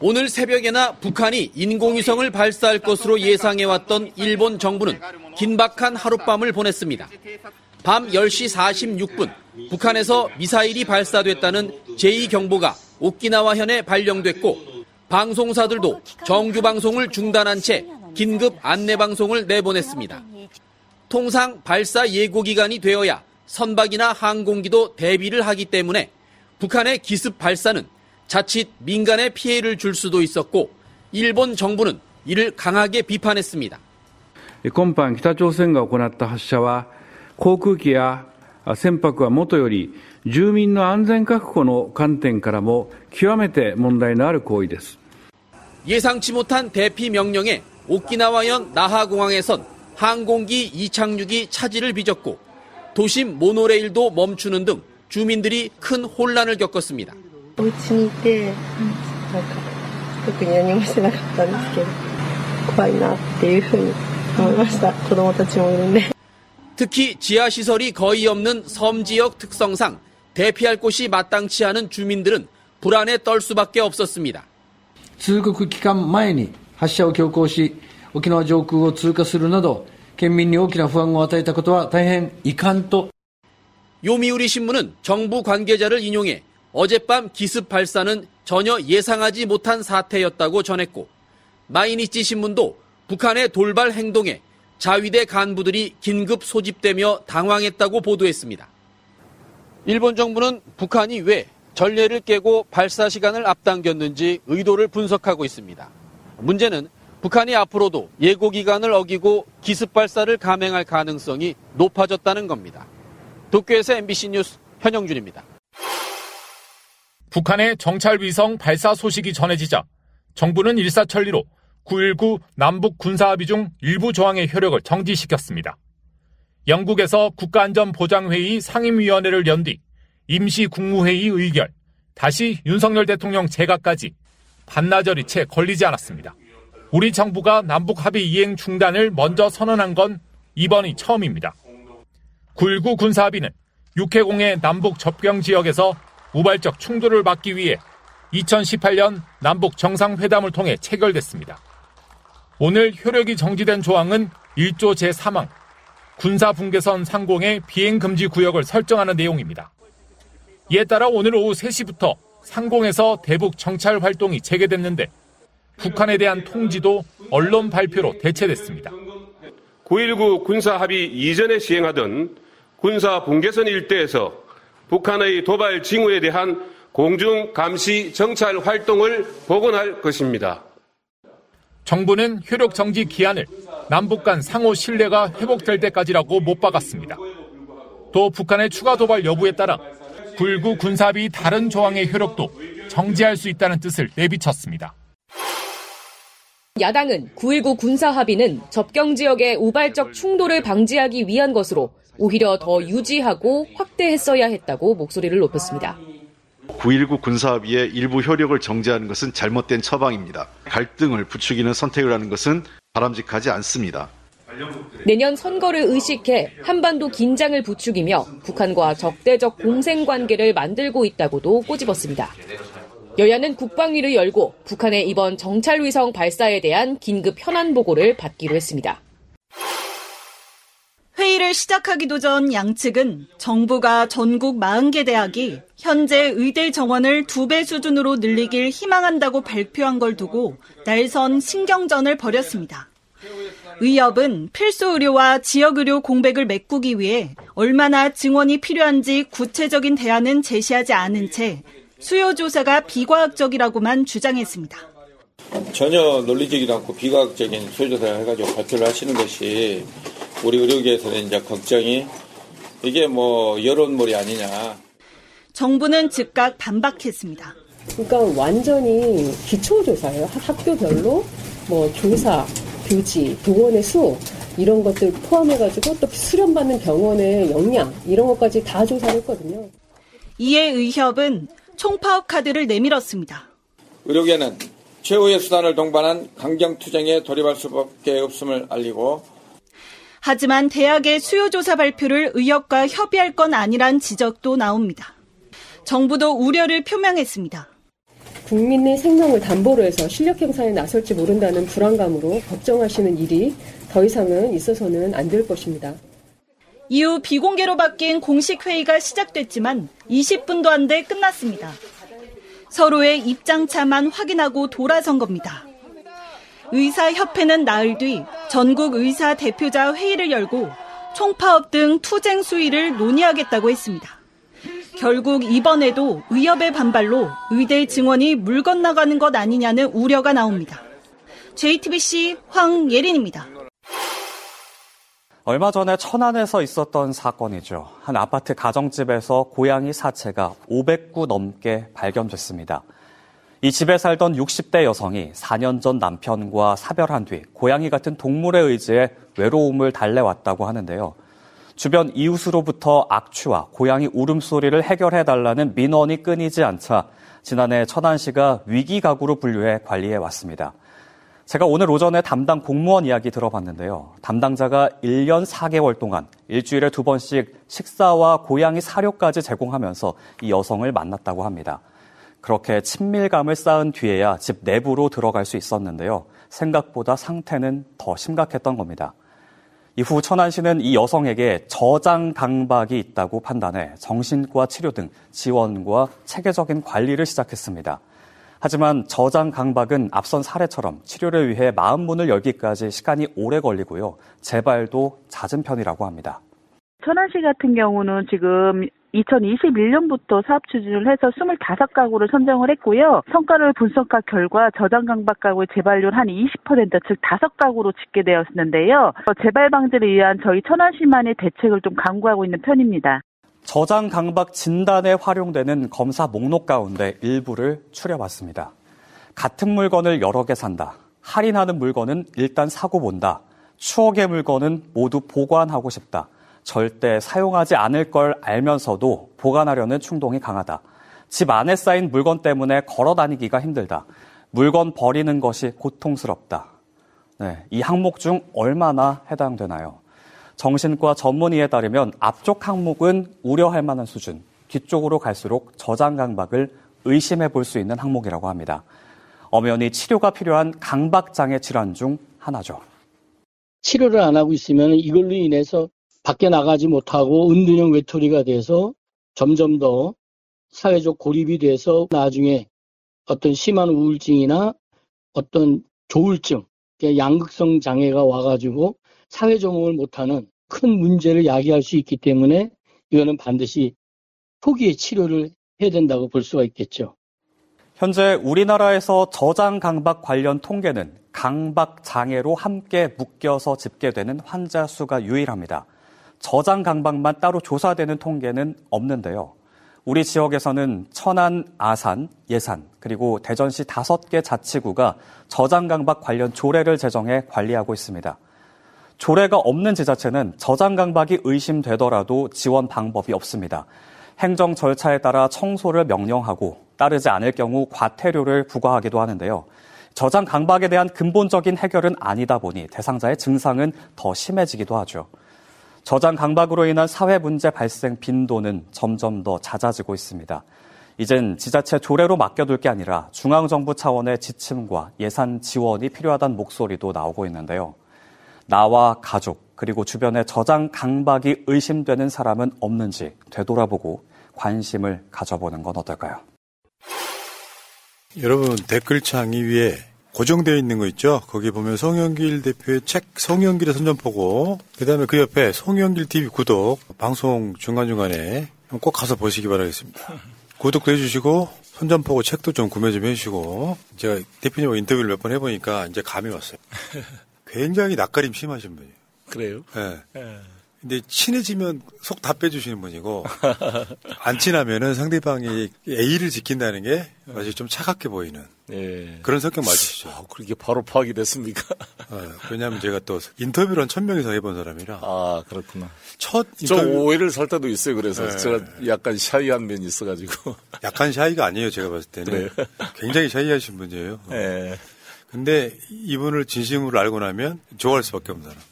오늘 새벽에나 북한이 인공위성을 발사할 것으로 예상해왔던 일본 정부는 긴박한 하룻밤을 보냈습니다. 밤 10시 46분 북한에서 미사일이 발사됐다는 제2경보가 오키나와현에 발령됐고 방송사들도 정규 방송을 중단한 채 긴급 안내 방송을 내보냈습니다. 통상 발사 예고 기간이 되어야 선박이나 항공기도 대비를 하기 때문에 북한의 기습 발사는 자칫 민간에 피해를 줄 수도 있었고 일본 정부는 이를 강하게 비판했습니다. 今般北朝鮮が行った発射は航空機や船舶はもとより住民の安全確保の観点からも極めて問題のある行為です 예상치 못한 대피 명령에 오키나와현 나하공항에선 항공기 이착륙이 차질을 빚었고 도심 모노레일도 멈추는 등 주민들이 큰 혼란을 겪었습니다. お家にいて、なんか特に何もしてなかったんですけど怖いなっていうふうに思いました子供たちもいるんで 특히 지하 시설이 거의 없는 섬 지역 특성상 대피할 곳이 마땅치 않은 주민들은 불안에 떨 수밖에 없었습니다. 通告期間前に発射を強行し沖縄上空を通過するなど県民に大きな不安を与えたことは大変遺憾と 요미우리 신문은 정부 관계자를 인용해 어젯밤 기습 발사는 전혀 예상하지 못한 사태였다고 전했고 마이니치 신문도 북한의 돌발 행동에 자위대 간부들이 긴급 소집되며 당황했다고 보도했습니다. 일본 정부는 북한이 왜 전례를 깨고 발사 시간을 앞당겼는지 의도를 분석하고 있습니다. 문제는 북한이 앞으로도 예고 기간을 어기고 기습 발사를 감행할 가능성이 높아졌다는 겁니다. 도쿄에서 MBC 뉴스 현영준입니다. 북한의 정찰 위성 발사 소식이 전해지자 정부는 일사천리로 9.19 남북 군사합의 중 일부 조항의 효력을 정지시켰습니다. 영국에서 국가안전보장회의 상임위원회를 연 뒤 임시 국무회의 의결, 다시 윤석열 대통령 재가까지 반나절이 채 걸리지 않았습니다. 우리 정부가 남북 합의 이행 중단을 먼저 선언한 건 이번이 처음입니다. 9.19 군사합의는 육해공의 남북 접경 지역에서 우발적 충돌을 막기 위해 2018년 남북 정상회담을 통해 체결됐습니다. 오늘 효력이 정지된 조항은 1조 제3항 군사분계선 상공의 비행금지 구역을 설정하는 내용입니다. 이에 따라 오늘 오후 3시부터 상공에서 대북 정찰 활동이 재개됐는데 북한에 대한 통지도 언론 발표로 대체됐습니다. 9.19 군사합의 이전에 시행하던 군사 분계선 일대에서 북한의 도발 징후에 대한 공중 감시 정찰 활동을 복원할 것입니다. 정부는 효력 정지 기한을 남북 간 상호 신뢰가 회복될 때까지라고 못 박았습니다. 또 북한의 추가 도발 여부에 따라 9.19 군사합의 다른 조항의 효력도 정지할 수 있다는 뜻을 내비쳤습니다. 야당은 9.19 군사 합의는 접경 지역의 우발적 충돌을 방지하기 위한 것으로 오히려 더 유지하고 확대했어야 했다고 목소리를 높였습니다. 9.19 군사합의의 일부 효력을 정지하는 것은 잘못된 처방입니다. 갈등을 부추기는 선택을 하는 것은 바람직하지 않습니다. 내년 선거를 의식해 한반도 긴장을 부추기며 북한과 적대적 공생 관계를 만들고 있다고도 꼬집었습니다. 여야는 국방위를 열고 북한의 이번 정찰위성 발사에 대한 긴급 현안 보고를 받기로 했습니다. 회의를 시작하기도 전 양측은 정부가 전국 40개 대학이 현재 의대 정원을 두 배 수준으로 늘리길 희망한다고 발표한 걸 두고 날선 신경전을 벌였습니다. 의협은 필수 의료와 지역 의료 공백을 메꾸기 위해 얼마나 증원이 필요한지 구체적인 대안은 제시하지 않은 채 수요 조사가 비과학적이라고만 주장했습니다. 전혀 논리적이지 않고 비과학적인 수요 조사를 해가지고 발표를 하시는 것이 우리 의료계에서는 이제 걱정이 이게 뭐 여론몰이 아니냐. 정부는 즉각 반박했습니다. 그러니까 완전히 기초조사예요. 학교별로 뭐 조사, 교지, 병원의 수 이런 것들 포함해가지고 또 수련받는 병원의 역량 이런 것까지 다 조사를 했거든요. 이에 의협은 총파업 카드를 내밀었습니다. 의료계는 최후의 수단을 동반한 강경 투쟁에 돌입할 수밖에 없음을 알리고 하지만 대학의 수요조사 발표를 의협과 협의할 건 아니란 지적도 나옵니다. 정부도 우려를 표명했습니다. 국민의 생명을 담보로 해서 실력 행사에 나설지 모른다는 불안감으로 걱정하시는 일이 더 이상은 있어서는 안 될 것입니다. 이후 비공개로 바뀐 공식 회의가 시작됐지만 20분도 안 돼 끝났습니다. 서로의 입장차만 확인하고 돌아선 겁니다. 의사협회는 나흘 뒤 전국 의사 대표자 회의를 열고 총파업 등 투쟁 수위를 논의하겠다고 했습니다. 결국 이번에도 의협의 반발로 의대 증원이 물 건너가는 것 아니냐는 우려가 나옵니다. JTBC 황예린입니다. 얼마 전에 천안에서 있었던 사건이죠. 한 아파트 가정집에서 고양이 사체가 500구 넘게 발견됐습니다. 이 집에 살던 60대 여성이 4년 전 남편과 사별한 뒤 고양이 같은 동물의 의지에 외로움을 달래왔다고 하는데요. 주변 이웃으로부터 악취와 고양이 울음소리를 해결해달라는 민원이 끊이지 않자 지난해 천안시가 위기가구로 분류해 관리해 왔습니다. 제가 오늘 오전에 담당 공무원 이야기 들어봤는데요. 담당자가 1년 4개월 동안 일주일에 두 번씩 식사와 고양이 사료까지 제공하면서 이 여성을 만났다고 합니다. 그렇게 친밀감을 쌓은 뒤에야 집 내부로 들어갈 수 있었는데요. 생각보다 상태는 더 심각했던 겁니다. 이후 천안시는 이 여성에게 저장 강박이 있다고 판단해 정신과 치료 등 지원과 체계적인 관리를 시작했습니다. 하지만 저장 강박은 앞선 사례처럼 치료를 위해 마음 문을 열기까지 시간이 오래 걸리고요. 재발도 잦은 편이라고 합니다. 천안시 같은 경우는 지금 2021년부터 사업 추진을 해서 25가구를 선정을 했고요. 성과를 분석한 결과 저장 강박 가구의 재발률 한 20%, 즉 5가구로 집계되었는데요. 재발 방지를 위한 저희 천안시만의 대책을 좀 강구하고 있는 편입니다. 저장 강박 진단에 활용되는 검사 목록 가운데 일부를 추려봤습니다. 같은 물건을 여러 개 산다. 할인하는 물건은 일단 사고 본다. 추억의 물건은 모두 보관하고 싶다. 절대 사용하지 않을 걸 알면서도 보관하려는 충동이 강하다. 집 안에 쌓인 물건 때문에 걸어 다니기가 힘들다. 물건 버리는 것이 고통스럽다. 네, 이 항목 중 얼마나 해당되나요? 정신과 전문의에 따르면 앞쪽 항목은 우려할 만한 수준, 뒤쪽으로 갈수록 저장 강박을 의심해 볼 수 있는 항목이라고 합니다. 엄연히 치료가 필요한 강박장애 질환 중 하나죠. 치료를 안 하고 있으면 이걸로 인해서 밖에 나가지 못하고 은둔형 외톨이가 돼서 점점 더 사회적 고립이 돼서 나중에 어떤 심한 우울증이나 어떤 조울증, 양극성 장애가 와가지고 사회 적응을 못하는 큰 문제를 야기할 수 있기 때문에 이거는 반드시 초기에 치료를 해야 된다고 볼 수가 있겠죠. 현재 우리나라에서 저장 강박 관련 통계는 강박 장애로 함께 묶여서 집계되는 환자 수가 유일합니다. 저장 강박만 따로 조사되는 통계는 없는데요. 우리 지역에서는 천안, 아산, 예산, 그리고 대전시 다섯 개 자치구가 저장 강박 관련 조례를 제정해 관리하고 있습니다. 조례가 없는 지자체는 저장 강박이 의심되더라도 지원 방법이 없습니다. 행정 절차에 따라 청소를 명령하고 따르지 않을 경우 과태료를 부과하기도 하는데요. 저장 강박에 대한 근본적인 해결은 아니다 보니 대상자의 증상은 더 심해지기도 하죠. 저장 강박으로 인한 사회 문제 발생 빈도는 점점 더 잦아지고 있습니다. 이젠 지자체 조례로 맡겨둘 게 아니라 중앙정부 차원의 지침과 예산 지원이 필요하다는 목소리도 나오고 있는데요. 나와 가족, 그리고 주변에 저장 강박이 의심되는 사람은 없는지 되돌아보고 관심을 가져보는 건 어떨까요? 여러분 댓글창 위에 고정되어 있는 거 있죠. 거기 보면 송영길 대표의 책 송영길의 선전포고 그다음에 그 옆에 송영길 TV 구독 방송 중간중간에 꼭 가서 보시기 바라겠습니다. 구독도 해주시고 선전포고 책도 좀 구매 좀 해주시고 제가 대표님하고 인터뷰를 몇 번 해보니까 이제 감이 왔어요. 굉장히 낯가림 심하신 분이에요. 그래요? 네. 예. 근데 친해지면 속 다 빼주시는 분이고 안 친하면은 상대방이 A를 지킨다는 게 사실 좀 차갑게 보이는 예. 그런 성격 맞으시죠? 아, 그렇게 바로 파악이 됐습니까? 어, 왜냐하면 제가 또 인터뷰를 한 천 명 이상 해본 사람이라 아, 그렇구나. 첫좀 인터뷰 오해를 살 때도 있어요. 그래서 네. 제가 약간 샤이한 면이 있어가지고. 약간 샤이가 아니에요. 제가 봤을 때는 그래요? 굉장히 샤이하신 분이에요. 어. 예. 근데 이분을 진심으로 알고 나면 좋아할 수밖에 없는 사람.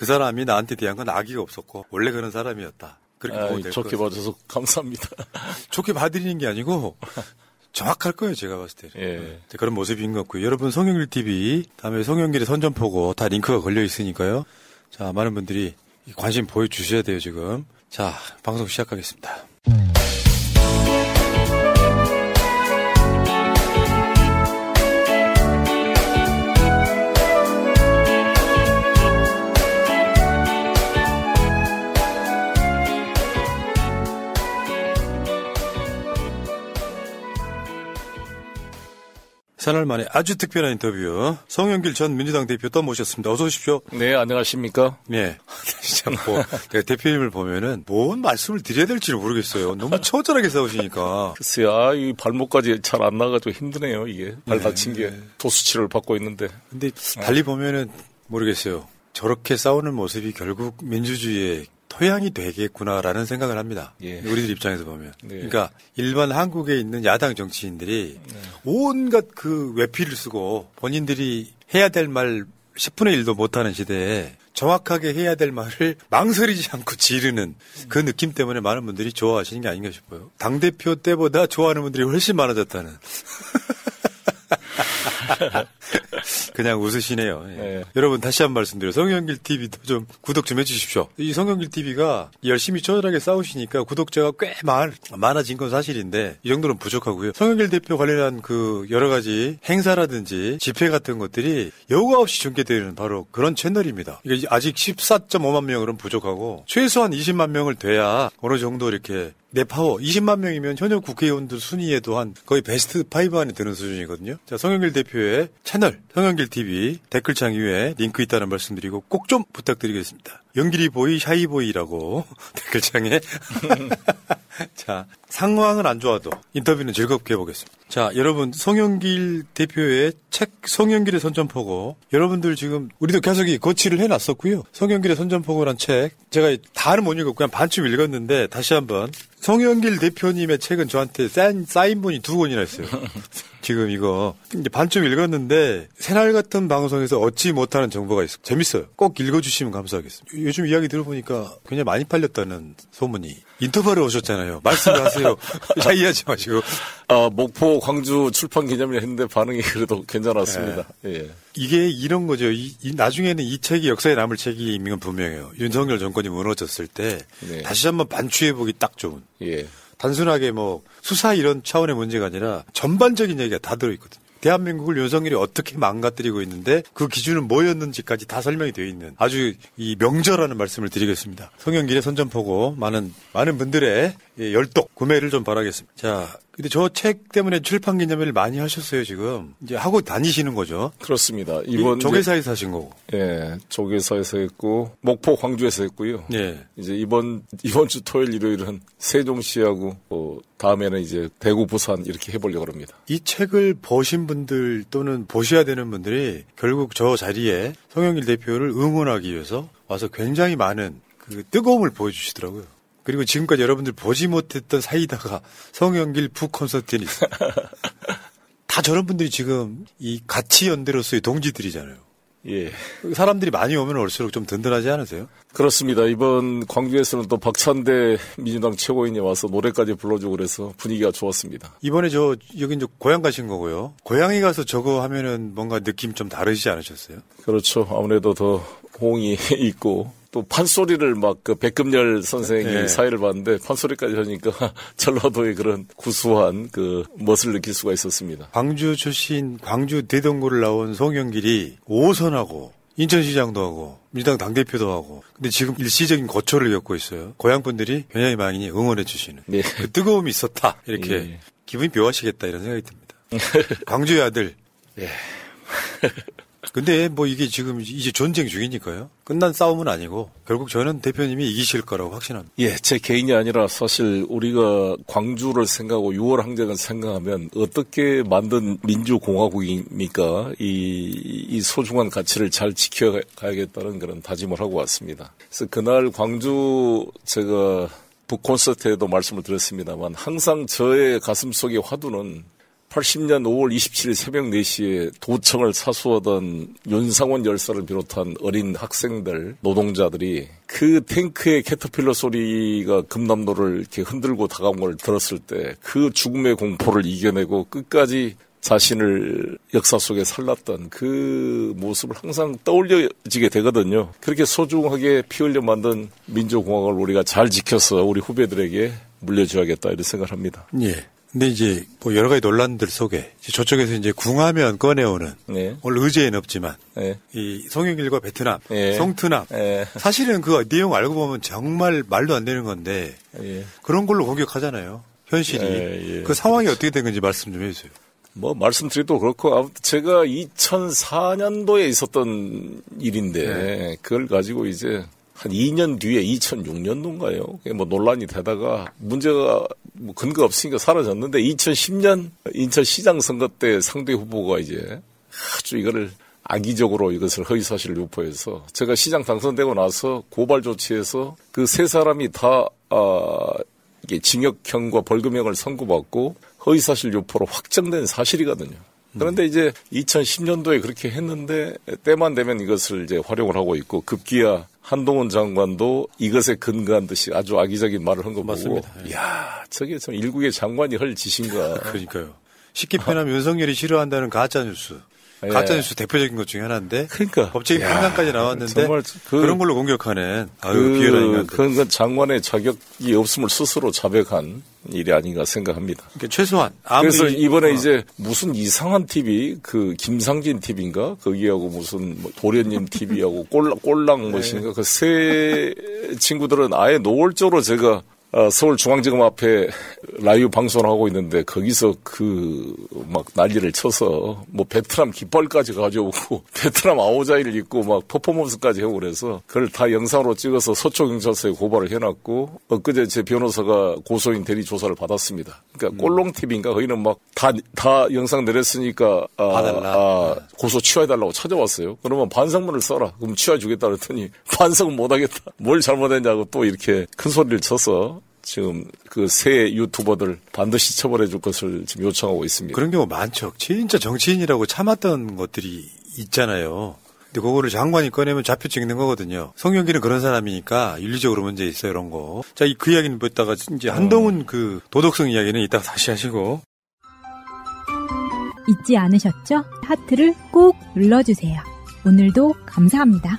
예. 그 사람이 나한테 대한 건 악의가 없었고 원래 그런 사람이었다. 그렇게 아, 보면 될 좋게. 봐줘서 감사합니다. 좋게 봐드리는 게 아니고 정확할 거예요. 제가 봤을 때. 예. 그런 모습인 것 같고요. 여러분 성영길 TV 다음에 성영길의 선전포고 다 링크가 걸려 있으니까요. 자 많은 분들이 관심 보여주셔야 돼요 지금. 자 방송 시작하겠습니다. 사날 만에 아주 특별한 인터뷰 성영길 전 민주당 대표 또 모셨습니다. 어서 오십시오. 네, 안녕하십니까? 네. 진짜 뭐 대표님을 보면은 뭔 말씀을 드려야 될지 모르겠어요. 너무 처절하게 싸우시니까. 글쎄요, 아, 이 발목까지 잘 안 나가지고 힘드네요, 이게. 발 네. 다친 게. 도수치료를 받고 있는데. 근데 달리 보면은 모르겠어요. 저렇게 싸우는 모습이 결국 민주주의의 토양이 되겠구나라는 생각을 합니다. 예. 우리들 입장에서 보면. 네. 그러니까 일반 한국에 있는 야당 정치인들이 온갖 그 외피를 쓰고 본인들이 해야 될 말 10분의 1도 못하는 시대에 정확하게 해야 될 말을 망설이지 않고 지르는 그 느낌 때문에 많은 분들이 좋아하시는 게 아닌가 싶어요. 당대표 때보다 좋아하는 분들이 훨씬 많아졌다는. 그냥 웃으시네요. 예. 네. 여러분 다시 한번 말씀드려요. 성현길 TV도 좀 구독 좀 해주십시오. 이 성현길 TV가 열심히 처절하게 싸우시니까 구독자가 꽤 많, 많아진 건 사실인데 이 정도는 부족하고요. 성현길 대표 관련한 그 여러 가지 행사라든지 집회 같은 것들이 여과 없이 전개되는 바로 그런 채널입니다. 이게 아직 14.5만 명으로는 부족하고 최소한 20만 명을 돼야 어느 정도 이렇게 내 파워 20만 명이면 현역 국회의원들 순위에도 한 거의 베스트 5 안에 드는 수준이거든요. 자, 성현길 대표의 채널 성현길 TV 댓글창 위에 링크 있다는 말씀드리고 꼭 좀 부탁드리겠습니다. 연길이 보이 샤이 보이라고 댓글창에 자 상황은 안 좋아도 인터뷰는 즐겁게 해보겠습니다. 자 여러분 성현길 대표의 책 성현길의 선전포고 여러분들 지금 우리도 계속 이 거치를 해놨었고요. 성현길의 선전포고란 책 제가 다는 못 읽었고 그냥 반쯤 읽었는데 다시 한번 성현길 대표님의 책은 저한테 사인, 사인본이 두 권이나 있어요. 지금 이거 이제 반쯤 읽었는데 새날 같은 방송에서 얻지 못하는 정보가 있어 재밌어요. 꼭 읽어주시면 감사하겠습니다. 요즘 이야기 들어보니까 굉장히 많이 팔렸다는 소문이 인터뷰하러 오셨잖아요. 말씀하세요. 자이하지 마시고 아, 목포, 광주 출판 기념일 했는데 반응이 그래도 괜찮았습니다. 예. 이게 이런 거죠. 이, 이 나중에는 이 책이 역사에 남을 책임인 건 분명해요. 윤석열 정권이 무너졌을 때 네. 다시 한번 반추해보기 딱 좋은. 예. 단순하게 뭐 수사 이런 차원의 문제가 아니라 전반적인 얘기가 다 들어있거든요. 대한민국을 윤석열이 어떻게 망가뜨리고 있는데 그 기준은 뭐였는지까지 다 설명이 되어 있는 아주 이 명절하는 말씀을 드리겠습니다. 성형길의 선전포고 많은 많은 분들의 예, 열독 구매를 좀 바라겠습니다. 자, 근데 저 책 때문에 출판 기념회를 많이 하셨어요 지금 이제 하고 다니시는 거죠? 그렇습니다. 이번 이 조계사에서 하신 거고. 예, 조계사에서 했고 목포 광주에서 했고요. 예. 이제 이번 이번 주 토요일 일요일은 세종시하고 어, 다음에는 이제 대구 부산 이렇게 해보려고 합니다. 이 책을 보신 분들 또는 보셔야 되는 분들이 결국 저 자리에 성영길 대표를 응원하기 위해서 와서 굉장히 많은 그 뜨거움을 보여주시더라고요. 그리고 지금까지 여러분들 보지 못했던 사이다가 성영길 북콘서트니 다 저런 분들이 지금 이 가치 연대로서의 동지들이잖아요. 예. 사람들이 많이 오면 올수록 좀 든든하지 않으세요? 그렇습니다. 이번 광주에서는 또 박찬대 민주당 최고인이 와서 노래까지 불러주고 그래서 분위기가 좋았습니다. 이번에 저 여기 이제 고향 가신 거고요. 고향에 가서 저거 하면은 뭔가 느낌 좀 다르지 않으셨어요? 그렇죠. 아무래도 더 호응이 있고 또 판소리를 막 그 백금열 선생이 네. 사회를 봤는데 판소리까지 하니까 전라도의 그런 구수한 그 멋을 느낄 수가 있었습니다. 광주 출신 광주 대동구를 나온 송영길이 5선하고 인천시장도 하고 민주당 당대표도 하고 근데 지금 일시적인 고초를 겪고 있어요. 고향 분들이 변양의 망인이 응원해 주시는 그 뜨거움이 있었다 이렇게 예. 기분이 묘하시겠다 이런 생각이 듭니다. 광주의 아들. 예. 근데 뭐 이게 지금 이제 전쟁 중이니까요. 끝난 싸움은 아니고 결국 저는 대표님이 이기실 거라고 확신합니다. 예, 제 개인이 아니라 사실 우리가 광주를 생각하고 6월 항쟁을 생각하면 어떻게 만든 민주공화국입니까? 이, 이 소중한 가치를 잘 지켜가야겠다는 그런 다짐을 하고 왔습니다. 그래서 그날 광주 제가 북 콘서트에도 말씀을 드렸습니다만 항상 저의 가슴 속의 화두는 80년 5월 27일 새벽 4시에 도청을 사수하던 윤상원 열사를 비롯한 어린 학생들, 노동자들이 그 탱크의 캐터필러 소리가 금남로를 이렇게 흔들고 다가온 걸 들었을 때 그 죽음의 공포를 이겨내고 끝까지 자신을 역사 속에 살랐던 그 모습을 항상 떠올려지게 되거든요. 그렇게 소중하게 피 흘려 만든 민주공화국을 우리가 잘 지켜서 우리 후배들에게 물려줘야겠다 이런 생각을 합니다. 예. 근데 이제 뭐 여러 가지 논란들 속에 이제 저쪽에서 이제 궁하면 꺼내오는 네. 오늘 의제엔 없지만 네. 이 송영길과 베트남, 예. 송트남 예. 사실은 그 내용 알고 보면 정말 말도 안 되는 건데 예. 그런 걸로 공격하잖아요. 현실이 예, 예. 그 상황이 어떻게 된 건지 말씀 좀 해주세요. 뭐 말씀드리도 그렇고 아무튼 제가 2004년도에 있었던 일인데 그걸 가지고 이제 한 2년 뒤에 2006년도인가요? 뭐 논란이 되다가 문제가 뭐 근거 없으니까 사라졌는데 2010년 인천시장 선거 때 상대 후보가 이제 아주 이거를 악의적으로 이것을 허위사실을 유포해서 제가 시장 당선되고 나서 고발 조치해서 그 세 사람이 다 아, 이게 징역형과 벌금형을 선고받고 허위사실 유포로 확정된 사실이거든요. 그런데 이제 2010년도에 그렇게 했는데 때만 되면 이것을 이제 활용을 하고 있고 급기야 한동훈 장관도 이것에 근거한 듯이 아주 악의적인 말을 한 거 보고 맞습니다. 야 저게 참 일국의 장관이 할 짓인가. 그러니까요. 쉽게 표현하면 윤석열이 싫어한다는 가짜 뉴스. 예. 가짜 뉴스 대표적인 것 중에 하나인데 그러니까 법적인 야, 판단까지 나왔는데 정말 그- 그런 걸로 공격하는 아유 그, 비열한 인간. 그건 그 장관의 자격이 없음을 스스로 자백한 일이 아닌가 생각합니다. 그러니까 최소한 그래서 이번에 어. 이제 무슨 이상한 TV 그 김상진 TV인가 거기하고 무슨 뭐 도련님 TV하고 꼴랑 꼴랑 무엇인가 그세 친구들은 아예 노골적으로 제가 아, 서울중앙지검 앞에 라이브 방송을 하고 있는데 거기서 그 막 난리를 쳐서 뭐 베트남 깃발까지 가져오고 베트남 아오자이를 입고 막 퍼포먼스까지 하고 그래서 그걸 다 영상으로 찍어서 서초경찰서에 고발을 해놨고 엊그제 제 변호사가 고소인 대리 조사를 받았습니다. 그러니까 꼴롱 TV인가 거기는 막 다 다 영상 내렸으니까 아. 아, 고소 취하해달라고 찾아왔어요. 그러면 반성문을 써라. 그럼 취하해주겠다 그랬더니 반성은 못하겠다. 뭘 잘못했냐고 또 이렇게 큰 소리를 쳐서 지금 그 새 유튜버들 반드시 처벌해 줄 것을 지금 요청하고 있습니다. 그런 경우 많죠. 진짜 정치인이라고 참았던 것들이 있잖아요. 근데 그거를 장관이 꺼내면 잡혀 찍는 거거든요. 송영길은 그런 사람이니까 윤리적으로 문제 있어요, 이런 거. 자, 이 그 이야기는 묻다가 이제 한동훈 그 도덕성 이야기는 이따가 다시 하시고. 잊지 않으셨죠? 하트를 꼭 눌러주세요. 오늘도 감사합니다.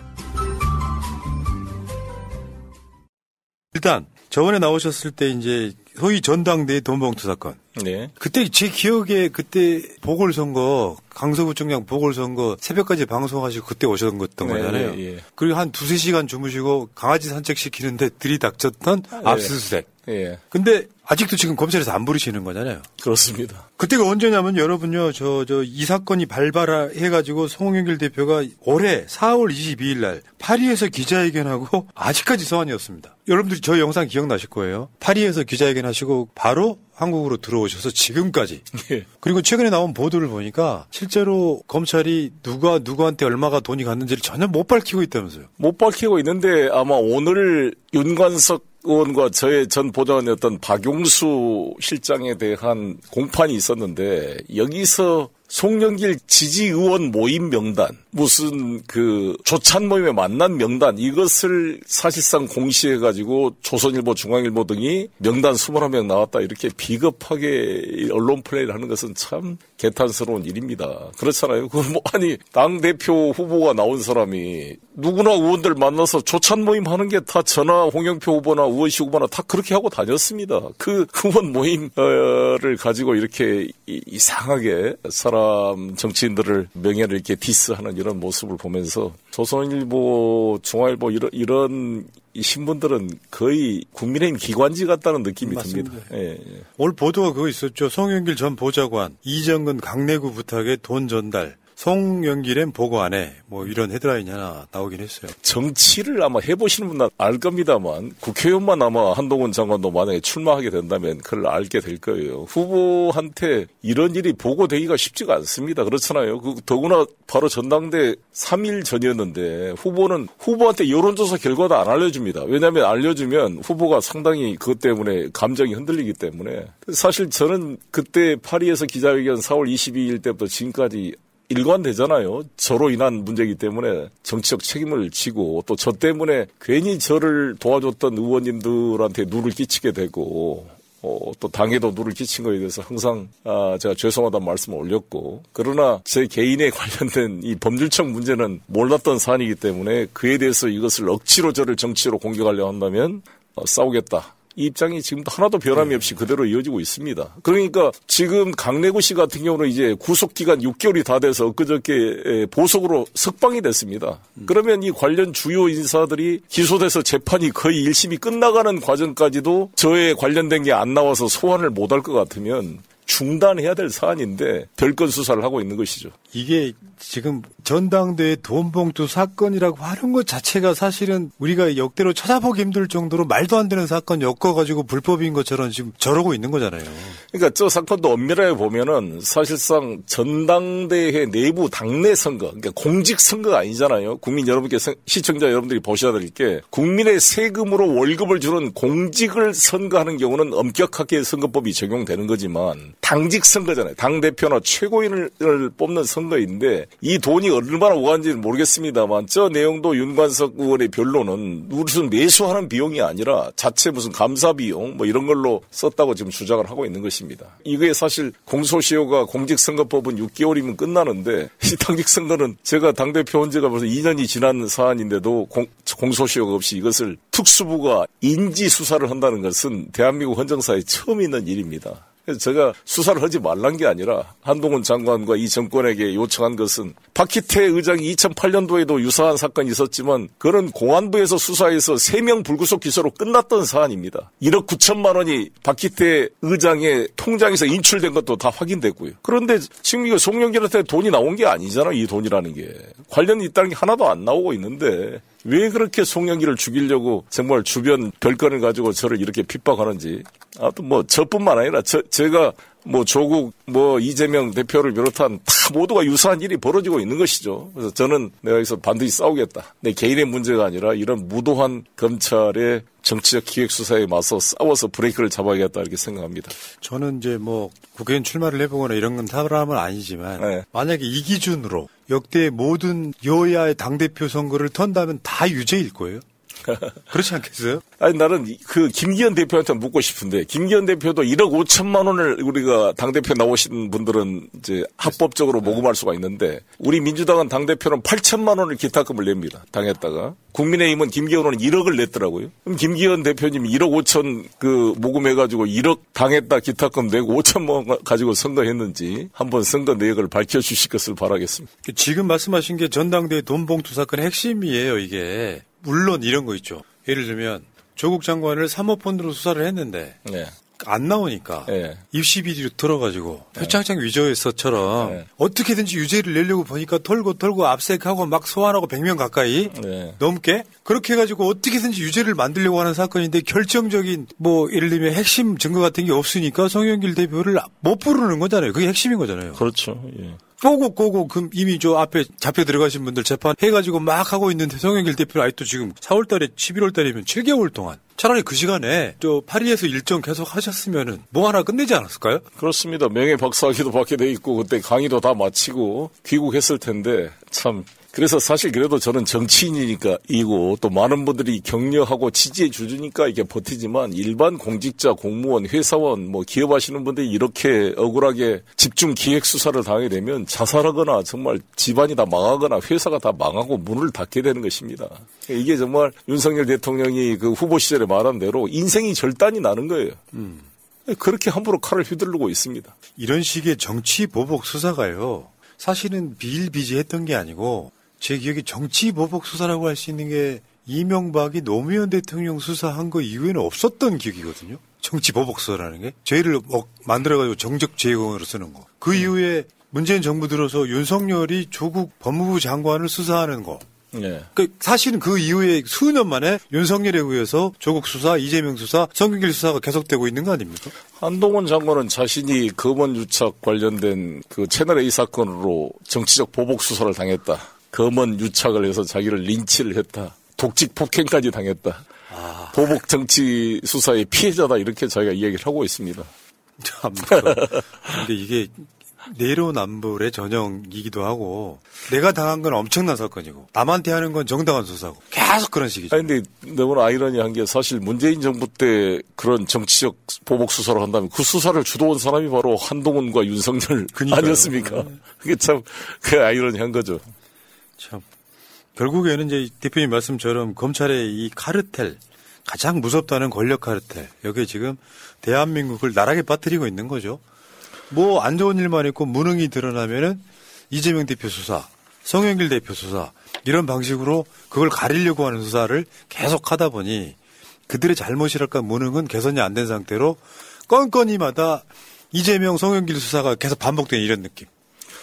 일단 저번에 나오셨을 때 이제 소위 전당대회 돈봉투 사건. 네. 그때 제 기억에 그때 보궐선거 강서구청장 보궐선거 새벽까지 방송하시고 그때 오셨던 네, 거잖아요. 예, 예. 그리고 한 두세 시간 주무시고 강아지 산책시키는데 들이닥쳤던 압수수색. 예. 근데 아직도 지금 검찰에서 안 부르시는 거잖아요. 그렇습니다. 그때가 언제냐면 여러분요, 저, 저, 이 사건이 발발해가지고 송영길 대표가 올해 4월 22일 날 파리에서 기자회견하고 아직까지 소환이었습니다. 여러분들이 저 영상 기억나실 거예요. 파리에서 기자회견 하시고 바로 한국으로 들어오셔서 지금까지. 예. 그리고 최근에 나온 보도를 보니까 실제로 검찰이 누가 누구한테 얼마가 돈이 갔는지를 전혀 못 밝히고 있다면서요. 못 밝히고 있는데 아마 오늘 윤관석 의원과 저의 전 보좌관이었던 박용수 실장에 대한 공판이 있었는데 여기서 송영길 지지 의원 모임 명단, 무슨 그 조찬 모임에 만난 명단, 이것을 사실상 공시해 가지고 조선일보, 중앙일보 등이 명단 21명 나왔다 이렇게 비겁하게 언론 플레이를 하는 것은 참 개탄스러운 일입니다. 그렇잖아요. 그 뭐 아니 당 대표 후보가 나온 사람이 누구나 의원들 만나서 조찬 모임 하는 게 다 전화 홍영표 후보나 우원식 후보나 다 그렇게 하고 다녔습니다. 그 의원 모임을 가지고 이렇게 이상하게 사람 정치인들을 명예를 이렇게 디스하는 이런 모습을 보면서 조선일보, 중앙일보 이런 이런 이 신분들은 거의 국민의힘 기관지 같다는 느낌이 맞습니다. 듭니다. 예, 예. 오늘 보도가 그거 있었죠. 송영길 전 보좌관, 이정근 강내구 부탁에 돈 전달. 송영길엔 보고 안 해. 뭐 이런 헤드라인이 하나 나오긴 했어요. 정치를 아마 해보시는 분은 알 겁니다만 국회의원만 아마 한동훈 장관도 만약에 출마하게 된다면 그걸 알게 될 거예요. 후보한테 이런 일이 보고되기가 쉽지가 않습니다. 그렇잖아요. 그 더구나 바로 전당대 3일 전이었는데 후보는 후보한테 여론조사 결과도 안 알려줍니다. 왜냐하면 알려주면 후보가 상당히 그것 때문에 감정이 흔들리기 때문에 사실 저는 그때 파리에서 기자회견 4월 22일 때부터 지금까지 일관되잖아요. 저로 인한 문제이기 때문에 정치적 책임을 지고 또 저 때문에 괜히 저를 도와줬던 의원님들한테 누를 끼치게 되고 어, 또 당에도 누를 끼친 거에 대해서 항상 아, 제가 죄송하다는 말씀을 올렸고 그러나 제 개인에 관련된 이 법률적 문제는 몰랐던 사안이기 때문에 그에 대해서 이것을 억지로 저를 정치로 공격하려 한다면 어, 싸우겠다. 이 입장이 지금도 하나도 변함이 없이 그대로 이어지고 있습니다. 그러니까 지금 강내구 씨 같은 경우는 이제 구속 기간 6개월이 다 돼서 엊그저께 보석으로 석방이 됐습니다. 그러면 이 관련 주요 인사들이 기소돼서 재판이 거의 1심이 끝나가는 과정까지도 저에 관련된 게 안 나와서 소환을 못 할 것 같으면 중단해야 될 사안인데 별건 수사를 하고 있는 것이죠. 이게 지금 전당대회 돈봉투 사건이라고 하는 것 자체가 사실은 우리가 역대로 찾아보기 힘들 정도로 말도 안 되는 사건 엮어가지고 불법인 것처럼 지금 저러고 있는 거잖아요. 그러니까 저 사건도 엄밀하게 보면은 사실상 전당대회 내부 당내 선거, 그러니까 공직 선거가 아니잖아요. 국민 여러분께 시청자 여러분들이 보셔야 될 게 국민의 세금으로 월급을 주는 공직을 선거하는 경우는 엄격하게 선거법이 적용되는 거지만 당직 선거잖아요. 당 대표나 최고인을 뽑는 선거인데 이 돈이 얼마나 오간지는 모르겠습니다만 저 내용도 윤관석 의원의 변론은 무슨 매수하는 비용이 아니라 자체 무슨 감사 비용 뭐 이런 걸로 썼다고 지금 주장을 하고 있는 것입니다. 이게 사실 공소시효가 공직선거법은 6개월이면 끝나는데 이 당직선거는 제가 당대표 온 지가 벌써 2년이 지난 사안인데도 공, 공소시효가 없이 이것을 특수부가 인지 수사를 한다는 것은 대한민국 헌정사에 처음 있는 일입니다. 제가 수사를 하지 말란 게 아니라 한동훈 장관과 이 정권에게 요청한 것은 박희태 의장이 2008년도에도 유사한 사건이 있었지만 그런 공안부에서 수사해서 3명 불구속 기소로 끝났던 사안입니다. 1억 9천만 원이 박희태 의장의 통장에서 인출된 것도 다 확인됐고요. 그런데 지금 이거 송영길한테 돈이 나온 게 아니잖아 이 돈이라는 게. 관련이 있다는 게 하나도 안 나오고 있는데 왜 그렇게 송영길을 죽이려고 정말 주변 별건을 가지고 저를 이렇게 핍박하는지. 아무튼 뭐 저뿐만 아니라 저, 제가 뭐 조국 뭐 이재명 대표를 비롯한 다 모두가 유사한 일이 벌어지고 있는 것이죠. 그래서 저는 내가 여기서 반드시 싸우겠다. 내 개인의 문제가 아니라 이런 무도한 검찰의 정치적 기획 수사에 맞서 싸워서 브레이크를 잡아야겠다 이렇게 생각합니다. 저는 이제 뭐 국회의원 출마를 해보거나 이런 건 사람은 아니지만 네. 만약에 이 기준으로 역대 모든 여야의 당대표 선거를 턴다면 다 유죄일 거예요. 그렇지 않겠어요? 아니 나는 그 김기현 대표한테 묻고 싶은데 김기현 대표도 1억 5천만 원을 우리가 당 대표 나오신 분들은 이제 합법적으로 모금할 수가 있는데 우리 민주당은 당 대표는 8천만 원을 기타금을 냅니다. 당했다가 국민의힘은 김기현 의원은 1억을 냈더라고요. 그럼 김기현 대표님이 1억 5천 그 모금해가지고 1억 당했다 기타금 내고 5천만 원 가지고 선거했는지 한번 선거 내역을 밝혀주실 것을 바라겠습니다. 지금 말씀하신 게 전당대회 돈봉투 사건의 핵심이에요. 이게 물론 이런 거 있죠. 예를 들면 조국 장관을 사모펀드로 수사를 했는데 네. 안 나오니까 네. 입시 비리로 들어가지고 네. 표창장 위조에서처럼 네. 어떻게든지 유죄를 내려고 보니까 털고 털고 압색하고 막 소환하고 100명 가까이 네. 넘게 그렇게 해가지고 어떻게든지 유죄를 만들려고 하는 사건인데 결정적인 뭐 예를 들면 핵심 증거 같은 게 없으니까 송영길 대표를 못 부르는 거잖아요. 그게 핵심인 거잖아요. 그렇죠. 예. 꼬고 꼬고 그 이미 저 앞에 잡혀 들어가신 분들 재판 해가지고 막 하고 있는데 송영길 대표 아직도 지금 4월달에 11월달이면 7개월 동안 차라리 그 시간에 저 파리에서 일정 계속 하셨으면은 뭐 하나 끝내지 않았을까요? 그렇습니다. 명예 박사학위도 받게 돼 있고 그때 강의도 다 마치고 귀국했을 텐데 참 그래서 사실 그래도 저는 정치인이니까 이고 또 많은 분들이 격려하고 지지해 주니까 이게 버티지만 일반 공직자, 공무원, 회사원, 뭐 기업하시는 분들이 이렇게 억울하게 집중 기획 수사를 당하게 되면 자살하거나 정말 집안이 다 망하거나 회사가 다 망하고 문을 닫게 되는 것입니다. 이게 정말 윤석열 대통령이 그 후보 시절에 말한 대로 인생이 절단이 나는 거예요. 음. 그렇게 함부로 칼을 휘두르고 있습니다. 이런 식의 정치 보복 수사가요. 사실은 비일비재했던 게 아니고 제 기억에 정치 보복 수사라고 할 수 있는 게 이명박이 노무현 대통령 수사한 거 이후에는 없었던 기억이거든요. 정치 보복 수사라는 게 죄를 막 만들어가지고 정적 제공으로 쓰는 거. 그 이후에 문재인 정부 들어서 윤석열이 조국 법무부 장관을 수사하는 거. 예. 그 사실은 그 이후에 수년 만에 윤석열에 의해서 조국 수사, 이재명 수사, 성균길 수사가 계속되고 있는 거 아닙니까? 한동훈 장관은 자신이 검언 유착 관련된 그 채널 A 사건으로 정치적 보복 수사를 당했다. 검언 유착을 해서 자기를 린치를 했다. 독직 폭행까지 당했다. 보복 정치 수사의 피해자다 이렇게 자기가 이야기를 하고 있습니다. 참. 근데 이게 내로남불의 전형이기도 하고 내가 당한 건 엄청난 사건이고 남한테 하는 건 정당한 수사고 계속 그런 식이죠. 아니, 근데 너무나 아이러니한 게 사실 문재인 정부 때 그런 정치적 보복 수사를 한다면 그 수사를 주도한 사람이 바로 한동훈과 윤석열 그러니까요. 아니었습니까? 그게 참 그 아이러니한 거죠. 참 결국에는 이제 대표님 말씀처럼 검찰의 이 카르텔 가장 무섭다는 권력 카르텔 여기에 지금 대한민국을 나락에 빠뜨리고 있는 거죠. 뭐 안 좋은 일만 있고 무능이 드러나면은 이재명 대표 수사, 성현길 대표 수사 이런 방식으로 그걸 가리려고 하는 수사를 계속 하다 보니 그들의 잘못이랄까 무능은 개선이 안 된 상태로 건건이마다 이재명 성현길 수사가 계속 반복되는 이런 느낌.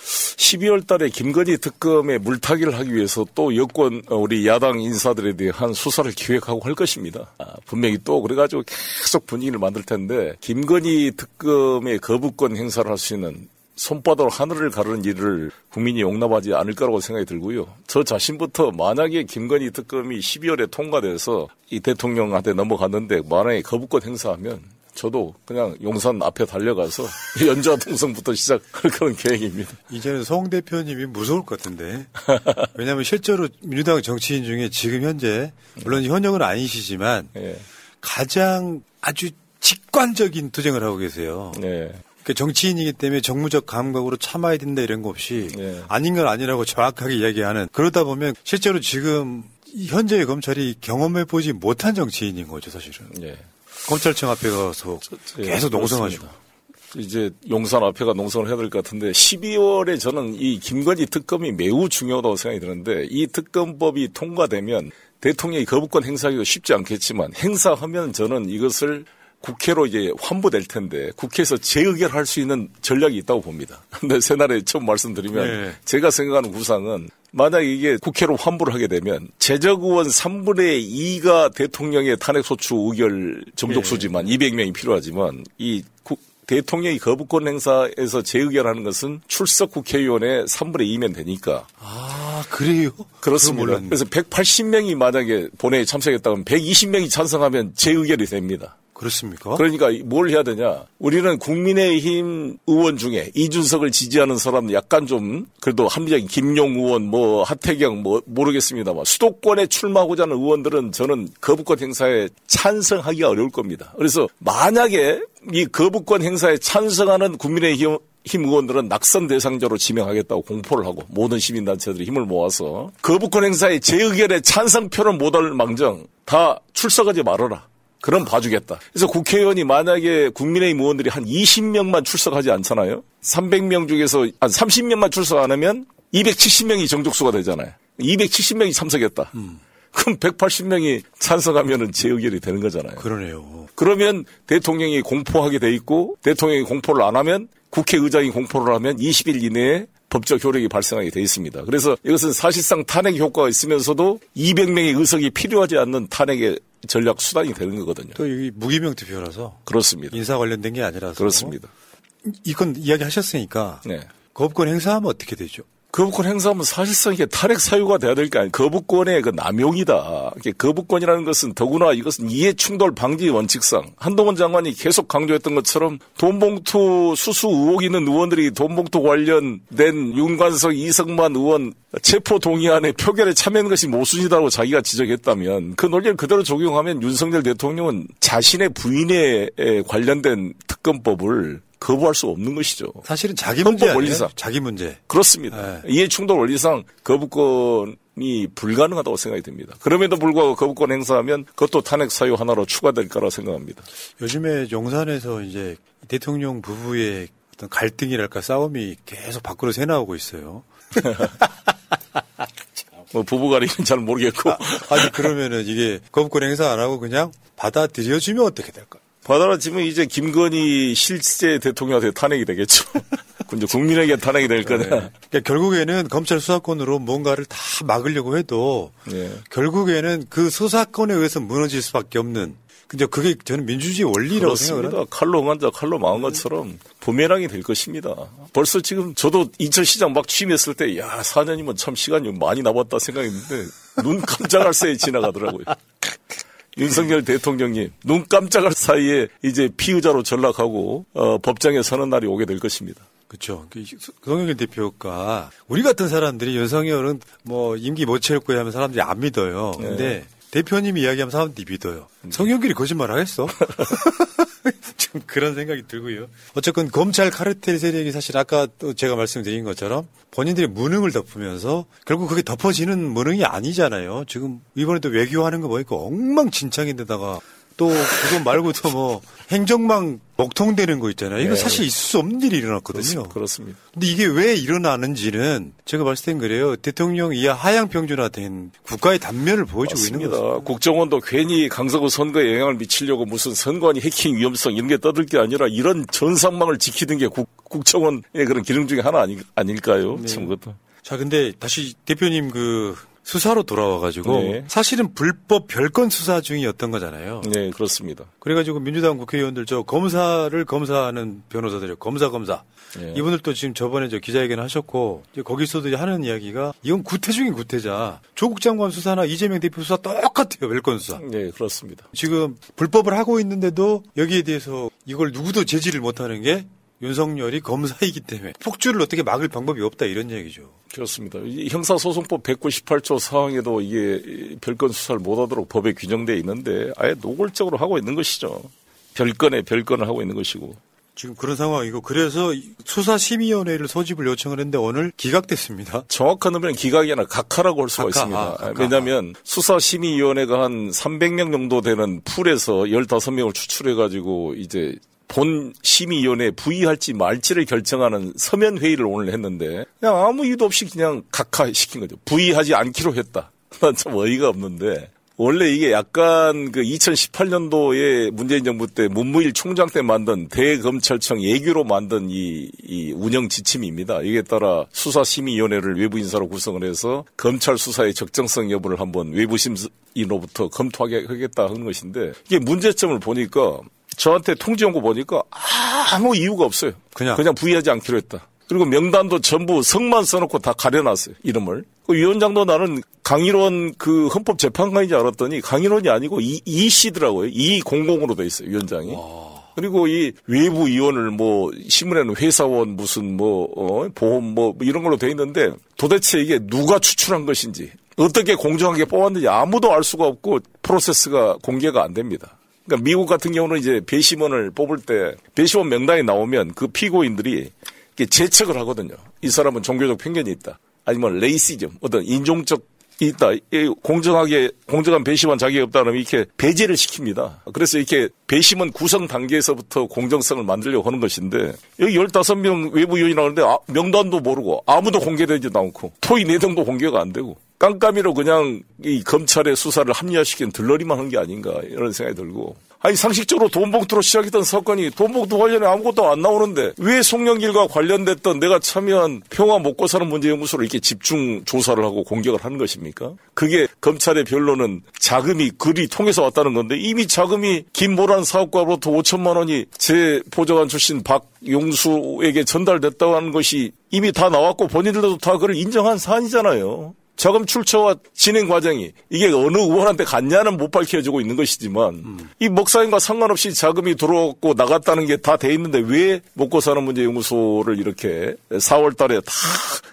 12월 달에 김건희 특검에 물타기를 하기 위해서 또 여권 어, 우리 야당 인사들에 대한 수사를 기획하고 할 것입니다. 아, 분명히 또 그래가지고 계속 분위기를 만들 텐데 김건희 특검의 거부권 행사를 할 수 있는 손바닥으로 하늘을 가르는 일을 국민이 용납하지 않을 거라고 생각이 들고요. 저 자신부터 만약에 김건희 특검이 12월에 통과돼서 이 대통령한테 넘어갔는데 만약에 거부권 행사하면 저도 그냥 용산 앞에 달려가서 연주와 동성부터 시작할 그런 계획입니다. 이제는 송 대표님이 무서울 것 같은데. 왜냐하면 실제로 민주당 정치인 중에 지금 현재 물론 현역은 아니시지만 예. 가장 아주 직관적인 투쟁을 하고 계세요. 네. 그 정치인이기 때문에 정무적 감각으로 참아야 된다 이런 거 없이 네. 아닌 건 아니라고 정확하게 이야기하는 그러다 보면 실제로 지금 현재의 검찰이 경험해 보지 못한 정치인인 거죠 사실은. 예. 검찰청 앞에 가서 예, 계속 농성하시고. 이제 용산 앞에가 농성을 해야 될 것 같은데 12월에 저는 이 김건희 특검이 매우 중요하다고 생각이 드는데 이 특검법이 통과되면 대통령이 거부권 행사하기가 쉽지 않겠지만 행사하면 저는 이것을 국회로 이제 환부될 텐데 국회에서 재의결할 수 있는 전략이 있다고 봅니다. 근데 새날에 처음 말씀드리면 네. 제가 생각하는 구상은 만약 이게 국회로 환부를 하게 되면 재적 의원 3분의 2가 대통령의 탄핵소추 의결 정족수지만 200명이 필요하지만 이 국- 대통령이 거부권 행사에서 재의결하는 것은 출석 국회의원의 3분의 2면 되니까. 아 그래요? 그렇습니다. 그래서 180명이 만약에 본회의에 참석했다면 120명이 찬성하면 재의결이 됩니다. 그렇습니까? 그러니까 뭘 해야 되냐? 우리는 국민의힘 의원 중에 이준석을 지지하는 사람은 약간 좀 그래도 합리적인 김용 의원, 뭐 하태경 뭐 모르겠습니다만 수도권에 출마하고자 하는 의원들은 저는 거부권 행사에 찬성하기가 어려울 겁니다. 그래서 만약에 이 거부권 행사에 찬성하는 국민의힘 힘 의원들은 낙선 대상자로 지명하겠다고 공포를 하고 모든 시민단체들이 힘을 모아서 거부권 행사에 재의결에 찬성표를 못할 망정 다 출석하지 말아라. 그럼 봐주겠다. 그래서 국회의원이 만약에 국민의힘 의원들이 한 20명만 출석하지 않잖아요. 300명 중에서 한 30명만 출석 안 하면 270명이 정족수가 되잖아요. 270명이 참석했다. 그럼 180명이 찬성하면은 재의결이 되는 거잖아요. 그러네요. 그러면 대통령이 공포하게 돼 있고 대통령이 공포를 안 하면 국회의장이 공포를 하면 20일 이내에 법적 효력이 발생하게 돼 있습니다. 그래서 이것은 사실상 탄핵 효과가 있으면서도 200명의 의석이 필요하지 않는 탄핵의 전략 수단이 되는 거거든요. 또 여기 무기명 투표라서 그렇습니다. 인사 관련된 게 아니라서 그렇습니다. 이건 이야기 하셨으니까 네. 거부권 행사하면 어떻게 되죠? 거부권 행사하면 사실상 이게 탄핵 사유가 돼야 될거 아니에요. 거부권의 그 남용이다. 거부권이라는 것은 더구나 이것은 이해 충돌 방지 원칙상 한동훈 장관이 계속 강조했던 것처럼 돈봉투 수수 의혹 있는 의원들이 돈봉투 관련된 윤관석 이성만 의원 체포 동의안에 표결에 참여한 것이 모순이다고 자기가 지적했다면 그 논리를 그대로 적용하면 윤석열 대통령은 자신의 부인에 관련된 특검법을 거부할 수 없는 것이죠. 사실은 자기 문제 헌법? 원리상 자기 문제. 그렇습니다. 이해 충돌 원리상 거부권이 불가능하다고 생각이 듭니다. 그럼에도 불구하고 거부권 행사하면 그것도 탄핵 사유 하나로 추가될 거라 생각합니다. 요즘에 용산에서 이제 대통령 부부의 어떤 갈등이랄까 싸움이 계속 밖으로 새 나오고 있어요. 뭐 부부간에는 잘 모르겠고. 아니 그러면은 이게 거부권 행사 안 하고 그냥 받아들여주면 어떻게 될까? 받아들여지면 이제 김건희 실제 대통령한테 탄핵이 되겠죠. 이제 국민에게 탄핵이 될 거냐. 네. 그러니까 결국에는 검찰 수사권으로 뭔가를 다 막으려고 해도 네. 결국에는 그 수사권에 의해서 무너질 수밖에 없는. 근데 그게 저는 민주주의 원리라고 생각을 그렇습니다. 합니다. 칼로 응한 자 칼로 망한 것처럼 부메랑이 될 것입니다. 벌써 지금 저도 인천시장 막 취임했을 때, 야, 4년이면 참 시간이 많이 남았다 생각했는데, 눈 깜짝할 새에 지나가더라고요. 윤석열 대통령님, 눈 깜짝할 사이에 이제 피의자로 전락하고, 어, 법정에 서는 날이 오게 될 것입니다. 그렇죠. 송영길 대표가 우리 같은 사람들이 윤석열은 뭐 임기 못 채울 거야 하면 사람들이 안 믿어요. 근데 네. 대표님이 이야기하면 사람들이 믿어요. 성영길이 거짓말 하겠어? 좀 그런 생각이 들고요. 어쨌건 검찰 카르텔 세력이 사실 아까 또 제가 말씀드린 것처럼 본인들의 무능을 덮으면서 결국 그게 덮어지는 무능이 아니잖아요. 지금 이번에도 외교하는 거 보니까 엉망진창인데다가 또 그거 말고도 뭐 행정망 먹통되는 거 있잖아요. 이거 네. 사실 있을 수 없는 일이 일어났거든요. 그렇습니다. 근데 이게 왜 일어나는지는 제가 봤을 땐 그래요. 대통령 이하 하향 평준화된 국가의 단면을 보여주고 있는 맞습니다. 거죠. 국정원도 괜히 강서구 선거에 영향을 미치려고 무슨 선관위 해킹 위험성 이런 게 떠들 게 아니라 이런 전상망을 지키는 게 국, 국정원의 그런 기능 중에 하나 아니, 아닐까요? 네. 참 그것도. 자, 근데 다시 대표님 그 수사로 돌아와가지고 네. 사실은 불법 별건 수사 중이었던 거잖아요. 네, 그렇습니다. 그래가지고 민주당 국회의원들 저 검사를 검사하는 변호사들이요. 검사 검사. 네. 이분들도 지금 저번에 저 기자회견 하셨고 거기서도 하는 이야기가 이건 구태 중인 구태자. 조국 장관 수사나 이재명 대표 수사 똑같아요. 별건 수사. 네, 그렇습니다. 지금 불법을 하고 있는데도 여기에 대해서 이걸 누구도 제지를 못하는 게 윤석열이 검사이기 때문에 폭주를 어떻게 막을 방법이 없다 이런 얘기죠. 그렇습니다. 이 형사소송법 198조 사항에도 이게 별건 수사를 못하도록 법에 규정되어 있는데 아예 노골적으로 하고 있는 것이죠. 별건에 별건을 하고 있는 것이고. 지금 그런 상황이고 그래서 수사심의위원회를 소집을 요청을 했는데 오늘 기각됐습니다. 정확한 의미는 기각이 아니라 각하라고 할 수가 각하, 있습니다. 아, 각하. 왜냐하면 수사심의위원회가 한 300명 정도 되는 풀에서 15명을 추출해가지고 이제 본 심의위원회에 부의할지 말지를 결정하는 서면 회의를 오늘 했는데 그냥 아무 이유도 없이 그냥 각하시킨 거죠. 부의하지 않기로 했다. 난 참 어이가 없는데 원래 이게 약간 그 2018년도에 문재인 정부 때 문무일 총장 때 만든 대검찰청 예규로 만든 이, 이 운영 지침입니다. 이에 따라 수사심의위원회를 외부 인사로 구성을 해서 검찰 수사의 적정성 여부를 한번 외부 심의로부터 검토하게 하겠다 하는 것인데 이게 문제점을 보니까 저한테 통지 연고 보니까 아무 이유가 없어요. 그냥. 그냥 부의하지 않기로 했다. 그리고 명단도 전부 성만 써놓고 다 가려놨어요. 이름을. 그 위원장도 나는 강일원 그 헌법 재판관인 줄 알았더니 강일원이 아니고 이, 이 씨더라고요. 이 공공으로 돼 있어요. 위원장이. 그리고 이 외부 위원을 뭐 신문에는 회사원 무슨 뭐 어, 보험 뭐 이런 걸로 돼 있는데 도대체 이게 누가 추출한 것인지 어떻게 공정하게 뽑았는지 아무도 알 수가 없고 프로세스가 공개가 안 됩니다. 그러니까 미국 같은 경우는 이제 배심원을 뽑을 때 배심원 명단이 나오면 그 피고인들이 재척을 하거든요. 이 사람은 종교적 편견이 있다. 아니면 레이시즘, 어떤 인종적 이 있다. 이 공정하게 공정한 배심원 자격이 없다 그러면 이렇게 배제를 시킵니다. 그래서 이렇게 배심원 구성 단계에서부터 공정성을 만들려고 하는 것인데 여기 15명 외부 요인이 나오는데 아, 명단도 모르고 아무도 공개되지도 않고 토의 내용도 공개가 안 되고 깜깜이로 그냥 이 검찰의 수사를 합리화시킨 들러리만 한 게 아닌가 이런 생각이 들고 아니 상식적으로 돈 봉투로 시작했던 사건이 돈 봉투 관련해 아무것도 안 나오는데 왜 송영길과 관련됐던 내가 참여한 평화 먹고 사는 문제 연구소를 이렇게 집중 조사를 하고 공격을 하는 것입니까? 그게 검찰의 변론은 자금이 글이 통해서 왔다는 건데 이미 자금이 김모란 사업가로부터 5천만 원이 제 보좌관 출신 박용수에게 전달됐다고 하는 것이 이미 다 나왔고 본인들도 다 그걸 인정한 사안이잖아요. 자금 출처와 진행 과정이 이게 어느 의원한테 갔냐는 못 밝혀지고 있는 것이지만 음. 이 목사님과 상관없이 자금이 들어왔고 나갔다는 게 다 돼 있는데 왜 먹고 사는 문제 연구소를 이렇게 4월 달에 다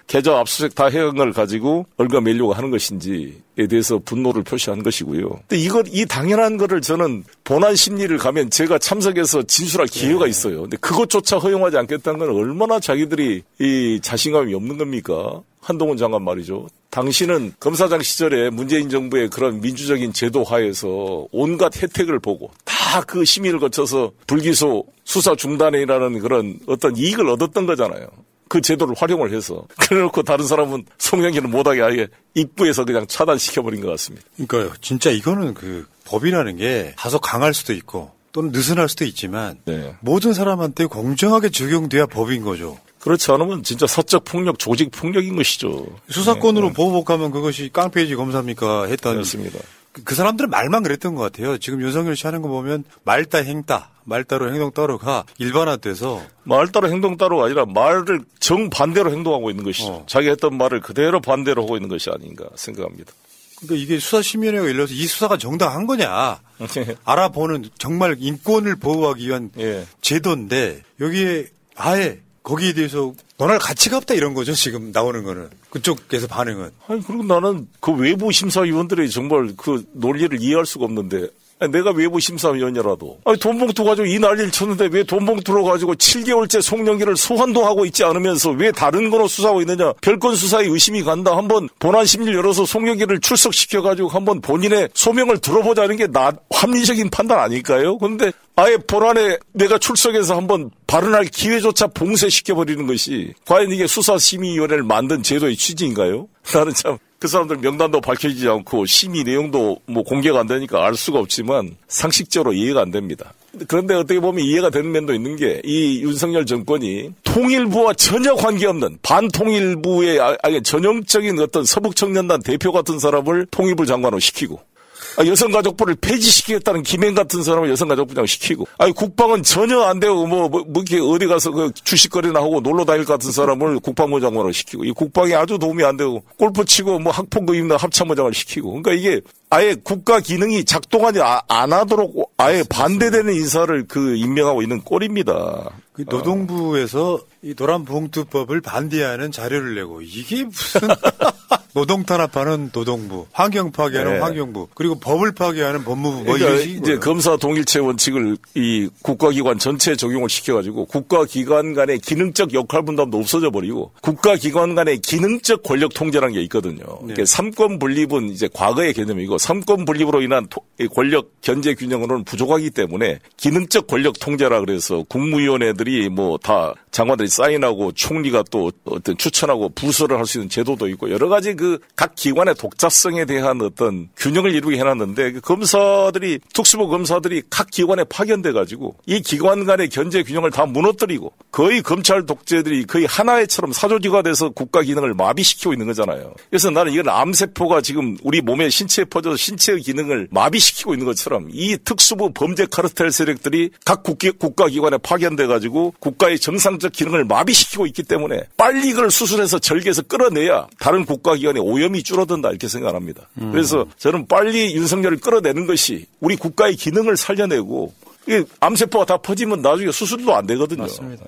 계좌 압수수색 다걸 가지고 얼가매려고 하는 것인지에 대해서 분노를 표시한 것이고요. 근데 이걸 이 당연한 거를 저는 본안 심리를 가면 제가 참석해서 진술할 기회가 네. 있어요. 근데 그것조차 허용하지 않겠다는 건 얼마나 자기들이 이 자신감이 없는 겁니까? 한동훈 장관 말이죠. 당신은 검사장 시절에 문재인 정부의 그런 민주적인 제도 하에서 온갖 혜택을 보고 다 그 심의를 거쳐서 불기소 수사 중단이라는 그런 어떤 이익을 얻었던 거잖아요. 그 제도를 활용을 해서 그래놓고 다른 사람은 송영기는 못하게 아예 입구에서 그냥 차단시켜버린 것 같습니다. 그러니까요. 진짜 이거는 그 법이라는 게 다소 강할 수도 있고 또는 느슨할 수도 있지만 네. 모든 사람한테 공정하게 적용돼야 법인 거죠. 그렇지 않으면 진짜 사적 폭력, 조직 폭력인 것이죠. 수사권으로 네. 보호복하면 그것이 깡패지 검사입니까 했던. 그렇습니다. 그, 그 사람들은 말만 그랬던 것 같아요. 지금 윤석열 씨 하는 거 보면 말 따 행따, 말 따로 행동 따로가 일반화돼서 말 따로 행동 따로가 아니라 말을 정반대로 행동하고 있는 것이죠. 어. 자기 했던 말을 그대로 반대로 하고 있는 것이 아닌가 생각합니다. 그러니까 이게 수사심의위원회가 열려서 이 수사가 정당한 거냐 알아보는 정말 인권을 보호하기 위한 예. 제도인데 여기에 아예 거기에 대해서 논할 가치가 없다 이런 거죠 지금 나오는 거는. 그쪽에서 반응은. 아니 그리고 나는 그 외부 심사위원들의 정말 그 논리를 이해할 수가 없는데 내가 외부 심사위원이라도 아니 돈 봉투 가지고 이 난리를 쳤는데 왜 돈 봉투로 가지고 7개월째 송영기를 소환도 하고 있지 않으면서 왜 다른 거로 수사하고 있느냐 별건 수사에 의심이 간다 한번 본안 심리를 열어서 송영기를 출석시켜 가지고 한번 본인의 소명을 들어보자는 게 나 합리적인 판단 아닐까요? 그런데 아예 본안에 내가 출석해서 한번 발언할 기회조차 봉쇄시켜버리는 것이 과연 이게 수사심의위원회를 만든 제도의 취지인가요? 나는 참 그 사람들 명단도 밝혀지지 않고 심의 내용도 뭐 공개가 안 되니까 알 수가 없지만 상식적으로 이해가 안 됩니다. 그런데 어떻게 보면 이해가 되는 면도 있는 게 이 윤석열 정권이 통일부와 전혀 관계없는 반통일부의 아예 전형적인 어떤 서북청년단 대표 같은 사람을 통일부 장관으로 시키고 아, 여성가족부를 폐지시키겠다는 김행 같은 사람을 여성가족부장 시키고, 아니 국방은 전혀 안 되고 뭐, 뭐, 뭐 이렇게 어디 가서 그 주식거리나 하고 놀러 다닐 것 같은 사람을 국방부 장관으로 시키고, 이 국방이 아주 도움이 안 되고 골프 치고 뭐 학폭 입는 합참부장을 시키고, 그러니까 이게 아예 국가 기능이 작동하지 아, 안 하도록 아예 반대되는 인사를 그 임명하고 있는 꼴입니다. 그 노동부에서 이 노란봉투법을 반대하는 자료를 내고 이게 무슨 노동 탄압하는 노동부, 환경 파괴하는 네. 환경부, 그리고 법을 파괴하는 법무부 뭐 그러니까 이제 검사 동일체 원칙을 이 국가기관 전체에 적용을 시켜가지고 국가기관 간의 기능적 역할 분담도 없어져 버리고 국가기관 간의 기능적 권력 통제라는 게 있거든요. 네. 그러니까 삼권 분립은 이제 과거의 개념이고 삼권 분립으로 인한 권력 견제 균형으로는 부족하기 때문에 기능적 권력 통제라 그래서 국무위원회들이 뭐 다 장관들이 사인하고 총리가 또 어떤 추천하고 부서를 할 수 있는 제도도 있고 여러 가지 그 각 기관의 독자성에 대한 어떤 균형을 이루게 해놨는데 그 검사들이 특수부 검사들이 각 기관에 파견돼 가지고 이 기관 간의 견제 균형을 다 무너뜨리고 거의 검찰 독재들이 거의 하나의처럼 사조지가 돼서 국가 기능을 마비시키고 있는 거잖아요. 그래서 나는 이건 암세포가 지금 우리 몸에 신체에 퍼져서 신체의 기능을 마비시키고 있는 것처럼 이 특수 부 범죄 카르텔 세력들이 각 국가 기관에 파견돼 가지고 국가의 정상적 기능을 마비시키고 있기 때문에 빨리 이걸 수술해서 절개해서 끌어내야 다른 국가기관의 오염이 줄어든다 이렇게 생각합니다. 음. 그래서 저는 빨리 윤석열을 끌어내는 것이 우리 국가의 기능을 살려내고 이게 암세포가 다 퍼지면 나중에 수술도 안 되거든요. 맞습니다.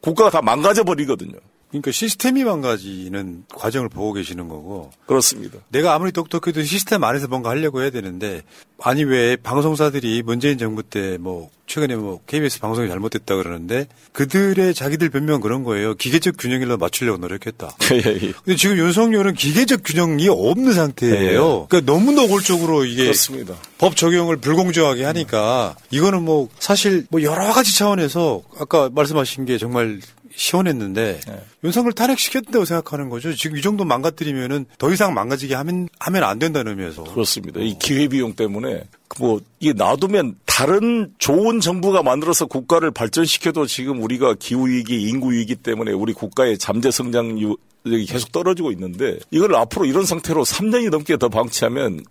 국가가 다 망가져 버리거든요. 그러니까 시스템이 망가지는 과정을 보고 계시는 거고. 그렇습니다. 내가 아무리 똑똑해도 시스템 안에서 뭔가 하려고 해야 되는데 아니 왜 방송사들이 문재인 정부 때 뭐 최근에 뭐 KBS 방송이 잘못됐다 그러는데 그들의 자기들 변명 그런 거예요. 기계적 균형을 맞추려고 노력했다. 예, 예. 근데 지금 윤석열은 기계적 균형이 없는 상태예요. 예, 그러니까 너무 노골적으로 이게 그렇습니다. 법 적용을 불공정하게 하니까 이거는 뭐 사실 뭐 여러 가지 차원에서 아까 말씀하신 게 정말 시원했는데 네. 윤석열 탄핵시켰다고 생각하는 거죠. 지금 이 정도 망가뜨리면은 더 이상 망가지게 하면 하면 안 된다는 의미에서 그렇습니다. 이 기회 비용 때문에 뭐 이게 놔두면 다 다른 좋은 정부가 만들어서 국가를 발전시켜도 지금 우리가 기후 위기, 인구 위기 때문에 우리 국가의 잠재 성장률 이 계속 떨어지고 있는데 이걸 앞으로 이런 상태로 3년이 넘게 더 방치하면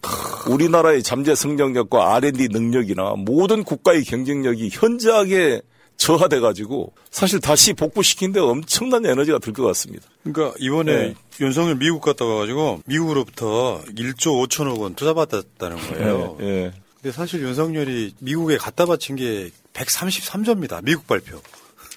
우리나라의 잠재 성장력과 R&D 능력이나 모든 국가의 경쟁력이 현저하게 저하돼 가지고 사실 다시 복구시키는데 엄청난 에너지가 들 것 같습니다. 그러니까 이번에 네. 윤석열 미국 갔다 와가지고 미국으로부터 1조 5천억 원 투자받았다는 거예요. 예, 예. 근데 사실 윤석열이 미국에 갖다 바친 게 133조입니다. 미국 발표.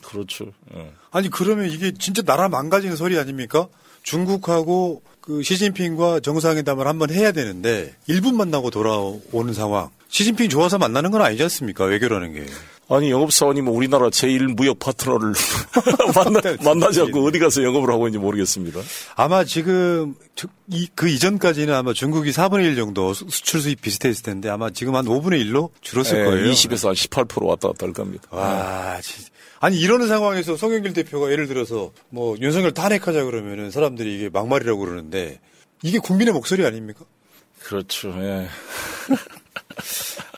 그렇죠. 예. 아니 그러면 이게 진짜 나라 망가지는 소리 아닙니까? 중국하고 그 시진핑과 정상회담을 한번 해야 되는데 1분 만나고 돌아오는 상황. 시진핑 좋아서 만나는 건 아니지 않습니까? 외교라는 게. 아니 영업사원이면 우리나라 제일 무역 파트너를 만나, 만나지 않고 어디 가서 영업을 하고 있는지 모르겠습니다. 아마 지금 그 이전까지는 아마 중국이 4분의 1 정도 수- 수출 수입 비슷했을 텐데 아마 지금 한 5분의 1로 줄었을 예, 거예요. 20에서 한 18% 왔다 갔다 할 겁니다. 와, 진짜. 아니 이러는 상황에서 송영길 대표가 예를 들어서 뭐 윤석열 탄핵하자 그러면은 사람들이 이게 막말이라고 그러는데 이게 국민의 목소리 아닙니까? 그렇죠. 예.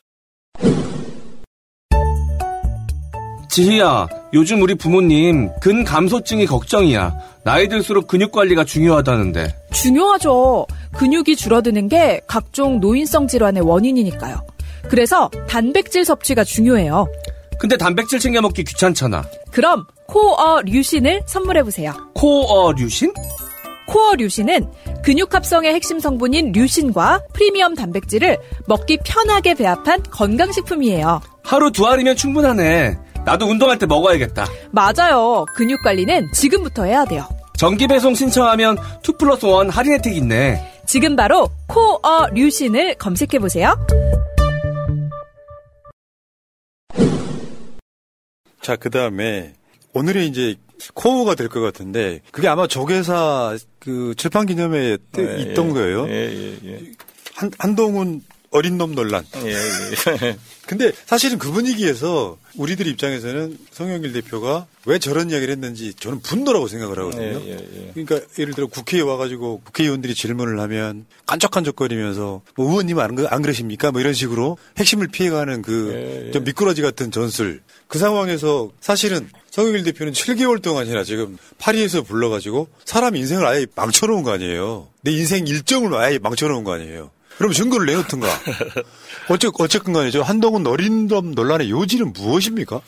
지희야, 요즘 우리 부모님 근감소증이 걱정이야. 나이 들수록 근육 관리가 중요하다는데. 중요하죠. 근육이 줄어드는 게 각종 노인성 질환의 원인이니까요. 그래서 단백질 섭취가 중요해요. 근데 단백질 챙겨 먹기 귀찮잖아. 그럼 코어 류신을 선물해 보세요. 코어 류신? 코어 류신은 근육 합성의 핵심 성분인 류신과 프리미엄 단백질을 먹기 편하게 배합한 건강식품이에요. 하루 두 알이면 충분하네. 나도 운동할 때 먹어야겠다. 맞아요. 근육 관리는 지금부터 해야 돼요. 정기 배송 신청하면 2 플러스 1 할인 혜택 있네. 지금 바로 코어 류신을 검색해 보세요. 자, 그 다음에 오늘의 이제 코어가 될 것 같은데 그게 아마 조계사 그 출판 기념회에 때 예, 있던 예. 거예요. 예, 예, 예. 한, 한동훈 어린 놈 논란. 예, 예. 근데 사실은 그 분위기에서 우리들 입장에서는 송영길 대표가 왜 저런 이야기를 했는지 저는 분노라고 생각을 하거든요. 예, 예, 예. 그러니까 예를 들어 국회에 와가지고 국회의원들이 질문을 하면 깐족깐족거리면서 뭐 의원님 안, 그- 안 그러십니까? 뭐 이런 식으로 핵심을 피해가는 그 예, 예. 좀 미꾸라지 같은 전술. 그 상황에서 사실은 송영길 대표는 7개월 동안이나 지금 파리에서 불러가지고 사람 인생을 아예 망쳐놓은 거 아니에요. 내 인생 일정을 아예 망쳐놓은 거 아니에요. 그럼 증거를 내놓든가. 어째, 어쨌건 간에 저 한동훈 어린덤 논란의 요지는 무엇입니까?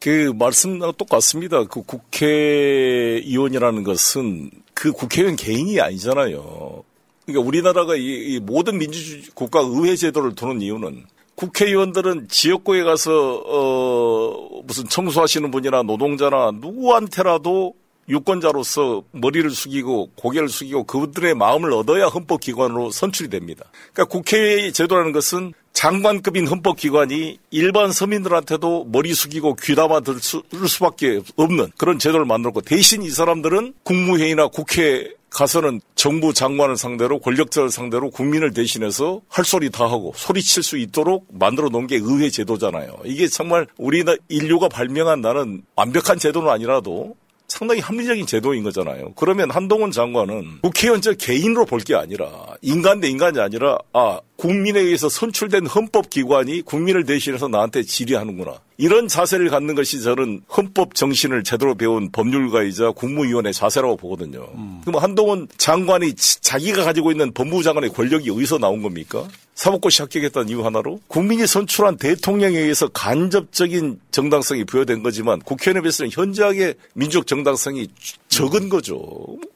그 말씀하고 똑같습니다. 그 국회의원이라는 것은 그 국회의원 개인이 아니잖아요. 그러니까 우리나라가 이, 이 모든 민주주의 국가 의회 제도를 두는 이유는 국회의원들은 지역구에 가서 어 무슨 청소하시는 분이나 노동자나 누구한테라도 유권자로서 머리를 숙이고 고개를 숙이고 그들의 마음을 얻어야 헌법기관으로 선출이 됩니다. 그러니까 국회 제도라는 것은 장관급인 헌법기관이 일반 서민들한테도 머리 숙이고 귀담아 들 수, 들 수밖에 없는 그런 제도를 만들었고 대신 이 사람들은 국무회의나 국회 가서는 정부 장관을 상대로 권력자를 상대로 국민을 대신해서 할 소리 다 하고 소리칠 수 있도록 만들어 놓은 게 의회 제도잖아요. 이게 정말 우리 나- 인류가 발명한 나는 완벽한 제도는 아니라도 상당히 합리적인 제도인 거잖아요. 그러면 한동훈 장관은 국회의원 저 개인으로 볼 게 아니라 인간 대 인간이 아니라 아 국민에 의해서 선출된 헌법기관이 국민을 대신해서 나한테 질의하는구나. 이런 자세를 갖는 것이 저는 헌법 정신을 제대로 배운 법률가이자 국무위원의 자세라고 보거든요. 그럼 한동훈 장관이 지- 자기가 가지고 있는 법무부 장관의 권력이 어디서 나온 겁니까? 사법고시 합격했다는 이유 하나로 국민이 선출한 대통령에 의해서 간접적인 정당성이 부여된 거지만 국회의원에 비해서는 현저하게 민족 정당성이 적은 거죠.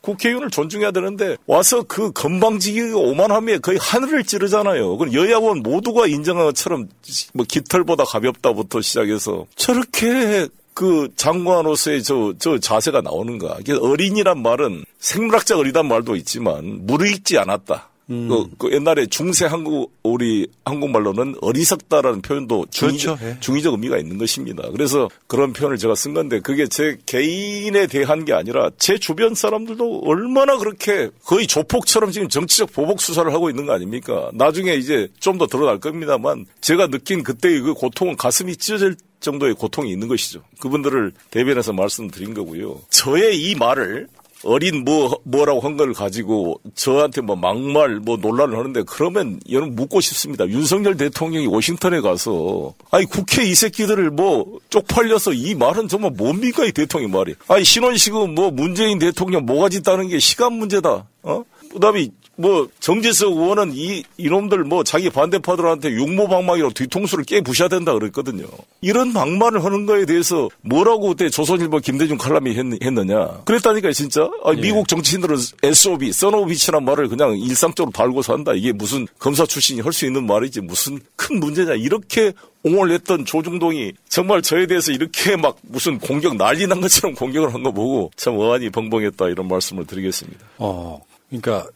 국회의원을 존중해야 되는데 와서 그 건방지기가 오만함에 거의 하늘을 찌르잖아요. 그럼 여야원 모두가 인정한 것처럼 뭐 깃털보다 가볍다부터 시작해서 저렇게 그 장관으로서의 저, 저 자세가 나오는가. 어린이란 말은 생물학적 어리단 말도 있지만 무르익지 않았다. 그, 그 옛날에 중세 한국 우리 한국말로는 어리석다라는 표현도 중의적, 그렇죠. 예. 중의적 의미가 있는 것입니다. 그래서 그런 표현을 제가 쓴 건데 그게 제 개인에 대한 게 아니라 제 주변 사람들도 얼마나 그렇게 거의 조폭처럼 지금 정치적 보복 수사를 하고 있는 거 아닙니까? 나중에 이제 좀 더 드러날 겁니다만 제가 느낀 그때의 그 고통은 가슴이 찢어질 정도의 고통이 있는 것이죠. 그분들을 대변해서 말씀드린 거고요. 저의 이 말을 어린 뭐 뭐라고 한 걸 가지고 저한테 뭐 막말 뭐 논란을 하는데 그러면 여러분 묻고 싶습니다. 윤석열 대통령이 워싱턴에 가서 아니 국회 이 새끼들을 뭐 쪽팔려서 이 말은 정말 뭡니까 이 대통령 말이. 아니 신원식은 뭐 문재인 대통령 모가지 따는 게 시간 문제다. 어? 그다음에 뭐 정재석 의원은 이 이놈들 뭐 자기 반대파들한테 육모방망이로 뒤통수를 깨 부셔야 된다 그랬거든요. 이런 막말을 하는 거에 대해서 뭐라고 그때 조선일보 김대중 칼럼이 했, 느냐 그랬다니까 진짜. 아니, 예. 미국 정치인들은 SOB, 써노비치란 말을 그냥 일상적으로 달고 산다. 이게 무슨 검사 출신이 할 수 있는 말이지 무슨 큰 문제냐 이렇게 옹호를 했던 조중동이 정말 저에 대해서 이렇게 막 무슨 공격 난리 난 것처럼 공격을 한 거 보고 참 어안이 벙벙했다 이런 말씀을 드리겠습니다. 어, 그러니까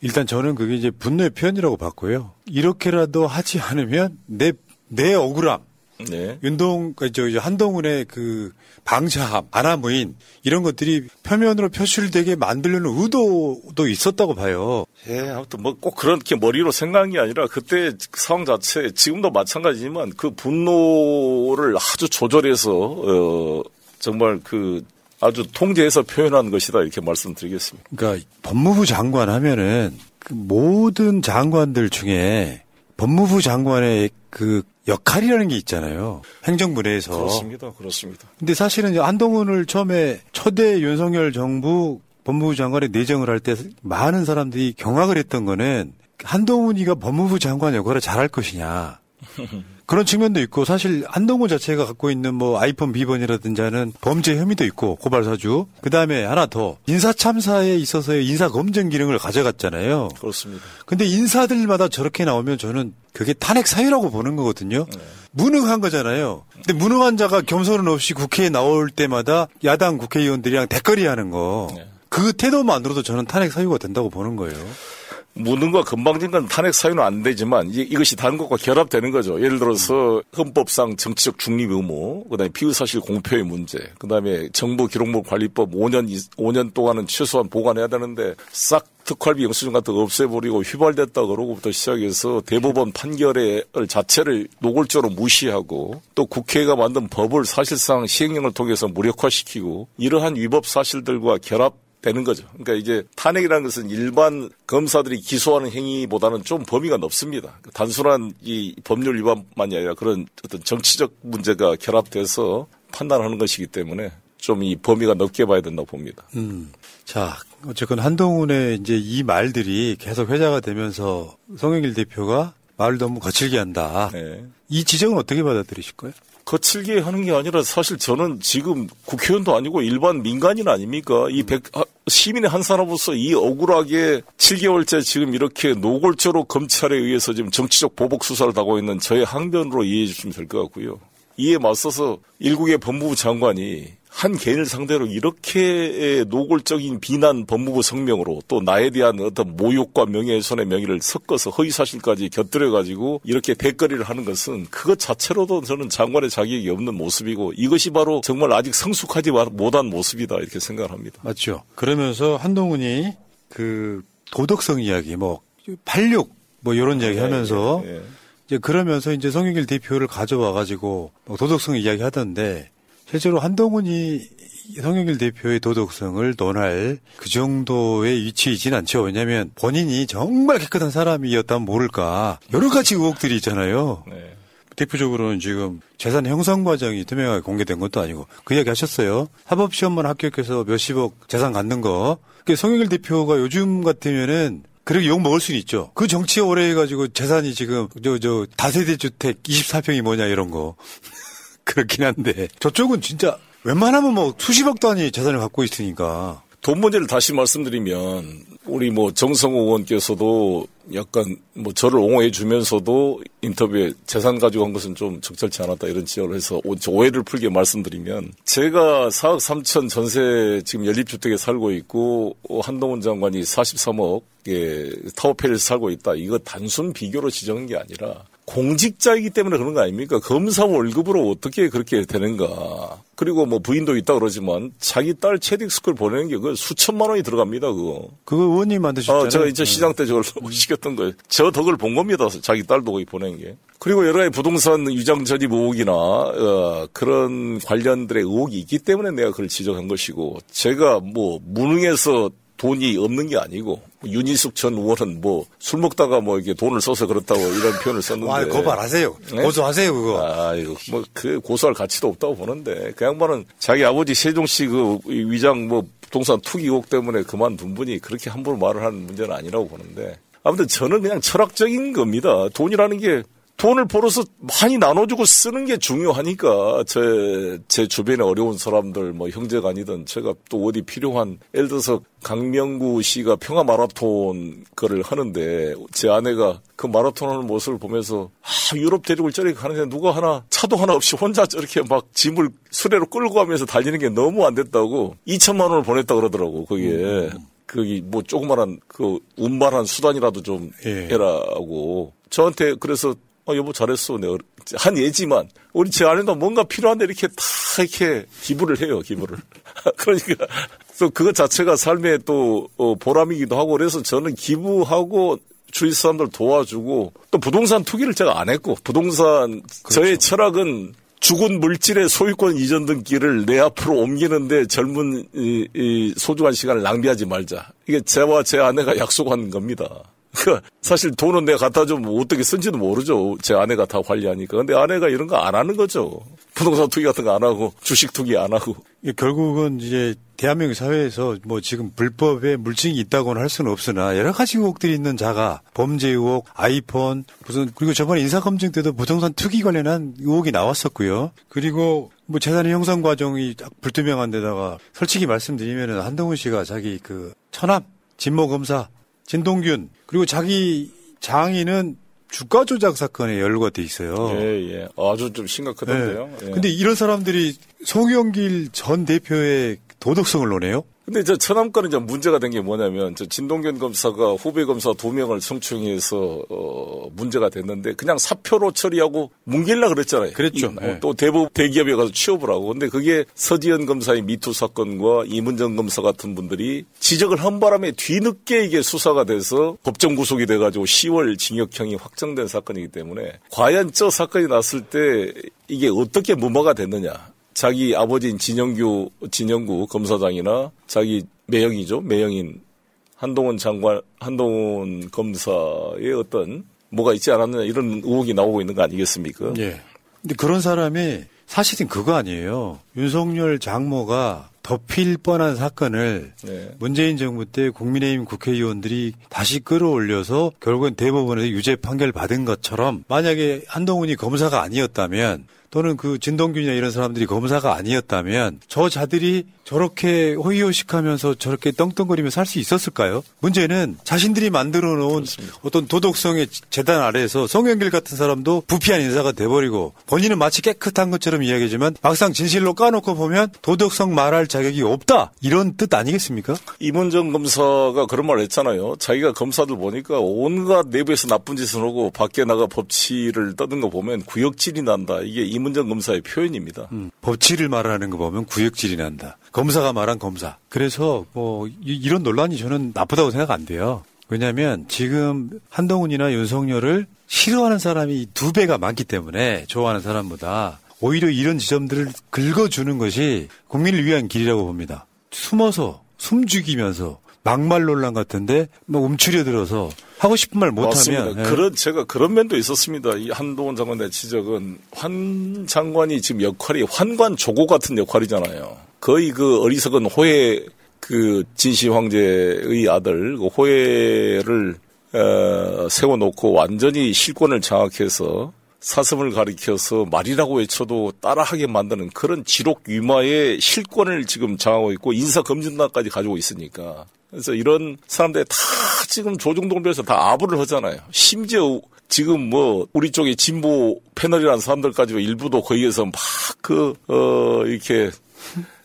일단 저는 그게 이제 분노의 표현이라고 봤고요. 이렇게라도 하지 않으면 내, 내 억울함, 네. 윤동, 그 저, 저 한동훈의 그 방자함, 아나무인 이런 것들이 표면으로 표출되게 만들려는 의도도 있었다고 봐요. 예, 아무튼 뭐 꼭 그렇게 머리로 생각한 게 아니라 그때 그 상황 자체 지금도 마찬가지지만 그 분노를 아주 조절해서 어 정말 그 아주 통제해서 표현한 것이다 이렇게 말씀드리겠습니다. 그러니까 법무부 장관 하면은 그 모든 장관들 중에 법무부 장관의 그 역할이라는 게 있잖아요. 행정부 내에서. 그렇습니다. 그렇습니다. 근데 사실은 이제 한동훈을 처음에 초대 윤석열 정부 법무부 장관의 내정을 할 때 많은 사람들이 경악을 했던 거는 한동훈이가 법무부 장관 역할을 잘할 것이냐. 그런 측면도 있고 사실 한동훈 자체가 갖고 있는 뭐 아이폰 비번이라든지 하는 범죄 혐의도 있고 고발 사주. 그다음에 하나 더 인사 참사에 있어서의 인사 검증 기능을 가져갔잖아요. 그렇습니다. 근데 인사들마다 저렇게 나오면 저는 그게 탄핵 사유라고 보는 거거든요. 무능한 거잖아요. 근데 무능한 자가 겸손은 없이 국회에 나올 때마다 야당 국회의원들이랑 대거리 하는 거. 그 태도만으로도 저는 탄핵 사유가 된다고 보는 거예요. 무능과 건방진 건 탄핵 사유는 안 되지만 이, 이것이 다른 것과 결합되는 거죠. 예를 들어서 헌법상 정치적 중립 의무, 그다음에 피의 사실 공표의 문제, 그다음에 정부 기록물 관리법 5년 5년 동안은 최소한 보관해야 되는데 싹 특활비 영수증 같은 거 없애버리고 휘발됐다 그러고부터 시작해서 대법원 판결의 자체를 노골적으로 무시하고 또 국회가 만든 법을 사실상 시행령을 통해서 무력화시키고 이러한 위법 사실들과 결합 되는 거죠. 그러니까 이제 탄핵이라는 것은 일반 검사들이 기소하는 행위보다는 좀 범위가 넓습니다. 단순한 이 법률 위반만이 아니라 그런 어떤 정치적 문제가 결합돼서 판단하는 것이기 때문에 좀 이 범위가 넓게 봐야 된다고 봅니다. 음. 자, 어쨌건 한동훈의 이제 이 말들이 계속 회자가 되면서 송영길 대표가 말을 너무 거칠게 한다. 네. 이 지적은 어떻게 받아들이실 거예요? 거칠게 하는 게 아니라 사실 저는 지금 국회의원도 아니고 일반 민간인 아닙니까? 이 백, 아, 시민의 한 사람으로서 이 억울하게 7개월째 지금 이렇게 노골적으로 검찰에 의해서 지금 정치적 보복 수사를 당하고 있는 저의 항변으로 이해해 주시면 될 것 같고요. 이에 맞서서 일국의 법무부 장관이 한 개인을 상대로 이렇게 노골적인 비난 법무부 성명으로 또 나에 대한 어떤 모욕과 명예훼손의 명의를 섞어서 허위사실까지 곁들여가지고 이렇게 대거리를 하는 것은 그것 자체로도 저는 장관의 자격이 없는 모습이고 이것이 바로 정말 아직 성숙하지 못한 모습이다 이렇게 생각을 합니다. 맞죠. 그러면서 한동훈이 그 도덕성 이야기, 뭐, 86, 뭐, 이런 이야기 하면서 예, 예. 이제 그러면서 이제 송영길 대표를 가져와 가지고 뭐 도덕성 이야기 하던데 실제로 한동훈이 송영길 대표의 도덕성을 논할 그 정도의 위치에 있진 않죠. 왜냐하면 본인이 정말 깨끗한 사람이었다면 모를까 여러 가지 의혹들이 있잖아요. 네. 대표적으로는 지금 재산 형성 과정이 투명하게 공개된 것도 아니고 그 이야기 하셨어요. 사법 시험만 합격해서 몇십억 재산 갖는 거. 그 송영길 대표가 요즘 같으면은 그렇게 욕 먹을 수는 있죠. 그 정치에 오래 해가지고 재산이 지금 저 저 다세대 주택 24평이 뭐냐 이런 거 그렇긴 한데. 저쪽은 진짜 웬만하면 뭐 수십억 단위 재산을 갖고 있으니까. 돈 문제를 다시 말씀드리면 우리 뭐 정성호 의원께서도 약간 뭐 저를 옹호해 주면서도 인터뷰에 재산 가지고 한 것은 좀 적절치 않았다 이런 지적을 해서 오- 오해를 풀게 말씀드리면 제가 4억 3천 전세 지금 연립주택에 살고 있고 어, 한동훈 장관이 43억의 타워팰리스 살고 있다. 이거 단순 비교로 지정한 게 아니라 공직자이기 때문에 그런 거 아닙니까? 검사 월급으로 어떻게 그렇게 되는가. 그리고 뭐 부인도 있다 그러지만 자기 딸 채드윅 스쿨 보내는 게 그 수천만 원이 들어갑니다, 그거. 그거 의원님 만드셨잖아요. 어, 제가 이제 시장 때 저걸 시켰 있었던 거예요. 저 덕을 본 겁니다. 자기 딸도 거기 보낸 게. 그리고 여러 가지 부동산 위장 전입 의혹이나 어, 그런 관련들의 의혹이 있기 때문에 내가 그걸 지적한 것이고 제가 뭐 무능해서 돈이 없는 게 아니고 윤희숙 전 의원은 뭐 술 먹다가 뭐 이렇게 돈을 써서 그렇다고 이런 표현을 썼는데 아, 고발하세요. 고소하세요 그거. 아, 이거 뭐 그 고소할 가치도 없다고 보는데 그 양반은 자기 아버지 세종씨 그 위장 뭐 부동산 투기 의혹 때문에 그만둔 분이 그렇게 함부로 말을 하는 문제는 아니라고 보는데 아무튼 저는 그냥 철학적인 겁니다. 돈이라는 게 돈을 벌어서 많이 나눠주고 쓰는 게 중요하니까 제, 제 주변에 어려운 사람들 뭐 형제가 아니든 제가 또 어디 필요한 예를 들어서 강명구 씨가 평화 마라톤 거를 하는데 제 아내가 그 마라톤 하는 모습을 보면서 아, 유럽 대륙을 저렇게 가는데 누가 하나 차도 하나 없이 혼자 저렇게 막 짐을 수레로 끌고 가면서 달리는 게 너무 안 됐다고 2천만 원을 보냈다 그러더라고 거기에. 음. 거기 뭐 조그만한 그 운반한 수단이라도 좀 예. 해라고 저한테 그래서 어, 여보 잘했어. 내가 한 예지만 우리 제 아내도 뭔가 필요한데 이렇게 다 이렇게 기부를 해요. 기부를. 그러니까 또 그것 자체가 삶의 또 어, 보람이기도 하고 그래서 저는 기부하고 주위 사람들 도와주고 또 부동산 투기를 제가 안 했고 부동산 그렇죠. 저의 철학은 죽은 물질의 소유권 이전 등기를 내 앞으로 옮기는데 젊은 이, 이 소중한 시간을 낭비하지 말자. 이게 저와 제 아내가 약속한 겁니다. 그 사실 돈은 내가 갖다 주면 어떻게 쓴지도 모르죠. 제 아내가 다 관리하니까. 근데 아내가 이런 거 안 하는 거죠. 부동산 투기 같은 거 안 하고 주식 투기 안 하고. 결국은 이제 대한민국 사회에서 뭐 지금 불법의 물증이 있다고는 할 수는 없으나 여러 가지 의혹들이 있는 자가 범죄 의혹, 아이폰, 무슨 그리고 저번에 인사검증 때도 부동산 투기 관련한 의혹이 나왔었고요. 그리고 뭐 재산의 형성 과정이 불투명한 데다가 솔직히 말씀드리면은 한동훈 씨가 자기 그 천암 진모 검사 진동균 그리고 자기 장인은 주가 조작 사건에 연루가 돼 있어요. 예, 예. 아주 좀 심각하던데요. 네. 예. 근데 이런 사람들이 송영길 전 대표의 도덕성을 논해요? 근데 저 천암권은 이제 문제가 된 게 뭐냐면 저 진동견 검사가 후배 검사 두 명을 성추행해서 어 문제가 됐는데 그냥 사표로 처리하고 뭉길라 그랬잖아요. 그랬죠. 이, 네. 또 대부분 대기업에 가서 취업을 하고 근데 그게 서지현 검사의 미투 사건과 이문정 검사 같은 분들이 지적을 한 바람에 뒤늦게 이게 수사가 돼서 법정 구속이 돼가지고 10월 징역형이 확정된 사건이기 때문에 과연 저 사건이 났을 때 이게 어떻게 무마가 됐느냐. 자기 아버지인 진영규, 진영구 검사장이나 자기 매형이죠. 매형인 한동훈 장관, 한동훈 검사의 어떤 뭐가 있지 않았느냐 이런 의혹이 나오고 있는 거 아니겠습니까? 예. 근데 그런 사람이 사실은 그거 아니에요. 윤석열 장모가 덮일 뻔한 사건을 네. 문재인 정부 때 국민의힘 국회의원들이 다시 끌어올려서 결국은 대법원에서 유죄 판결 받은 것처럼 만약에 한동훈이 검사가 아니었다면 또는 그 진동균이나 이런 사람들이 검사가 아니었다면 저 자들이 저렇게 호의호식하면서 저렇게 떵떵거리며 살수 있었을까요? 문제는 자신들이 만들어 놓은 그렇습니다. 어떤 도덕성의 재단 아래에서 송영길 같은 사람도 부피한 인사가 돼버리고 본인은 마치 깨끗한 것처럼 이야기하지만 막상 진실로 까놓고 보면 도덕성 말할 자격이 없다 이런 뜻 아니겠습니까? 이문정 검사가 그런 말 했잖아요. 자기가 검사들 보니까 온갖 내부에서 나쁜 짓을 하고 밖에 나가 법치를 떠든 거 보면 구역질이 난다. 이게 이문정 검사의 표현입니다. 음, 법치를 말하는 거 보면 구역질이 난다. 검사가 말한 검사. 그래서 뭐 이 런 논란이 저는 나쁘다고 생각 안 돼요. 왜냐하면 지금 한동훈이나 윤석열을 싫어하는 사람이 두 배가 많기 때문에 좋아하는 사람보다 오히려 이런 지점들을 긁어주는 것이 국민을 위한 길이라고 봅니다. 숨어서 숨 죽이면서 막말 논란 같은데 뭐 움츠려 들어서 하고 싶은 말 못하면 네. 그런 제가 그런 면도 있었습니다. 이 한동훈 장관의 지적은 환 장관이 지금 역할이 환관 조고 같은 역할이잖아요. 거의 그 어리석은 호해 그 진시 황제의 아들 그 호해를 어, 세워놓고 완전히 실권을 장악해서 사슴을 가리켜서 말이라고 외쳐도 따라하게 만드는 그런 지록 위마의 실권을 지금 장하고 있고 인사 검증단까지 가지고 있으니까 그래서 이런 사람들 다 지금 조중동별에서 다 아부를 하잖아요. 심지어 지금 뭐 우리 쪽에 진보 패널이라는 사람들까지 일부도 거기에서 막 그 어 이렇게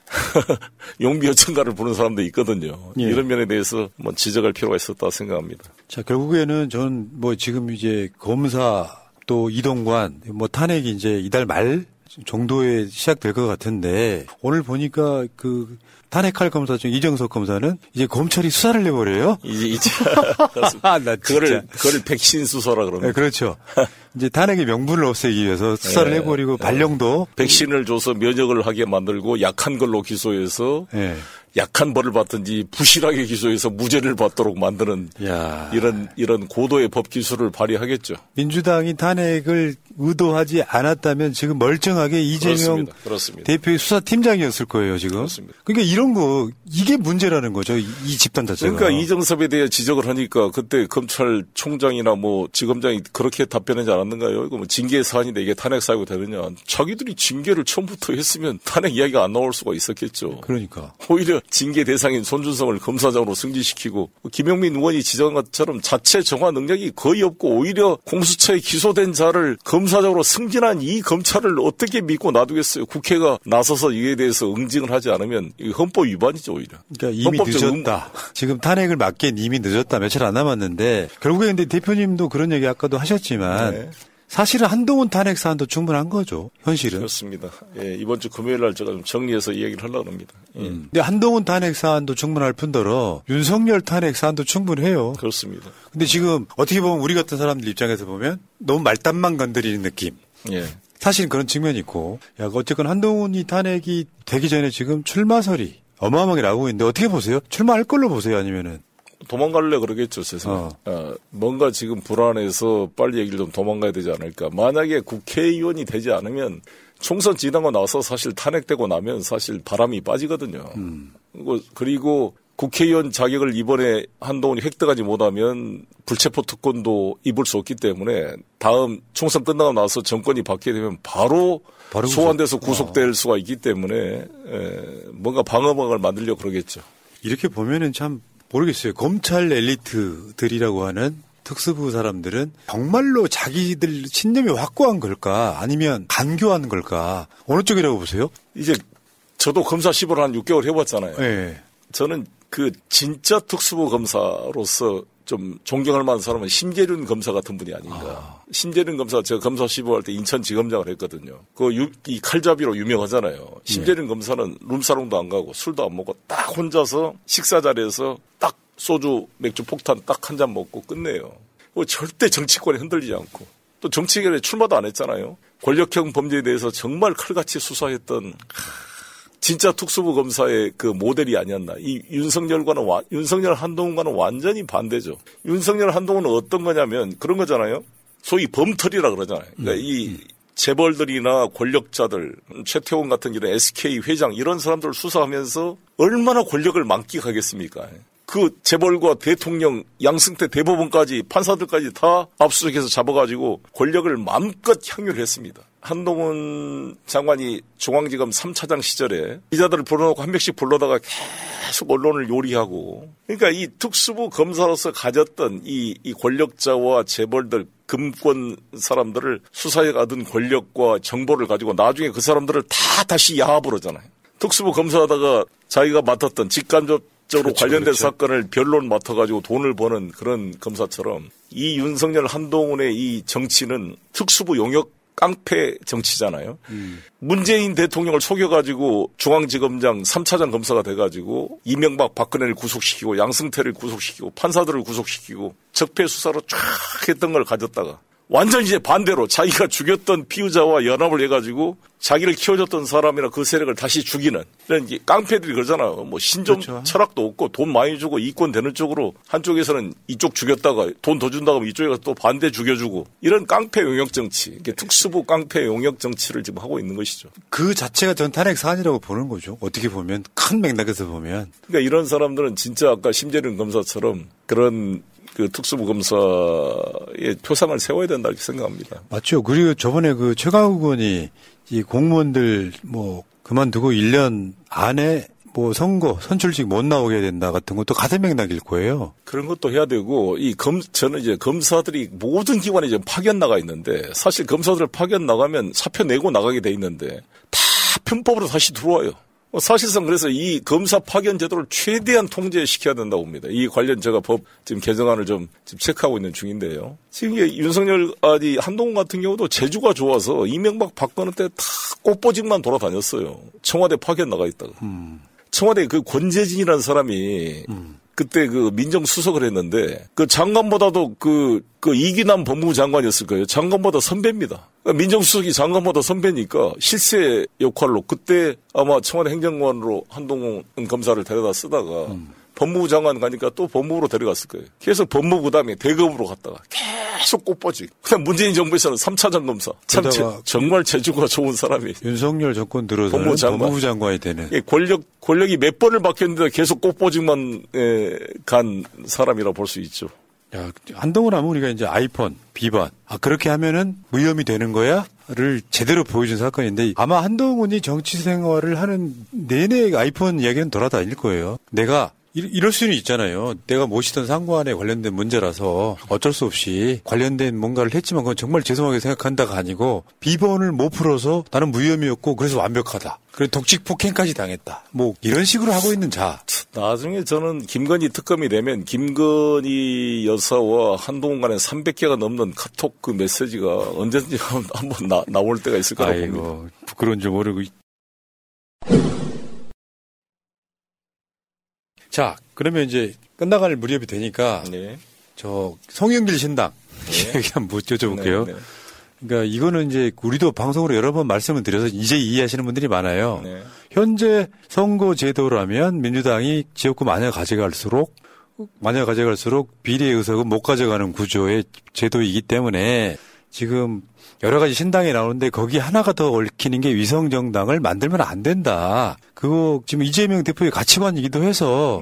용비 여천가를 부르는 사람도 있거든요. 예. 이런 면에 대해서 뭐 지적할 필요가 있었다 생각합니다. 자 결국에는 전 뭐 지금 이제 검사 또 이동관 뭐 탄핵이 이제 이달 말 정도에 시작될 것 같은데 오늘 보니까 그 탄핵할 검사 중 이정석 검사는 이제 검찰이 수사를 내버려요. 이제 이제 아, 나 그거를. 그거를 백신 수사라 그럽니다. 네, 그렇죠. 이제 탄핵의 명분을 없애기 위해서 수사를 네. 해버리고 발령도 백신을 줘서 면역을 하게 만들고 약한 걸로 기소해서 네. 약한 벌을 받든지 부실하게 기소해서 무죄를 받도록 만드는 야. 이런 이런 고도의 법 기술을 발휘하겠죠. 민주당이 탄핵을 의도하지 않았다면 지금 멀쩡하게 이재명 그렇습니다. 그렇습니다. 대표의 수사팀장이었을 거예요, 지금. 그러니까 이런 거, 이게 문제라는 거죠, 이, 이 집단 자체가. 그러니까 이정섭에 대해 지적을 하니까 그때 검찰총장이나 뭐 지검장이 그렇게 답변하지 않았는가요? 이거 뭐 징계 사안인데 이게 탄핵 사유가 되느냐? 자기들이 징계를 처음부터 했으면 탄핵 이야기가 안 나올 수가 있었겠죠. 그러니까. 오히려 징계 대상인 손준성을 검사장으로 승진시키고 김영민 의원이 지적한 것처럼 자체 정화 능력이 거의 없고 오히려 공수처에 기소된 자를 검사장으로 승진한 이 검찰을 어떻게 믿고 놔두겠어요? 국회가 나서서 이에 대해서 응징을 하지 않으면 이 헌법 위반이죠 오히려. 그러니까 이미 늦었다. 지금 탄핵을 막기엔 이미 늦었다. 며칠 안 남았는데 결국에 근데 대표님도 그런 얘기 아까도 하셨지만 네. 사실은 한동훈 탄핵 사안도 충분한 거죠. 현실은. 그렇습니다. 예, 이번 주 금요일 날 제가 좀 정리해서 이야기를 하려고 합니다. 예. 근데 한동훈 탄핵 사안도 충분할 뿐더러 윤석열 탄핵 사안도 충분해요. 그렇습니다. 근데 지금 어떻게 보면 우리 같은 사람들 입장에서 보면 너무 말단만 건드리는 느낌. 예. 사실 그런 측면이 있고, 야, 어쨌건 한동훈이 탄핵이 되기 전에 지금 출마설이 어마어마하게 나오고 있는데 어떻게 보세요? 출마할 걸로 보세요? 아니면은? 도망갈래 그러겠죠, 세상. 어. 뭔가 지금 불안해서 빨리 얘기를 좀 도망가야 되지 않을까. 만약에 국회의원이 되지 않으면 총선 지나고 나서 사실 탄핵되고 나면 사실 바람이 빠지거든요. 그리고- 그리고 국회의원 자격을 이번에 한동훈이 획득하지 못하면 불체포 특권도 입을 수 없기 때문에 다음 총선 끝나고 나서 정권이 바뀌게 되면 바로, 바로 소환돼서 구속. 구속될 수가 있기 때문에 에, 뭔가 방어막을 만들려고 그러겠죠. 이렇게 보면은 참 모르겠어요. 검찰 엘리트들이라고 하는 특수부 사람들은 정말로 자기들 신념이 확고한 걸까? 아니면 간교한 걸까? 어느 쪽이라고 보세요? 이제 저도 검사 10을 한 6개월 해봤잖아요. 네. 저는 그 진짜 특수부 검사로서 좀 존경할 만한 사람은 심재륜 검사 같은 분이 아닌가. 심재륜 검사 제가 검사 15할때 인천지검장을 했거든요. 그 이 칼잡이로 유명하잖아요. 심재륜 검사는 룸사롱도 안 가고 술도 안 먹고 딱 혼자서 식사 자리에서 딱 소주 맥주 폭탄 딱 한 잔 먹고 끝내요. 뭐 절대 정치권에 흔들리지 않고 또 정치권에 출마도 안 했잖아요. 권력형 범죄에 대해서 정말 칼같이 수사했던 진짜 특수부 검사의 그 모델이 아니었나. 이 윤석열과는 와- 윤석열 한동훈과는 완전히 반대죠. 윤석열 한동훈은 어떤 거냐면 그런 거잖아요. 소위 범털이라 그러잖아요. 그러니까 이 재벌들이나 권력자들, 최태원 같은 이런 SK 회장 이런 사람들을 수사하면서 얼마나 권력을 만끽하겠습니까? 그 재벌과 대통령, 양승태 대법원까지 판사들까지 다 압수수색해서 잡아가지고 권력을 마음껏 향유했습니다. 한동훈 장관이 중앙지검 3차장 시절에 기자들을 불러놓고 한 명씩 불러다가 계속 언론을 요리하고 그러니까 이 특수부 검사로서 가졌던 이, 이 권력자와 재벌들 금권 사람들을 수사에 가둔 권력과 정보를 가지고 나중에 그 사람들을 다 다시 야합을 하잖아요. 특수부 검사하다가 자기가 맡았던 직간접 적으로 그렇죠, 관련된 그렇죠. 사건을 변론 맡아가지고 돈을 버는 그런 검사처럼 이 윤석열 한동훈의 이 정치는 특수부 용역 깡패 정치잖아요. 문재인 대통령을 속여가지고 중앙지검장 3차장 검사가 돼가지고 이명박 박근혜를 구속시키고 양승태를 구속시키고 판사들을 구속시키고 적폐 수사로 쫙 했던 걸 가졌다가 완전 이제 반대로 자기가 죽였던 피의자와 연합을 해가지고 자기를 키워줬던 사람이나 그 세력을 다시 죽이는 이런 깡패들이 그러잖아요. 뭐 신종 철학도 없고 돈 많이 주고 이권 되는 쪽으로 한쪽에서는 이쪽 죽였다가 돈 더 준다고 하면 이쪽에 서 또 반대 죽여주고 이런 깡패 용역 정치, 특수부 깡패 용역 정치를 지금 하고 있는 것이죠. 그 자체가 전 탄핵 사안이라고 보는 거죠. 어떻게 보면 큰 맥락에서 보면 그러니까 이런 사람들은 진짜 아까 심재륜 검사처럼 그런 그 특수부 검사의 표상을 세워야 된다 이렇게 생각합니다. 맞죠. 그리고 저번에 그 최강욱 의원이 이 공무원들 뭐 그만두고 1년 안에 뭐 선거 선출직 못 나오게 된다 같은 것도 같은 맥락일 거예요. 그런 것도 해야 되고 이 검 저는 이제 검사들이 모든 기관에 지금 파견 나가 있는데 사실 검사들 파견 나가면 사표 내고 나가게 돼 있는데 다 편법으로 다시 들어와요. 뭐 사실상 그래서 이 검사 파견 제도를 최대한 통제시켜야 된다고 봅니다. 이 관련 제가 법 지금 개정안을 좀 지금 체크하고 있는 중인데요. 지금 이게 윤석열 아니 한동훈 같은 경우도 제주가 좋아서 이명박 박근혜 때 다 꽃보직만 돌아다녔어요. 청와대 파견 나가 있다가. 음. 청와대 그 권재진이라는 사람이 그때 그 민정수석을 했는데 그 장관보다도 그, 그 이기남 법무부 장관이었을 거예요. 장관보다 선배입니다. 그러니까 민정수석이 장관보다 선배니까 실세 역할로 그때 아마 청와대 행정관으로 한동훈 검사를 데려다 쓰다가 법무부 장관 가니까 또 법무부로 데려갔을 거예요. 계속 법무부 다음에 대검으로 갔다가 계속 꽃보지. 그다음 문재인 정부에서는 3차장 검사. 참 제- 정말 재주가 좋은 사람이 윤석열 정권 들어서는 법무부 장관. 법무부 장관이 되는. 예, 권력 권력이 몇 번을 바뀌었는데 계속 꽃보직만 에, 간 사람이라 볼 수 있죠. 야, 한동훈 하면 우리가 이제 아이폰, 비반. 아, 그렇게 하면은 무혐의 되는 거야? 를 제대로 보여준 사건인데 아마 한동훈이 정치 생활을 하는 내내 아이폰 이야기는 돌아다닐 거예요. 내가 이- 이럴 수는 있잖아요. 내가 모시던 상관에 관련된 문제라서 어쩔 수 없이 관련된 뭔가를 했지만 그건 정말 죄송하게 생각한다가 아니고 비번을 못 풀어서 나는 무혐의였고 그래서 완벽하다. 그래 독직 폭행까지 당했다. 뭐 이런 식으로 하고 있는 자. 나중에 저는 김건희 특검이 되면 김건희 여사와 한동훈 간에 300개가 넘는 카톡 그 메시지가 언제든지 한번 나, 나올 때가 있을 거라고 봅니다. 아이고 부끄러운 줄 모르고. 자, 그러면 이제 끝나갈 무렵이 되니까 네. 저 송영길 신당 얘기 한번 여쭤볼게요. 네, 네. 그러니까 이거는 이제 우리도 방송으로 여러 번 말씀을 드려서 이제 이해하시는 분들이 많아요. 네. 현재 선거 제도라면 민주당이 지역구 많이 가져갈수록 많이 가져갈수록 비례 의석은 못 가져가는 구조의 제도이기 때문에 지금 여러 가지 신당이 나오는데 거기 하나가 더 얽히는 게 위성 정당을 만들면 안 된다. 그거 지금 이재명 대표의 가치관이기도 해서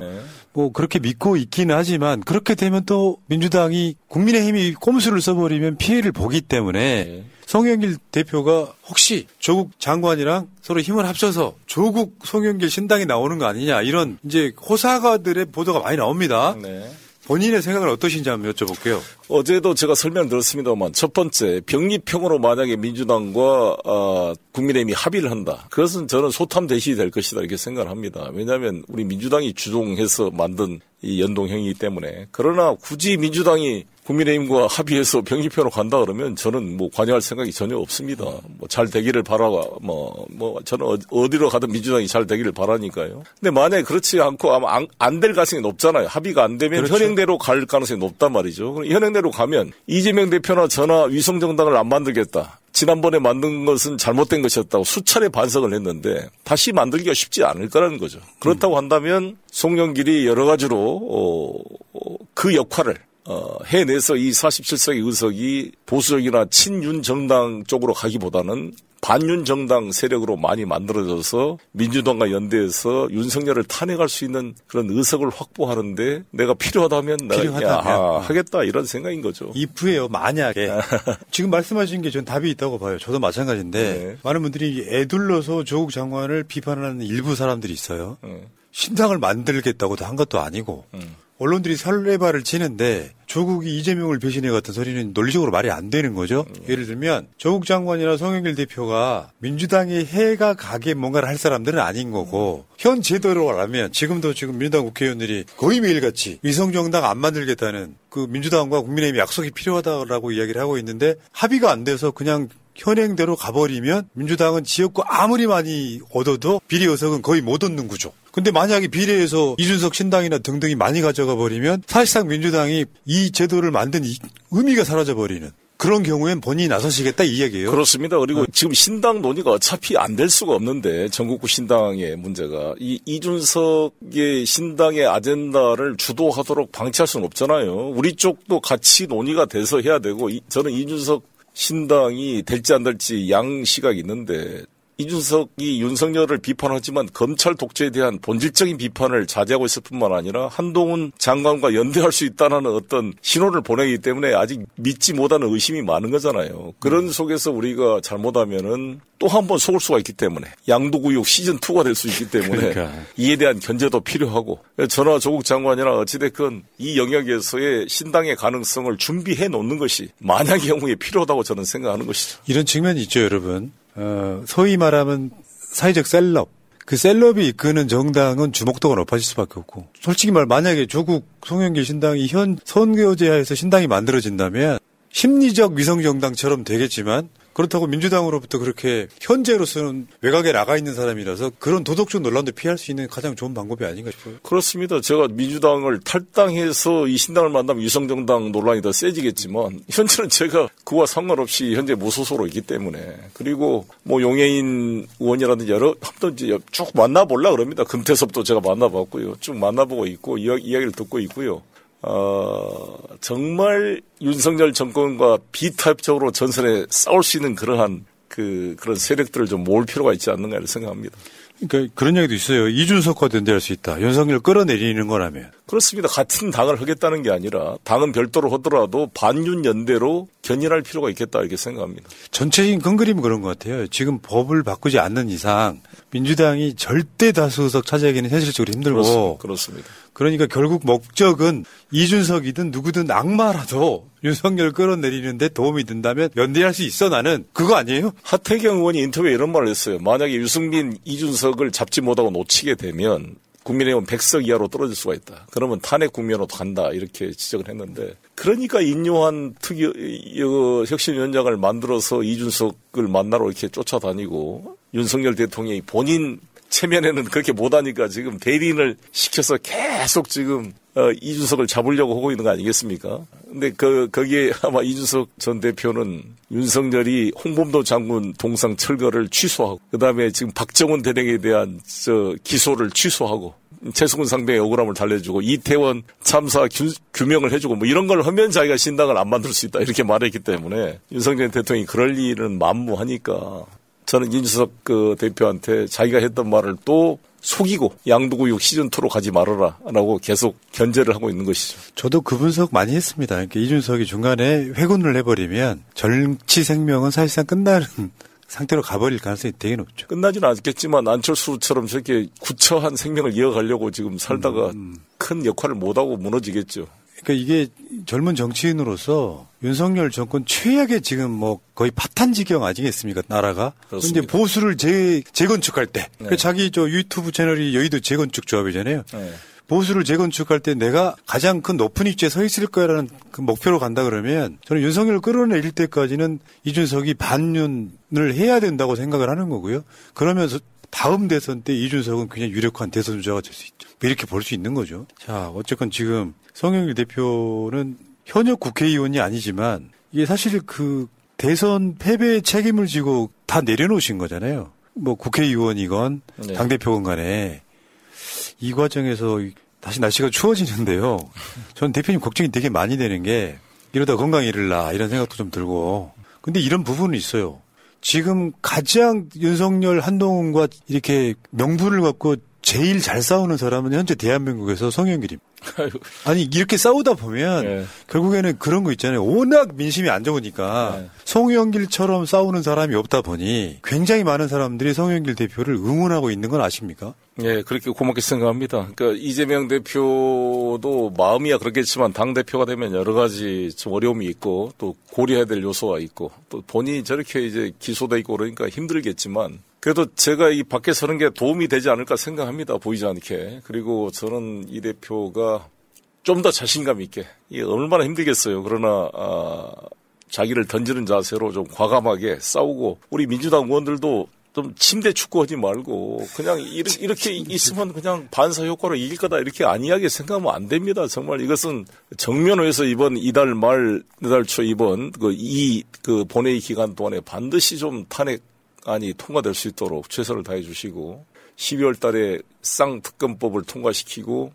뭐 그렇게 믿고 있기는 하지만 그렇게 되면 또 민주당이 국민의힘이 꼼수를 써버리면 피해를 보기 때문에 송영길 대표가 혹시 조국 장관이랑 서로 힘을 합쳐서 조국 송영길 신당이 나오는 거 아니냐 이런 이제 호사가들의 보도가 많이 나옵니다. 네. 본인의 생각은 어떠신지 한번 여쭤볼게요. 어제도 제가 설명드렸습니다만 첫 번째 병리평으로 만약에 민주당과 어, 국민의힘이 합의를 한다. 그것은 저는 소탐 대시이 될 것이다 이렇게 생각을 합니다. 왜냐하면 우리 민주당이 주동해서 만든 이 연동형이기 때문에 그러나 굳이 민주당이 국민의힘과 합의해서 병리평으로 간다 그러면 저는 뭐 관여할 생각이 전혀 없습니다. 뭐 잘 되기를 바라 뭐, 뭐 저는 어- 어디로 가든 민주당이 잘 되기를 바라니까요. 근데 만약에 그렇지 않고 아마 안 될 가능성이 높잖아요. 합의가 안 되면 그렇죠. 현행대로 갈 가능성이 높단 말이죠. 그럼 현행대로 가면 이재명 대표나 저나 위성정당을 안 만들겠다. 지난번에 만든 것은 잘못된 것이었다고 수차례 반성을 했는데 다시 만들기가 쉽지 않을 거라는 거죠. 그렇다고 한다면 송영길이 여러 가지로 어, 어, 그 역할을 어, 해내서 이 47석의 의석이 보수적이나 친윤 정당 쪽으로 가기보다는 반윤 정당 세력으로 많이 만들어져서 민주당과 연대해서 윤석열을 탄핵할 수 있는 그런 의석을 확보하는데 내가 필요하다면 내가 필요하다면. 야, 하겠다 이런 생각인 거죠. 이프예요. 만약에 지금 말씀하신 게 전 답이 있다고 봐요. 저도 마찬가지인데 네. 많은 분들이 애둘러서 조국 장관을 비판하는 일부 사람들이 있어요. 네. 신당을 만들겠다고도 한 것도 아니고 음. 언론들이 설레발을 치는데 조국이 이재명을 배신해 같은 소리는 논리적으로 말이 안 되는 거죠. 음. 예를 들면 조국 장관이나 송영길 대표가 민주당의 해가 가게 뭔가를 할 사람들은 아닌 거고 현 제도로라면 지금도 지금 민주당 국회의원들이 거의 매일같이 위성정당 안 만들겠다는 그 민주당과 국민의힘 약속이 필요하다라고 이야기를 하고 있는데 합의가 안 돼서 그냥 현행대로 가버리면 민주당은 지역구 아무리 많이 얻어도 비례 의석은 거의 못 얻는 구조. 근데 만약에 비례에서 이준석 신당이나 등등이 많이 가져가 버리면 사실상 민주당이 이 제도를 만든 이 의미가 사라져 버리는 그런 경우엔 본인이 나서시겠다 이 이야기예요. 그렇습니다. 그리고 지금 신당 논의가 어차피 안 될 수가 없는데 전국구 신당의 문제가 이 이준석의 신당의 아젠다를 주도하도록 방치할 수는 없잖아요. 우리 쪽도 같이 논의가 돼서 해야 되고 이- 저는 이준석 신당이 될지 안 될지 양 시각이 있는데 이준석이 윤석열을 비판하지만 검찰 독재에 대한 본질적인 비판을 자제하고 있을 뿐만 아니라 한동훈 장관과 연대할 수 있다는 어떤 신호를 보내기 때문에 아직 믿지 못하는 의심이 많은 거잖아요. 그런 속에서 우리가 잘못하면은 또 한 번 속을 수가 있기 때문에 양도구역 시즌 2가 될 수 있기 때문에 그러니까. 이에 대한 견제도 필요하고 전화 조국 장관이나 어찌됐건 이 영역에서의 신당의 가능성을 준비해 놓는 것이 만약의 경우에 필요하다고 저는 생각하는 것이죠. 이런 측면이 있죠, 여러분. 어, 소위 말하면 사회적 셀럽, 그 셀럽이 이끄는 정당은 주목도가 높아질 수밖에 없고 솔직히 말 만약에 조국 송영길 신당이 현 선거제하에서 신당이 만들어진다면 심리적 위성 정당처럼 되겠지만 그렇다고 민주당으로부터 그렇게 현재로서는 외곽에 나가 있는 사람이라서 그런 도덕적 논란도 피할 수 있는 가장 좋은 방법이 아닌가 싶어요. 그렇습니다. 제가 민주당을 탈당해서 이 신당을 만나면 위성정당 논란이 더 세지겠지만 현재는 제가 그와 상관없이 현재 무소속으로 있기 때문에 그리고 뭐 용해인 의원이라든지 여러 한번 쭉 만나보려 그럽니다. 금태섭도 제가 만나봤고요. 쭉 만나보고 있고 이야기, 이야기를 듣고 있고요. 어, 정말 윤석열 정권과 비타협적으로 전선에 싸울 수 있는 그러한 그, 그런 세력들을 좀 모을 필요가 있지 않는가 를 생각합니다. 그러니까 그런 얘기도 있어요. 이준석과 연대할 수 있다. 윤석열 끌어내리는 거라면. 그렇습니다. 같은 당을 하겠다는 게 아니라 당은 별도로 하더라도 반윤 연대로 견인할 필요가 있겠다 이렇게 생각합니다. 전체적인 큰 그림은 그런 것 같아요. 지금 법을 바꾸지 않는 이상 민주당이 절대 다수석 차지하기는 현실적으로 힘들고 그렇습니다. 그렇습니다. 그러니까 결국 목적은 이준석이든 누구든 악마라도 윤석열 끌어내리는데 도움이 된다면 연대할 수 있어 나는 그거 아니에요? 하태경 의원이 인터뷰에 이런 말을 했어요. 만약에 유승민, 이준석을 잡지 못하고 놓치게 되면 국민의힘은 100석 이하로 떨어질 수가 있다. 그러면 탄핵 국면으로 간다. 이렇게 지적을 했는데 그러니까 인요한 특위 혁신위원장을 만들어서 이준석을 만나러 이렇게 쫓아다니고 윤석열 대통령이 본인 체면에는 그렇게 못하니까 지금 대리인을 시켜서 계속 지금 어, 이준석을 잡으려고 하고 있는 거 아니겠습니까? 근데 그, 거기에 아마 이준석 전 대표는 윤석열이 홍범도 장군 동상 철거를 취소하고, 그 다음에 지금 박정훈 대령에 대한 저 기소를 취소하고, 최수근 상대의 억울함을 달래주고, 이태원 참사 규, 명을 해주고, 뭐 이런 걸 하면 자기가 신당을 안 만들 수 있다. 이렇게 말했기 때문에 윤석열 대통령이 그럴 일은 만무하니까 저는 이준석 그 대표한테 자기가 했던 말을 또 속이고 양도구육 시즌2로 가지 말아라 라고 계속 견제를 하고 있는 것이죠. 저도 그 분석 많이 했습니다. 그러니까 이준석이 중간에 회군을 해버리면 정치 생명은 사실상 끝나는 상태로 가버릴 가능성이 되게 높죠. 끝나지는 않겠지만 안철수처럼 저렇게 구처한 생명을 이어가려고 지금 살다가 음, 음. 큰 역할을 못하고 무너지겠죠. 그러니까 이게 젊은 정치인으로서 윤석열 정권 최악의 지금 뭐 거의 파탄 지경 아니겠습니까 나라가 그런데 보수를 재 재건축할 때 네. 그 자기 저 유튜브 채널이 여의도 재건축 조합이잖아요. 네. 보수를 재건축할 때 내가 가장 큰 높은 위치에 서 있을 거라는 그 목표로 간다 그러면 저는 윤석열을 끌어내릴 때까지는 이준석이 반윤을 해야 된다고 생각을 하는 거고요. 그러면서 다음 대선 때 이준석은 그냥 유력한 대선 주자가 될 수 있죠. 이렇게 볼 수 있는 거죠. 자, 어쨌건 지금 성영일 대표는 현역 국회의원이 아니지만 이게 사실 그 대선 패배의 책임을 지고 다 내려놓으신 거잖아요. 뭐 국회의원이건 네. 당대표건 간에 이 과정에서 다시 날씨가 추워지는데요. 전 대표님 걱정이 되게 많이 되는 게 이러다 건강 잃을라 이런 생각도 좀 들고. 근데 이런 부분은 있어요. 지금 가장 윤석열 한동훈과 이렇게 명분을 갖고 제일 잘 싸우는 사람은 현재 대한민국에서 성현길입니다. 아니 이렇게 싸우다 보면 네. 결국에는 그런 거 있잖아요. 워낙 민심이 안 좋으니까 네. 송영길처럼 싸우는 사람이 없다 보니 굉장히 많은 사람들이 송영길 대표를 응원하고 있는 건 아십니까? 네, 그렇게 고맙게 생각합니다. 그러니까 이재명 대표도 마음이야 그렇겠지만 당 대표가 되면 여러 가지 좀 어려움이 있고 또 고려해야 될 요소가 있고 또 본인이 저렇게 이제 기소돼 있고 그러니까 힘들겠지만 그래도 제가 이 밖에 서는 게 도움이 되지 않을까 생각합니다. 보이지 않게. 그리고 저는 이 대표가 좀 더 자신감 있게. 이게 얼마나 힘들겠어요. 그러나, 아, 자기를 던지는 자세로 좀 과감하게 싸우고 우리 민주당 의원들도 좀 침대 축구하지 말고 그냥 이렇게, 이렇게 있으면 그냥 반사 효과로 이길 거다 이렇게 안이하게 생각하면 안 됩니다. 정말 이것은 정면에서 이번 이달 말, 이달 초 이번 그 이그 본회의 기간 동안에 반드시 좀 탄핵 안이 통과될 수 있도록 최선을 다해 주시고 12월 달에 쌍특검법을 통과시키고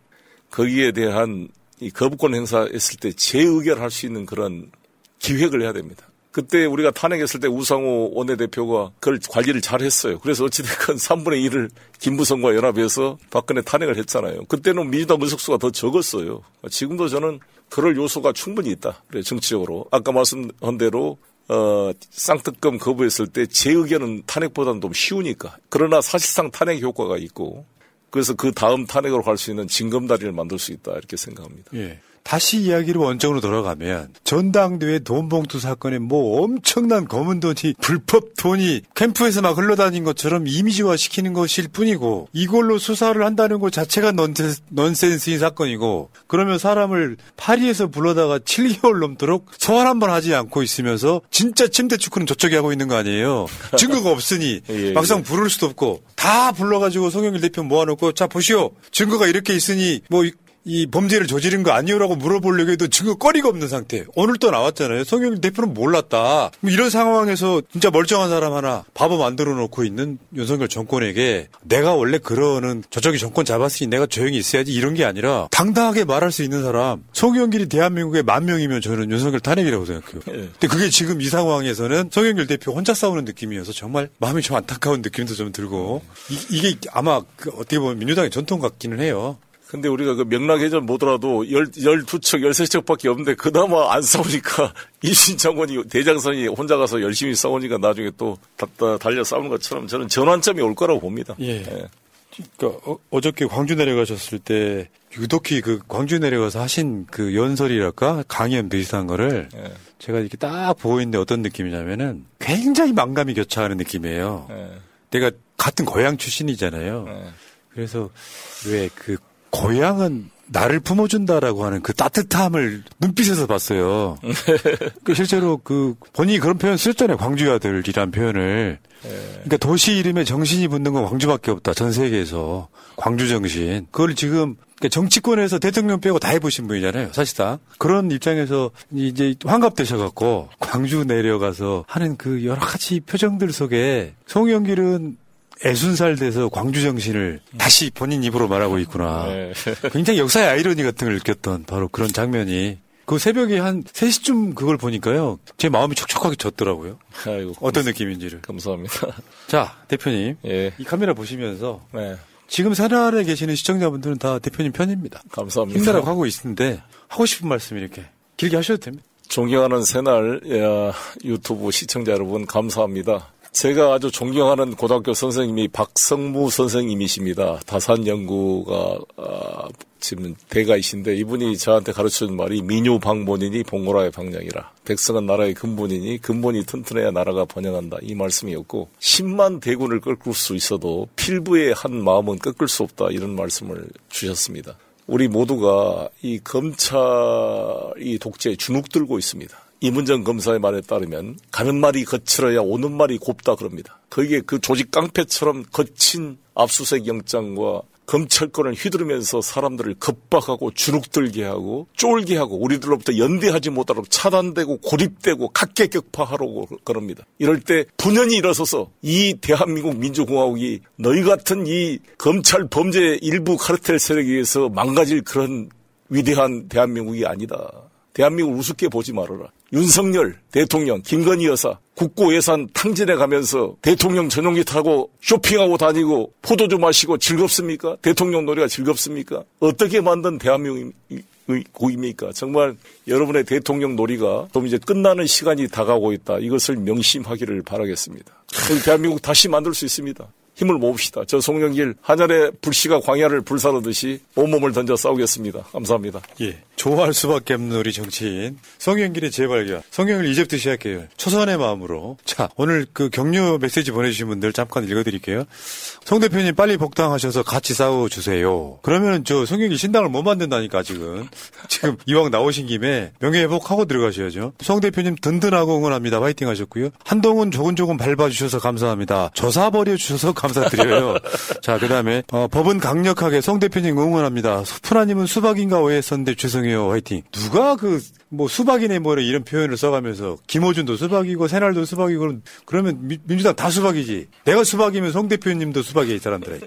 거기에 대한 이 거부권 행사했을 때 재의결할 수 있는 그런 기획을 해야 됩니다. 그때 우리가 탄핵했을 때 우상호 원내대표가 그걸 관리를 잘 했어요. 그래서 어찌됐건 3분의 1을 김부성과 연합해서 박근혜 탄핵을 했잖아요. 그때는 민주당 의석수가 더 적었어요. 지금도 저는 그럴 요소가 충분히 있다. 그래, 정치적으로. 아까 말씀한 대로 어, 쌍특검 거부했을 때 제 의견은 탄핵보다는 좀 쉬우니까. 그러나 사실상 탄핵 효과가 있고 그래서 그 다음 탄핵으로 갈 수 있는 징검다리를 만들 수 있다 이렇게 생각합니다. 예. 다시 이야기를 원정으로 돌아가면 전당대회 돈봉투 사건에 뭐 엄청난 검은 돈이 불법 돈이 캠프에서 막 흘러다닌 것처럼 이미지화 시키는 것일 뿐이고 이걸로 수사를 한다는 것 자체가 넌센스, 넌센스인 사건이고 그러면 사람을 파리에서 불러다가 7개월 넘도록 소환 한번 하지 않고 있으면서 진짜 침대 축구는 저쪽이 하고 있는 거 아니에요. 증거가 없으니 예, 막상 부를 수도 없고 다 불러가지고 송영길 대표 모아놓고 자 보시오 증거가 이렇게 있으니 뭐 이 범죄를 저지른 거 아니오라고 물어보려고 해도 증거거리가 없는 상태. 오늘 또 나왔잖아요. 송영길 대표는 몰랐다. 뭐 이런 상황에서 진짜 멀쩡한 사람 하나 바보 만들어 놓고 있는 윤석열 정권에게 내가 원래 그러는 저쪽이 정권 잡았으니 내가 조용히 있어야지 이런 게 아니라 당당하게 말할 수 있는 사람 송영길이 대한민국에 만 명이면 저는 윤석열 탄핵이라고 생각해요. 근데 그게 지금 이 상황에서는 송영길 대표 혼자 싸우는 느낌이어서 정말 마음이 좀 안타까운 느낌도 좀 들고 이, 게 아마 그 어떻게 보면 민주당의 전통 같기는 해요. 근데 우리가 그 명락해전 보더라도 열, 12척, 13척밖에 없는데 그나마 안 싸우니까 이신 장관이 대장선이 혼자 가서 열심히 싸우니까 나중에 또 다, 달려 싸우는 것처럼 저는 전환점이 올 거라고 봅니다. 예. 예. 그러니까 어, 저께 광주 내려가셨을 때 유독히 그 광주 내려가서 하신 그 연설이랄까 강연 비슷한 거를 예. 제가 이렇게 딱 보고 있는데 어떤 느낌이냐면은 굉장히 망감이 교차하는 느낌이에요. 예. 내가 같은 고향 출신이잖아요. 예. 그래서 왜그 고향은 나를 품어준다라고 하는 그 따뜻함을 눈빛에서 봤어요. 그 실제로 그 본인이 그런 표현 썼잖아요. 광주 아들이란 표현을. 그러니까 도시 이름에 정신이 붙는 건 광주밖에 없다. 전 세계에서 광주 정신. 그걸 지금 그러니까 정치권에서 대통령 빼고 다 해보신 분이잖아요. 사실상 그런 입장에서 이제 환갑되셔갖고 광주 내려가서 하는 그 여러 가지 표정들 속에 송영길은 애순살 돼서 광주 정신을 다시 본인 입으로 말하고 있구나. 네. 굉장히 역사의 아이러니 같은 걸 느꼈던 바로 그런 장면이 그 새벽에 한 3시쯤 그걸 보니까요. 제 마음이 촉촉하게 졌더라고요. 아이고, 어떤 감사, 느낌인지를. 감사합니다. 자, 대표님. 예. 이 카메라 보시면서 네. 지금 새날에 계시는 시청자분들은 다 대표님 편입니다. 감사합니다. 힘내라고 하고 있는데 하고 싶은 말씀 이렇게 길게 하셔도 됩니다. 존경하는 새날 유튜브 시청자 여러분 감사합니다. 제가 아주 존경하는 고등학교 선생님이 박성무 선생님이십니다. 다산연구가 아, 지금 대가이신데 이분이 저한테 가르쳐준 말이 민요방본이니 봉고라의 방향이라 백성은 나라의 근본이니 근본이 튼튼해야 나라가 번영한다 이 말씀이었고 10만 대군을 꺾을 수 있어도 필부의 한 마음은 꺾을 수 없다 이런 말씀을 주셨습니다. 우리 모두가 이 검찰이 독재에 주눅 들고 있습니다. 이문정 검사의 말에 따르면 가는 말이 거칠어야 오는 말이 곱다 그럽니다. 거기에 그 조직 깡패처럼 거친 압수수색 영장과 검찰권을 휘두르면서 사람들을 겁박하고 주눅들게 하고 쫄게 하고 우리들로부터 연대하지 못하도록 차단되고 고립되고 각계격파하라고 그럽니다. 이럴 때 분연히 일어서서 이 대한민국 민주공화국이 너희 같은 이 검찰 범죄 일부 카르텔 세력에 의해서 망가질 그런 위대한 대한민국이 아니다. 대한민국 우습게 보지 말아라. 윤석열 대통령, 김건희 여사 국고 예산 탕진해 가면서 대통령 전용기 타고 쇼핑하고 다니고 포도주 마시고 즐겁습니까? 대통령 노래가 즐겁습니까? 어떻게 만든 대한민국입니까? 정말 여러분의 대통령 놀이가 좀 이제 끝나는 시간이 다가오고 있다. 이것을 명심하기를 바라겠습니다. 대한민국 다시 만들 수 있습니다. 힘을 모읍시다. 저 송영길 하늘의 불씨가 광야를 불사르듯이 온몸을 던져 싸우겠습니다. 감사합니다. 예. 좋아할 수밖에 없는 우리 정치인 송영길의 재발견. 송영길 이제부터 시작해요. 초선의 마음으로. 자, 오늘 그 격려 메시지 보내주신 분들 잠깐 읽어드릴게요. 송 대표님 빨리 복당하셔서 같이 싸워주세요. 그러면 저 송영길 신당을 못 만든다니까 지금. 지금 이왕 나오신 김에 명예회복하고 들어가셔야죠. 송 대표님 든든하고 응원합니다. 화이팅 하셨고요. 한동훈 조근조근 밟아주셔서 감사합니다. 조사 버려 주셔서 감사합니다. 감사드려요. 자, 그 다음에, 어, 법은 강력하게 송 대표님 응원합니다. 푸나님은 수박인가 오해했었는데 죄송해요. 화이팅. 누가 그, 뭐 수박이네 뭐 이런 표현을 써가면서 김호준도 수박이고 새날도 수박이고 그러면 민주당 다 수박이지. 내가 수박이면 송 대표님도 수박이야 이 사람들.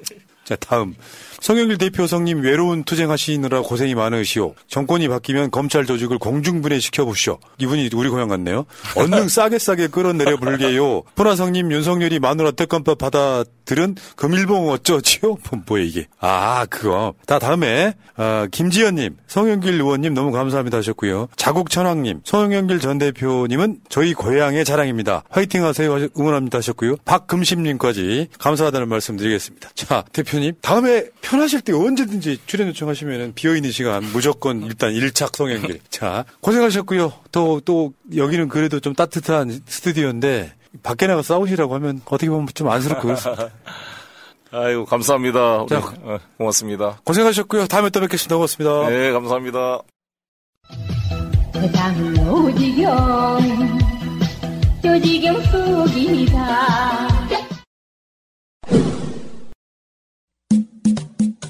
자 다음 성영길 대표 성님 외로운 투쟁하시느라 고생이 많으시오. 정권이 바뀌면 검찰 조직을 공중분해 시켜 보시오. 이분이 우리 고향 같네요. 언능 싸게 싸게 끌어내려 불게요. 포나성님 윤석열이 마누라 특검법 받아 들은 금일봉 어쩌지요? 뭐야 이게? 아 그거. 다 다음에 어, 김지연님, 성영길 의원님 너무 감사합니다 하셨고요. 자국천왕님, 송영길 전 대표님은 저희 고향의 자랑입니다. 화이팅하세요 응원합니다 하셨고요. 박금심님까지 감사하다는 말씀드리겠습니다. 자 대표님 다음에 편하실 때 언제든지 출연 요청하시면 비어 있는 시간 무조건 일단 일착 성영길. 자 고생하셨고요. 또 또 여기는 그래도 좀 따뜻한 스튜디오인데 밖에 나가 싸우시라고 하면 어떻게 보면 좀 안쓰럽고 그렇습니다. 아이고 감사합니다. 자, 네, 어, 고맙습니다. 고생하셨고요. 다음에 또 뵙겠습니다. 고맙습니다. 네, 감사합니다. 세상은 오지경 조지경 속이다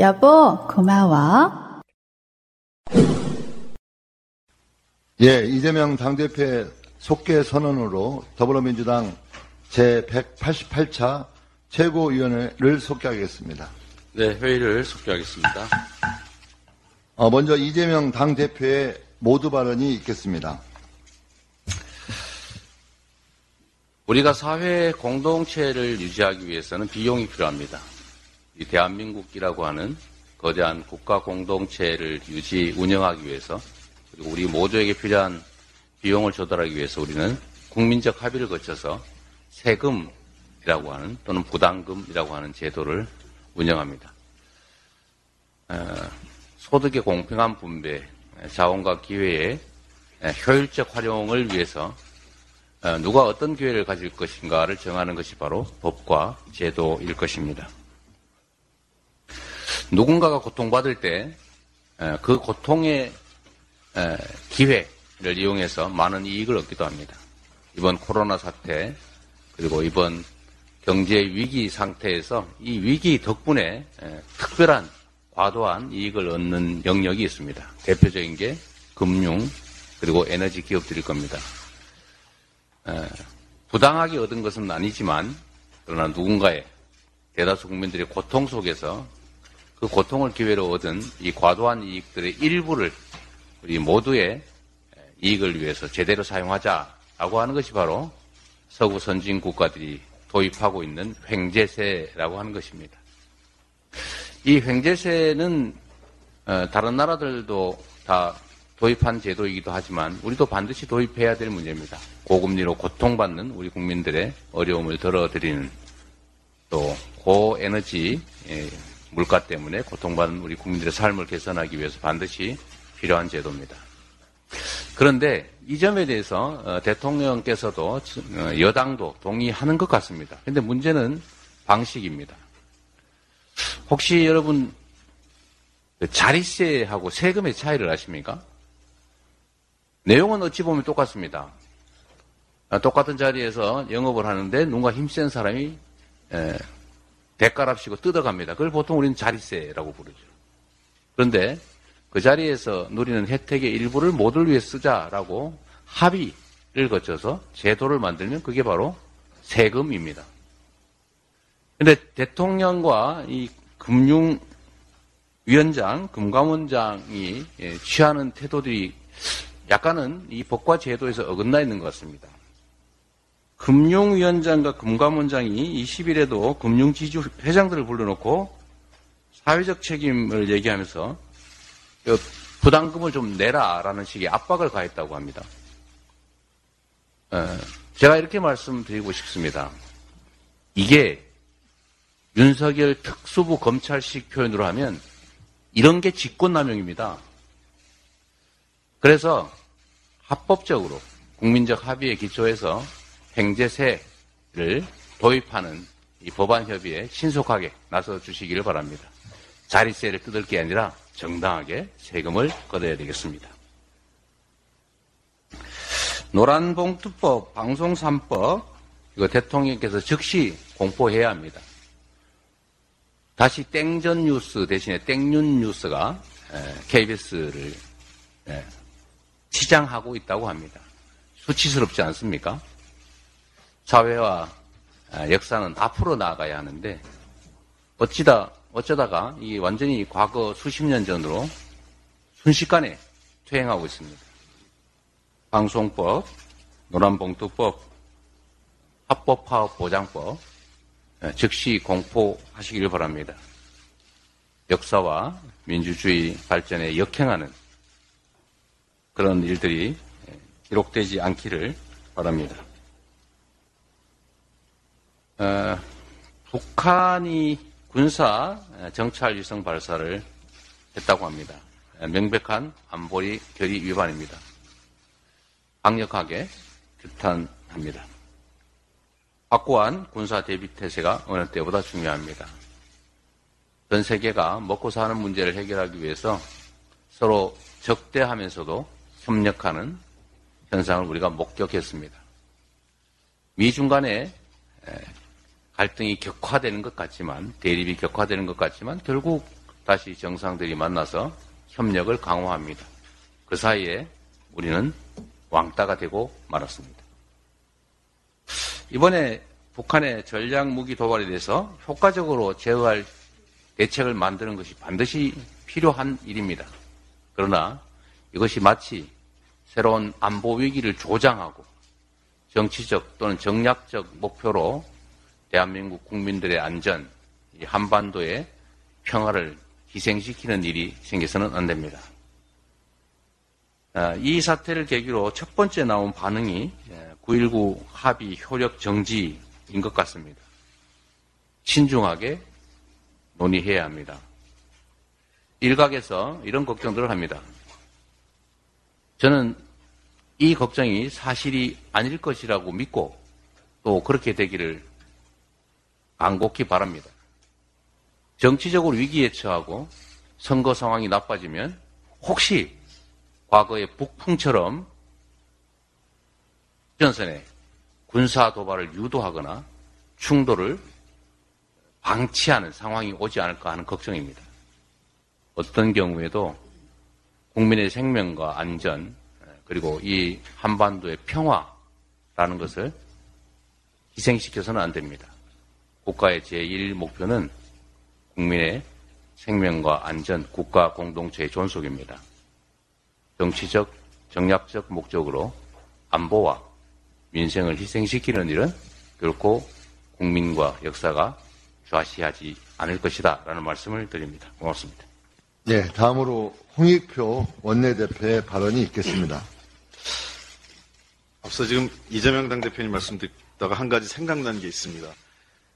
여보, 고마워. 예, 이재명 당대표의 속개 선언으로 더불어민주당 제188차 최고위원회를 속개하겠습니다. 네, 회의를 속개하겠습니다. 어, 먼저 이재명 당대표의 모두 발언이 있겠습니다. 우리가 사회 공동체를 유지하기 위해서는 비용이 필요합니다. 이 대한민국이라고 하는 거대한 국가 공동체를 유지 운영하기 위해서 그리고 우리 모두에게 필요한 비용을 조달하기 위해서 우리는 국민적 합의를 거쳐서 세금이라고 하는 또는 부담금이라고 하는 제도를 운영합니다. 어, 소득의 공평한 분배, 자원과 기회의 효율적 활용을 위해서 어, 누가 어떤 기회를 가질 것인가를 정하는 것이 바로 법과 제도일 것입니다. 누군가가 고통받을 때 그 고통의 기회를 이용해서 많은 이익을 얻기도 합니다. 이번 코로나 사태 그리고 이번 경제 위기 상태에서 이 위기 덕분에 특별한 과도한 이익을 얻는 영역이 있습니다. 대표적인 게 금융 그리고 에너지 기업들일 겁니다. 부당하게 얻은 것은 아니지만 그러나 누군가의 대다수 국민들의 고통 속에서 그 고통을 기회로 얻은 이 과도한 이익들의 일부를 우리 모두의 이익을 위해서 제대로 사용하자라고 하는 것이 바로 서구 선진 국가들이 도입하고 있는 횡재세라고 하는 것입니다. 이 횡재세는 어, 다른 나라들도 다 도입한 제도이기도 하지만 우리도 반드시 도입해야 될 문제입니다. 고금리로 고통받는 우리 국민들의 어려움을 덜어드리는 또 고에너지 예, 물가 때문에 고통받는 우리 국민들의 삶을 개선하기 위해서 반드시 필요한 제도입니다. 그런데 이 점에 대해서 어, 대통령께서도 어, 여당도 동의하는 것 같습니다. 그런데 문제는 방식입니다. 혹시 여러분 그 자리세하고 세금의 차이를 아십니까? 내용은 어찌 보면 똑같습니다. 아, 똑같은 자리에서 영업을 하는데 누군가 힘센 사람이 대가랍시고 뜯어갑니다. 그걸 보통 우리는 자리세라고 부르죠. 그런데 그 자리에서 누리는 혜택의 일부를 모두를 위해 쓰자라고 합의를 거쳐서 제도를 만들면 그게 바로 세금입니다. 근데 대통령과 이 금융위원장, 금감원장이 예, 취하는 태도들이 약간은 이 법과 제도에서 어긋나 있는 것 같습니다. 금융위원장과 금감원장이 20일에도 금융지주 회장들을 불러놓고 사회적 책임을 얘기하면서 그 부담금을 좀 내라라는 식의 압박을 가했다고 합니다. 제가 이렇게 말씀드리고 싶습니다. 이게 윤석열 특수부 검찰식 표현으로 하면 이런 게 직권남용입니다. 그래서 합법적으로 국민적 합의에 기초해서 횡재세를 도입하는 이 법안 협의에 신속하게 나서 주시기를 바랍니다. 자리세를 뜯을 게 아니라 정당하게 세금을 걷어야 되겠습니다. 노란봉투법, 방송 3법, 이거 대통령께서 즉시 공포해야 합니다. 다시 땡전 뉴스 대신에 땡윤 뉴스가 KBS를 치장하고 있다고 합니다. 수치스럽지 않습니까? 사회와 역사는 앞으로 나아가야 하는데 어찌다 어쩌다가 이 완전히 과거 수십 년 전으로 순식간에 퇴행하고 있습니다. 방송법, 노란봉투법, 합법화업 보장법 즉시 공포하시길 바랍니다. 역사와 민주주의 발전에 역행하는 그런 일들이 기록되지 않기를 바랍니다. 어, 북한이 군사 정찰 위성 발사를 했다고 합니다. 명백한 안보리 결의 위반입니다. 강력하게 규탄합니다. 확고한 군사 대비 태세가 어느 때보다 중요합니다. 전 세계가 먹고 사는 문제를 해결하기 위해서 서로 적대하면서도 협력하는 현상을 우리가 목격했습니다. 미중 간에 갈등이 격화되는 것 같지만 대립이 격화되는 것 같지만 결국 다시 정상들이 만나서 협력을 강화합니다. 그 사이에 우리는 왕따가 되고 말았습니다. 이번에 북한의 전략 무기 도발에 대해서 효과적으로 제어할 대책을 만드는 것이 반드시 필요한 일입니다. 그러나 이것이 마치 새로운 안보 위기를 조장하고 정치적 또는 정략적 목표로 대한민국 국민들의 안전, 한반도의 평화를 희생시키는 일이 생겨서는 안 됩니다. 아, 이 사태를 계기로 첫 번째 나온 반응이 9.19 합의 효력 정지인 것 같습니다. 신중하게 논의해야 합니다. 일각에서 이런 걱정들을 합니다. 저는 이 걱정이 사실이 아닐 것이라고 믿고 또 그렇게 되기를 간곡히 바랍니다. 정치적으로 위기에 처하고 선거 상황이 나빠지면 혹시 과거의 북풍처럼 전선에 군사 도발을 유도하거나 충돌을 방치하는 상황이 오지 않을까 하는 걱정입니다. 어떤 경우에도 국민의 생명과 안전 그리고 이 한반도의 평화라는 것을 희생시켜서는 안 됩니다. 국가의 제1 목표는 국민의 생명과 안전, 국가 공동체의 존속입니다. 정치적, 정략적 목적으로 안보와 민생을 희생시키는 일은 결코 국민과 역사가 좌시하지 않을 것이다. 라는 말씀을 드립니다. 고맙습니다. 네, 다음으로 홍익표 원내대표의 발언이 있겠습니다. 앞서 지금 이재명 당대표님 말씀 듣다가 한 가지 생각난 게 있습니다.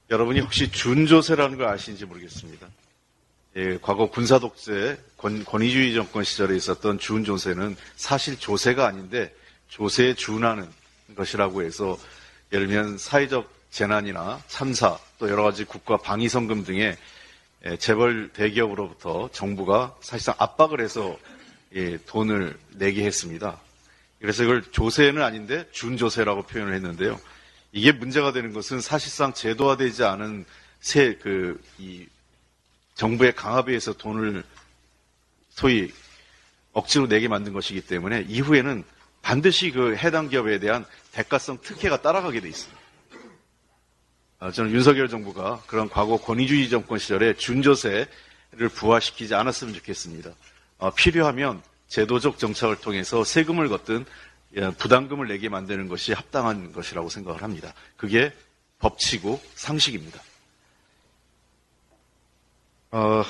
여러분이 혹시 준조세라는 걸 아시는지 모르겠습니다. 예, 과거 군사독재 권, 권위주의 정권 시절에 있었던 준조세는 사실 조세가 아닌데 조세에 준하는 것이라고 해서 예를 들면 사회적 재난이나 참사 또 여러 가지 국가 방위성금 등의 예, 재벌 대기업으로부터 정부가 사실상 압박을 해서 예, 돈을 내게 했습니다. 그래서 이걸 조세는 아닌데 준조세라고 표현을 했는데요. 이게 문제가 되는 것은 사실상 제도화되지 않은 세, 그, 이 정부의 강압에 의해서 돈을 소위 억지로 내게 만든 것이기 때문에 이후에는 반드시 그 해당 기업에 대한 대가성 특혜가 따라가게 돼 있습니다. 아, 저는 윤석열 정부가 그런 과거 권위주의 정권 시절에 준조세를 부활시키지 않았으면 좋겠습니다. 어, 필요하면 제도적 정착을 통해서 세금을 걷든 예, 부담금을 내게 만드는 것이 합당한 것이라고 생각을 합니다. 그게 법치고 상식입니다. 어,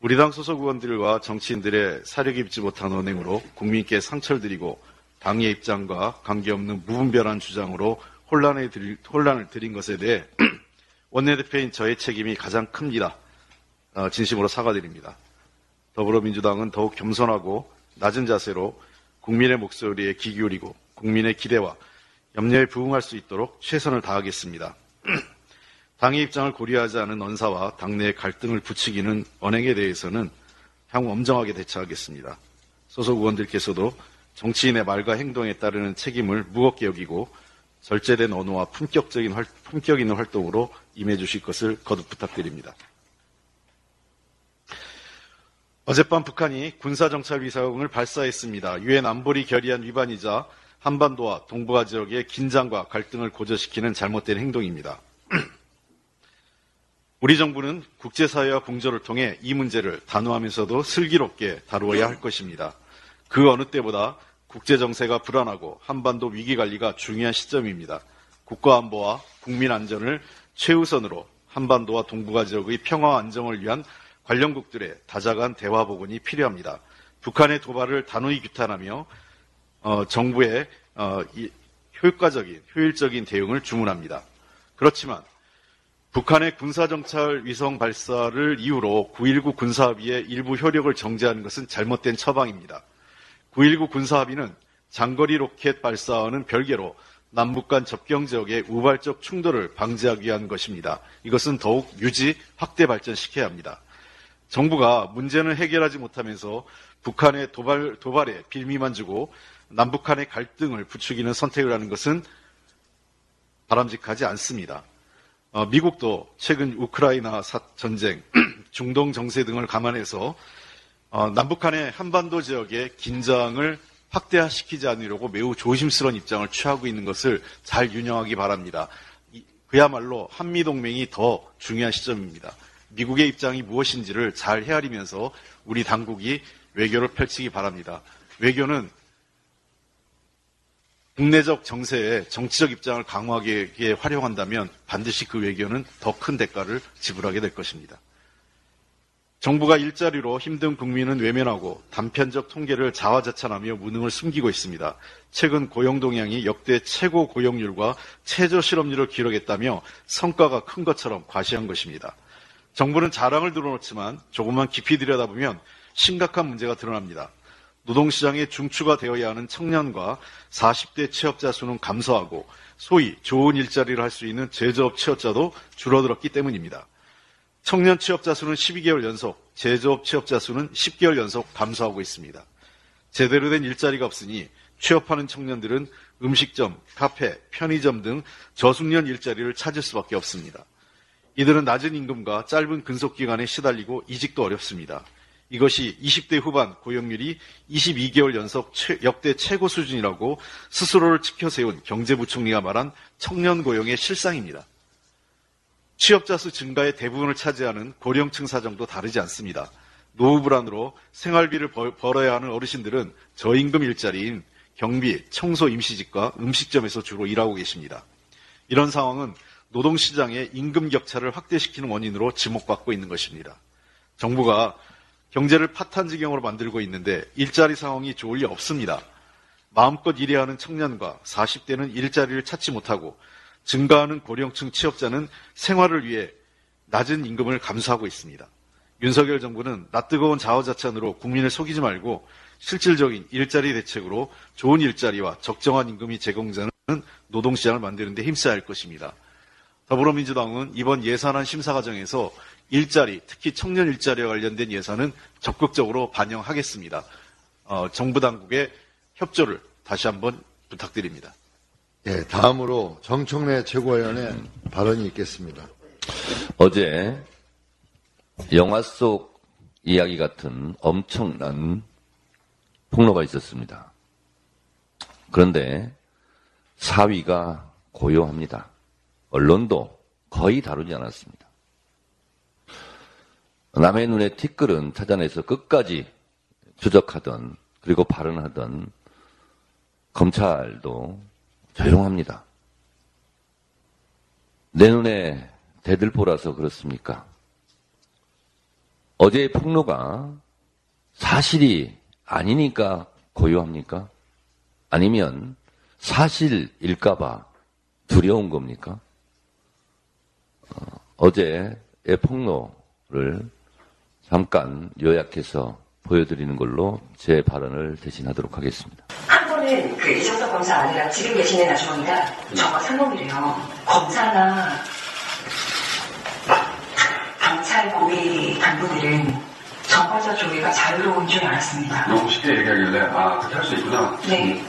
우리 당 소속 의원들과 정치인들의 사력 입지 못한 언행으로 국민께 상처를 드리고 당의 입장과 관계없는 무분별한 주장으로 혼란에 들, 혼란을 드린 것에 대해 원내대표인 저의 책임이 가장 큽니다. 어, 진심으로 사과드립니다. 더불어민주당은 더욱 겸손하고 낮은 자세로 국민의 목소리에 귀 기울이고 국민의 기대와 염려에 부응할 수 있도록 최선을 다하겠습니다. 당의 입장을 고려하지 않은 언사와 당내의 갈등을 부추기는 언행에 대해서는 향후 엄정하게 대처하겠습니다. 소속 의원들께서도 정치인의 말과 행동에 따르는 책임을 무겁게 여기고 절제된 언어와 품격적인 활, 품격 있는 활동으로 임해 주실 것을 거듭 부탁드립니다. 어젯밤 북한이 군사정찰 위성을 발사했습니다. 유엔 안보리 결의안 위반이자 한반도와 동북아 지역의 긴장과 갈등을 고조시키는 잘못된 행동입니다. 우리 정부는 국제사회와 공조를 통해 이 문제를 단호하면서도 슬기롭게 다루어야 할 것입니다. 그 어느 때보다 국제 정세가 불안하고 한반도 위기 관리가 중요한 시점입니다. 국가 안보와 국민 안전을 최우선으로 한반도와 동북아 지역의 평화 안정을 위한 관련국들의 다자간 대화 복원이 필요합니다. 북한의 도발을 단호히 규탄하며 어, 정부의 어, 효과적인 효율적인 대응을 주문합니다. 그렇지만 북한의 군사정찰 위성 발사를 이유로 9.19 군사합의의 일부 효력을 정지하는 것은 잘못된 처방입니다. 9.19 군사합의는 장거리 로켓 발사와는 별개로 남북 간 접경 지역의 우발적 충돌을 방지하기 위한 것입니다. 이것은 더욱 유지, 확대 발전시켜야 합니다. 정부가 문제는 해결하지 못하면서 북한의 도발, 도발에 빌미만 주고 남북한의 갈등을 부추기는 선택을 하는 것은 바람직하지 않습니다. 어, 미국도 최근 우크라이나 전쟁, 중동 정세 등을 감안해서 어, 남북한의 한반도 지역의 긴장을 확대시키지 않으려고 매우 조심스러운 입장을 취하고 있는 것을 잘 유념하기 바랍니다. 그야말로 한미동맹이 더 중요한 시점입니다. 미국의 입장이 무엇인지를 잘 헤아리면서 우리 당국이 외교를 펼치기 바랍니다. 외교는 국내적 정세에 정치적 입장을 강화하기 위해 활용한다면 반드시 그 외교는 더 큰 대가를 지불하게 될 것입니다. 정부가 일자리로 힘든 국민은 외면하고 단편적 통계를 자화자찬하며 무능을 숨기고 있습니다. 최근 고용 동향이 역대 최고 고용률과 최저 실업률을 기록했다며 성과가 큰 것처럼 과시한 것입니다. 정부는 자랑을 늘어놓지만 조금만 깊이 들여다보면 심각한 문제가 드러납니다. 노동시장에 중추가 되어야 하는 청년과 40대 취업자 수는 감소하고 소위 좋은 일자리를 할 수 있는 제조업 취업자도 줄어들었기 때문입니다. 청년 취업자 수는 12개월 연속, 제조업 취업자 수는 10개월 연속 감소하고 있습니다. 제대로 된 일자리가 없으니 취업하는 청년들은 음식점, 카페, 편의점 등 저숙련 일자리를 찾을 수밖에 없습니다. 이들은 낮은 임금과 짧은 근속 기간에 시달리고 이직도 어렵습니다. 이것이 20대 후반 고용률이 22개월 연속 최, 역대 최고 수준이라고 스스로를 지켜세운 경제부총리가 말한 청년 고용의 실상입니다. 취업자 수 증가의 대부분을 차지하는 고령층 사정도 다르지 않습니다. 노후 불안으로 생활비를 벌어야 하는 어르신들은 저임금 일자리인 경비, 청소 임시직과 음식점에서 주로 일하고 계십니다. 이런 상황은 노동시장의 임금 격차를 확대시키는 원인으로 지목받고 있는 것입니다. 정부가 경제를 파탄 지경으로 만들고 있는데 일자리 상황이 좋을 리 없습니다. 마음껏 일해야 하는 청년과 40대는 일자리를 찾지 못하고 증가하는 고령층 취업자는 생활을 위해 낮은 임금을 감수하고 있습니다. 윤석열 정부는 낯뜨거운 자화자찬으로 국민을 속이지 말고 실질적인 일자리 대책으로 좋은 일자리와 적정한 임금이 제공되는 노동시장을 만드는 데 힘써야 할 것입니다. 더불어민주당은 이번 예산안 심사 과정에서 일자리, 특히 청년 일자리와 관련된 예산은 적극적으로 반영하겠습니다. 어, 정부 당국의 협조를 다시 한번 부탁드립니다. 예, 다음으로 정청래 최고위원의 발언이 있겠습니다. 어제 영화 속 이야기 같은 엄청난 폭로가 있었습니다. 그런데 사위가 고요합니다. 언론도 거의 다루지 않았습니다. 남의 눈에 티끌은 찾아내서 끝까지 추적하던 그리고 발언하던 검찰도 조용합니다. 내 눈에 대들보라서 그렇습니까? 어제의 폭로가 사실이 아니니까 고요합니까? 아니면 사실일까봐 두려운 겁니까? 어, 제의 폭로를 잠깐 요약해서 보여드리는 걸로 제 발언을 대신하도록 하겠습니다. 한 분은 그 이정석 검사 아니라 지금 계시는 아주머니가 저와 상봉이래요. 검사나 경찰 고위 간부들은 정과자 조회가 자유로운 줄 알았습니다. 너무 쉽게 얘기하길래 아 그렇게 할 수 있구나. 네.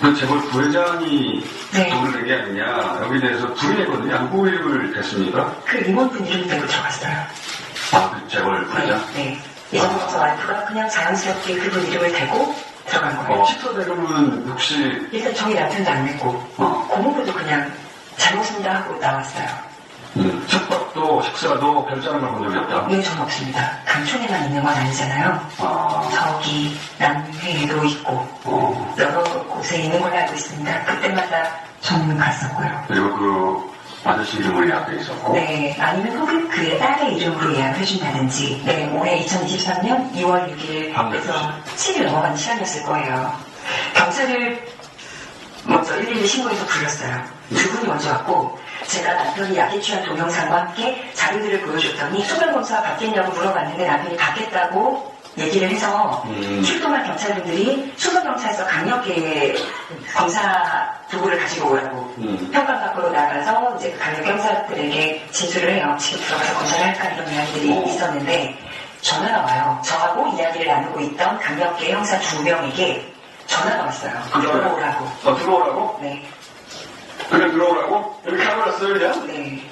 그 재벌 부회장이 돈을 낸 게 아니냐 여기에 대해서 냈거든요. 누구 이름을 댔습니까? 그 임원분 이름 대고 들어갔어요. 아, 그 재벌 부회장? 네. 이정석 와이프가 그냥 자연스럽게 그분 이름을 대고 들어간 거예요. 어, 대금은 혹시 일단 저희 남편도 안 냈고 고모부도 그냥 잘못입니다 하고 나왔어요. 음, 숙박도 식사도 걸본 적이 없다? 네, 전 없습니다. 강촌에만 있는 건 아니잖아요. 저기 남해에도 있고 여러 곳에 있는 걸로 알고 있습니다. 그때마다 저는 갔었고요. 그리고 그 아저씨 이름으로 예약돼 있었고 네, 아니면 혹은 그의 딸의 이름으로 예약을 해준다든지 네, 올해 2023년 2월 6일에서 7일 넘어간 시간이었을 거예요. 경찰을 먼저 112 신고해서 불렀어요. 두 분이 먼저 왔고 제가 남편이 약에 취한 동영상과 함께 자료들을 보여줬더니 소변검사가 받겠냐고 물어봤는데 남편이 받겠다고 얘기를 해서 음. 출동한 경찰분들이 소변검사에서 강력계 검사 도구를 가지고 오라고 음. 현관 밖으로 나가서 이제 강력 경사들에게 진술을 해요. 지금 들어가서 검사를 할까 이런 이야기들이 어. 있었는데 전화가 와요. 저하고 이야기를 나누고 있던 강력계 형사 두 명에게 전화가 왔어요. 들어오라고. 어, 들어오라고? 네. 그냥 들어오라고? 여기 카메라어요 그냥? 네.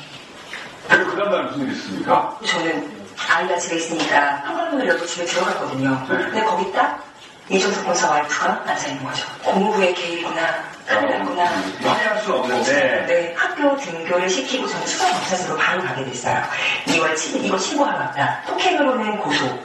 그리고 그 다음 날 무슨 일이 있습니까? 저는 아이가 집에 있으니까 현관문을 열고 집에 들어갔거든요. 네. 근데 거기 딱 이정석 검사 와이프가 앉아있는 거죠. 고무부의 개입구나, 큰일 났구나. 확인할 수 없는데 네, 학교 등교를 시키고 저는 수사검사소로 바로 가게 됐어요. 2월 7일 이거 신고하러 왔다. 폭행으로는 고소,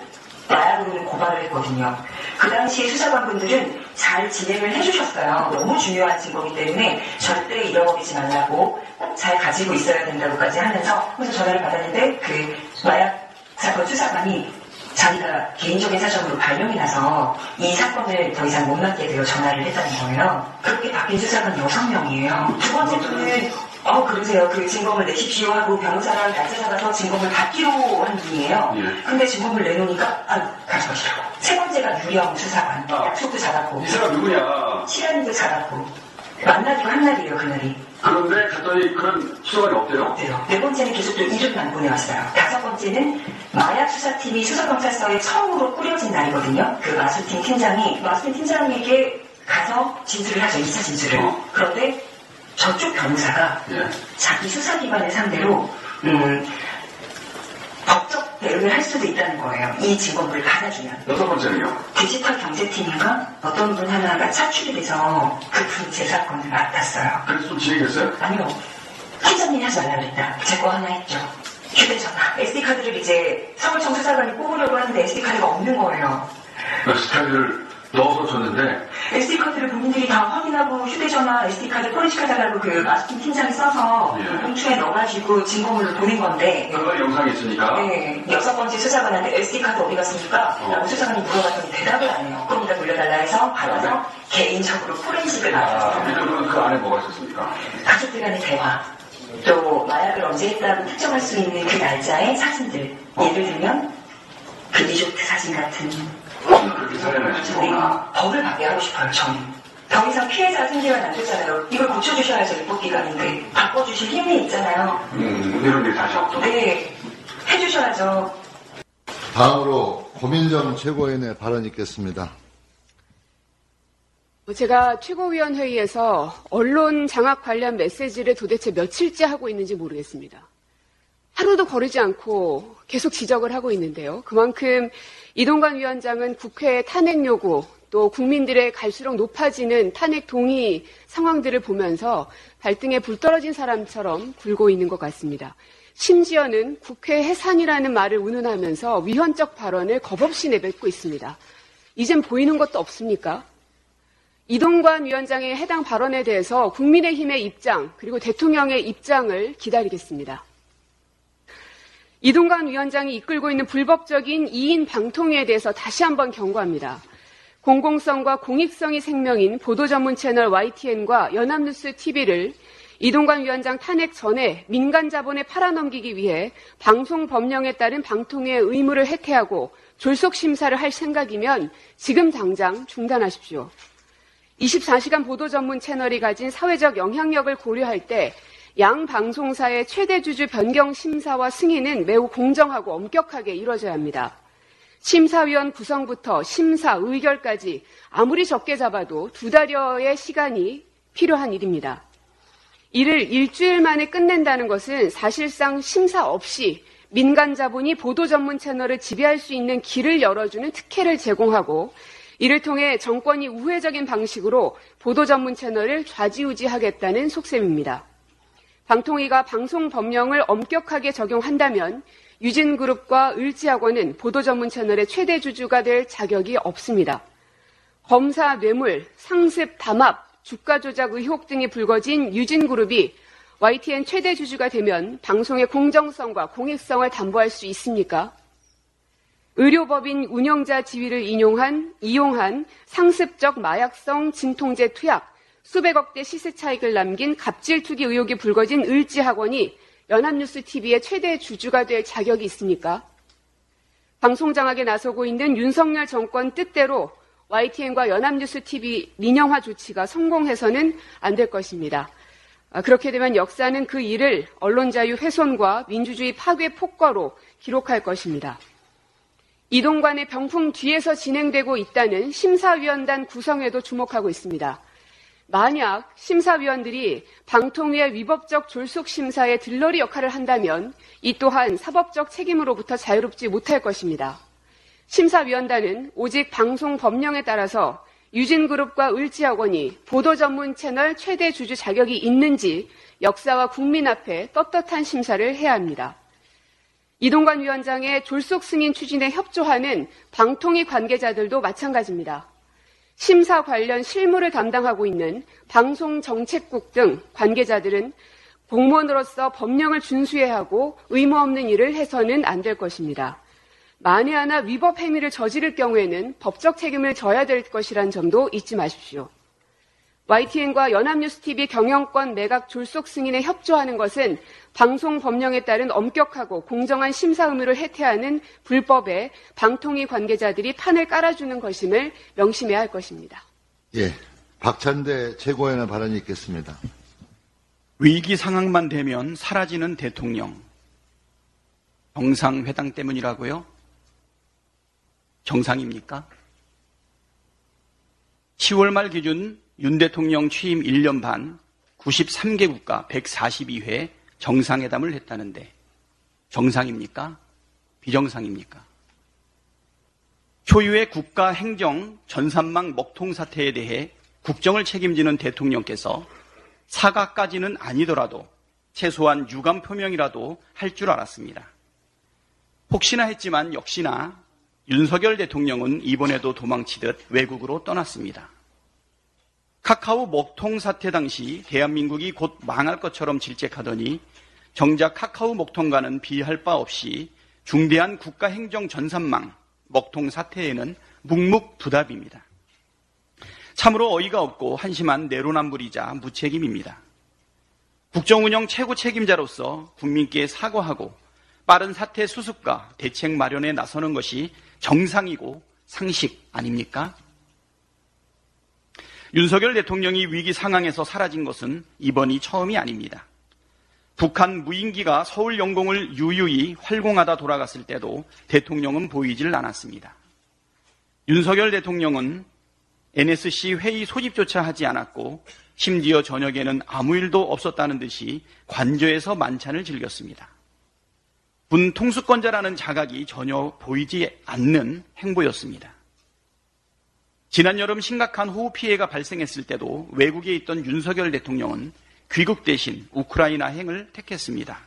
마약으로는 고발을 했거든요. 그 당시에 수사관분들은 잘 진행을 해주셨어요. 너무 중요한 증거이기 때문에 절대 잃어버리지 말라고 꼭잘 가지고 있어야 된다고까지 하면서 그래서 전화를 받았는데 그 마약 사건 수사관이 자기가 개인적인 사정으로 발령이 나서 이 사건을 더 이상 못 맡게 되어 전화를 했다는 거예요. 그렇게 바뀐 수사관 여섯 명이에요. 두 번째 분은 어 그러세요. 그 증거물 내십시오 하고 변호사랑 같이 나가서 증거물 받기로 한 분이에요. 예. 근데 증거물 내놓으니까 아 가져가시라고. 세 번째가 유령 수사관. 약속도 잡았고. 이 사람 누구냐? 시간도 잡았고. 만나기로 한 날이에요 그날이. 그런데 갔더니 그런 수사관이 없대요? 없대요. 네 번째는 계속 또 이름만 보내왔어요. 다섯 번째는 마약 수사팀이 수사검찰서에 처음으로 꾸려진 날이거든요. 그 마수팀 팀장이 마수팀 팀장에게 가서 진술을 하죠. 2차 진술을. 그런데 저쪽 변호사가 예. 자기 수사기관을 상대로 음, 법적 대응을 할 수도 있다는 거예요. 이 증거물을 받아주면. 여섯 번째는요? 디지털 경제팀인가 어떤 분 하나가 차출이 돼서 그분 제 사건을 맡았어요. 그래서 좀 진행됐어요? 아니요. 팀장님이 하지 말라 그랬다. 제 거 하나 했죠. 휴대전화, SD카드를 이제 서울청 수사관이 뽑으려고 하는데 SD카드가 없는 거예요. 스타일을 넣어서 줬는데 SD카드를 본인들이 다 확인하고 휴대전화, SD카드 포렌식하달라고 그 마스팅 팀장이 써서 예. 봉투에 넣어가지고 증거물을 보낸 건데 그거 영상이 있으니까 네, 여섯 번째 수사관한테 SD카드 어디 갔습니까? 어. 라고 수사관이 물어봤더니 대답을 안 해요. 그럼 다 돌려달라 해서 받아서 개인적으로 포렌식을 아, 맡았어요. 그러면 그 안에 뭐가 있었습니까? 가족들 간의 대화, 또 마약을 언제 했다고 특정할 수 있는 그 날짜의 사진들. 예를 들면 그 리조트 사진 같은 그렇게 사연을 네, 법을 받게 하고 싶어요, 저는. 더 이상 피해자 생기면 안 되잖아요. 이걸 고쳐주셔야죠, 입법 기관인데. 바꿔주실 힘이 있잖아요. 음, 이런 일 다시 없도록 네, 해주셔야죠. 다음으로 고민정 최고위원의 발언 있겠습니다. 제가 최고위원회의에서 언론 장악 관련 메시지를 도대체 며칠째 하고 있는지 모르겠습니다. 하루도 거르지 않고 계속 지적을 하고 있는데요. 그만큼 이동관 위원장은 국회의 탄핵 요구 또 국민들의 갈수록 높아지는 탄핵 동의 상황들을 보면서 발등에 불 떨어진 사람처럼 굴고 있는 것 같습니다. 심지어는 국회 해산이라는 말을 운운하면서 위헌적 발언을 겁없이 내뱉고 있습니다. 이젠 보이는 것도 없습니까? 이동관 위원장의 해당 발언에 대해서 국민의힘의 입장 그리고 대통령의 입장을 기다리겠습니다. 이동관 위원장이 이끌고 있는 불법적인 2인 방통위에 대해서 다시 한번 경고합니다. 공공성과 공익성이 생명인 보도 전문 채널 YTN과 연합뉴스 TV를 이동관 위원장 탄핵 전에 민간 자본에 팔아넘기기 위해 방송 법령에 따른 방통위의 의무를 해태하고 졸속 심사를 할 생각이면 지금 당장 중단하십시오. 24시간 보도 전문 채널이 가진 사회적 영향력을 고려할 때 양 방송사의 최대 주주 변경 심사와 승인은 매우 공정하고 엄격하게 이루어져야 합니다. 심사위원 구성부터 심사, 의결까지 아무리 적게 잡아도 두 달여의 시간이 필요한 일입니다. 이를 일주일 만에 끝낸다는 것은 사실상 심사 없이 민간 자본이 보도 전문 채널을 지배할 수 있는 길을 열어주는 특혜를 제공하고 이를 통해 정권이 우회적인 방식으로 보도 전문 채널을 좌지우지하겠다는 속셈입니다. 방통위가 방송 법령을 엄격하게 적용한다면 유진그룹과 을지학원은 보도 전문 채널의 최대 주주가 될 자격이 없습니다. 검사 뇌물, 상습, 담합, 주가 조작 의혹 등이 불거진 유진그룹이 YTN 최대 주주가 되면 방송의 공정성과 공익성을 담보할 수 있습니까? 의료법인 운영자 지위를 인용한, 이용한 상습적 마약성 진통제 투약, 수백억대 시세 차익을 남긴 갑질 투기 의혹이 불거진 을지 학원이 연합뉴스 TV의 최대 주주가 될 자격이 있습니까? 방송 장악에 나서고 있는 윤석열 정권 뜻대로 YTN과 연합뉴스 TV 민영화 조치가 성공해서는 안 될 것입니다. 아, 그렇게 되면 역사는 그 일을 언론 자유 훼손과 민주주의 파괴 폭거로 기록할 것입니다. 이동관의 병풍 뒤에서 진행되고 있다는 심사위원단 구성에도 주목하고 있습니다. 만약 심사위원들이 방통위의 위법적 졸속 심사에 들러리 역할을 한다면 이 또한 사법적 책임으로부터 자유롭지 못할 것입니다. 심사위원단은 오직 방송 법령에 따라서 유진그룹과 을지학원이 보도 전문 채널 최대 주주 자격이 있는지 역사와 국민 앞에 떳떳한 심사를 해야 합니다. 이동관 위원장의 졸속 승인 추진에 협조하는 방통위 관계자들도 마찬가지입니다. 심사 관련 실무를 담당하고 있는 방송정책국 등 관계자들은 공무원으로서 법령을 준수해야 하고 의무 없는 일을 해서는 안 될 것입니다. 만에 하나 위법 행위를 저지를 경우에는 법적 책임을 져야 될 것이란 점도 잊지 마십시오. YTN과 연합뉴스TV 경영권 매각 졸속 승인에 협조하는 것은 방송 법령에 따른 엄격하고 공정한 심사 의무를 해태하는 불법에 방통위 관계자들이 판을 깔아주는 것임을 명심해야 할 것입니다. 예. 박찬대 최고위원의 발언이 있겠습니다. 위기 상황만 되면 사라지는 대통령. 정상회담 때문이라고요? 정상입니까? 10월 말 기준 윤 대통령 취임 1년 반 93개 국가 142회 정상회담을 했다는데 정상입니까? 비정상입니까? 초유의 국가 행정 전산망 먹통 사태에 대해 국정을 책임지는 대통령께서 사과까지는 아니더라도 최소한 유감 표명이라도 할 줄 알았습니다. 혹시나 했지만 역시나 윤석열 대통령은 이번에도 도망치듯 외국으로 떠났습니다. 카카오 먹통 사태 당시 대한민국이 곧 망할 것처럼 질책하더니 정작 카카오 먹통과는 비할 바 없이 중대한 국가 행정 전산망 먹통 사태에는 묵묵부답입니다. 참으로 어이가 없고 한심한 내로남불이자 무책임입니다. 국정운영 최고 책임자로서 국민께 사과하고 빠른 사태 수습과 대책 마련에 나서는 것이 정상이고 상식 아닙니까? 윤석열 대통령이 위기 상황에서 사라진 것은 이번이 처음이 아닙니다. 북한 무인기가 서울 영공을 유유히 활공하다 돌아갔을 때도 대통령은 보이질 않았습니다. 윤석열 대통령은 NSC 회의 소집조차 하지 않았고 심지어 저녁에는 아무 일도 없었다는 듯이 관저에서 만찬을 즐겼습니다. 군 통수권자라는 자각이 전혀 보이지 않는 행보였습니다. 지난 여름 심각한 호우 피해가 발생했을 때도 외국에 있던 윤석열 대통령은 귀국 대신 우크라이나 행을 택했습니다.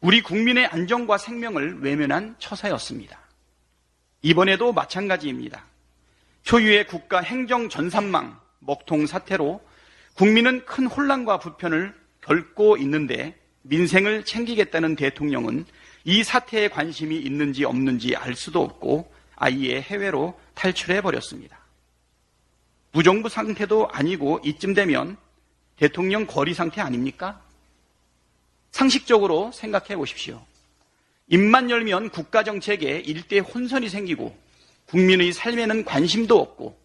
우리 국민의 안정과 생명을 외면한 처사였습니다. 이번에도 마찬가지입니다. 초유의 국가 행정 전산망 먹통 사태로 국민은 큰 혼란과 불편을 겪고 있는데 민생을 챙기겠다는 대통령은 이 사태에 관심이 있는지 없는지 알 수도 없고 아예 해외로 탈출해 버렸습니다. 무정부 상태도 아니고 이쯤 되면 대통령 거리 상태 아닙니까? 상식적으로 생각해 보십시오. 입만 열면 국가 정책에 일대 혼선이 생기고 국민의 삶에는 관심도 없고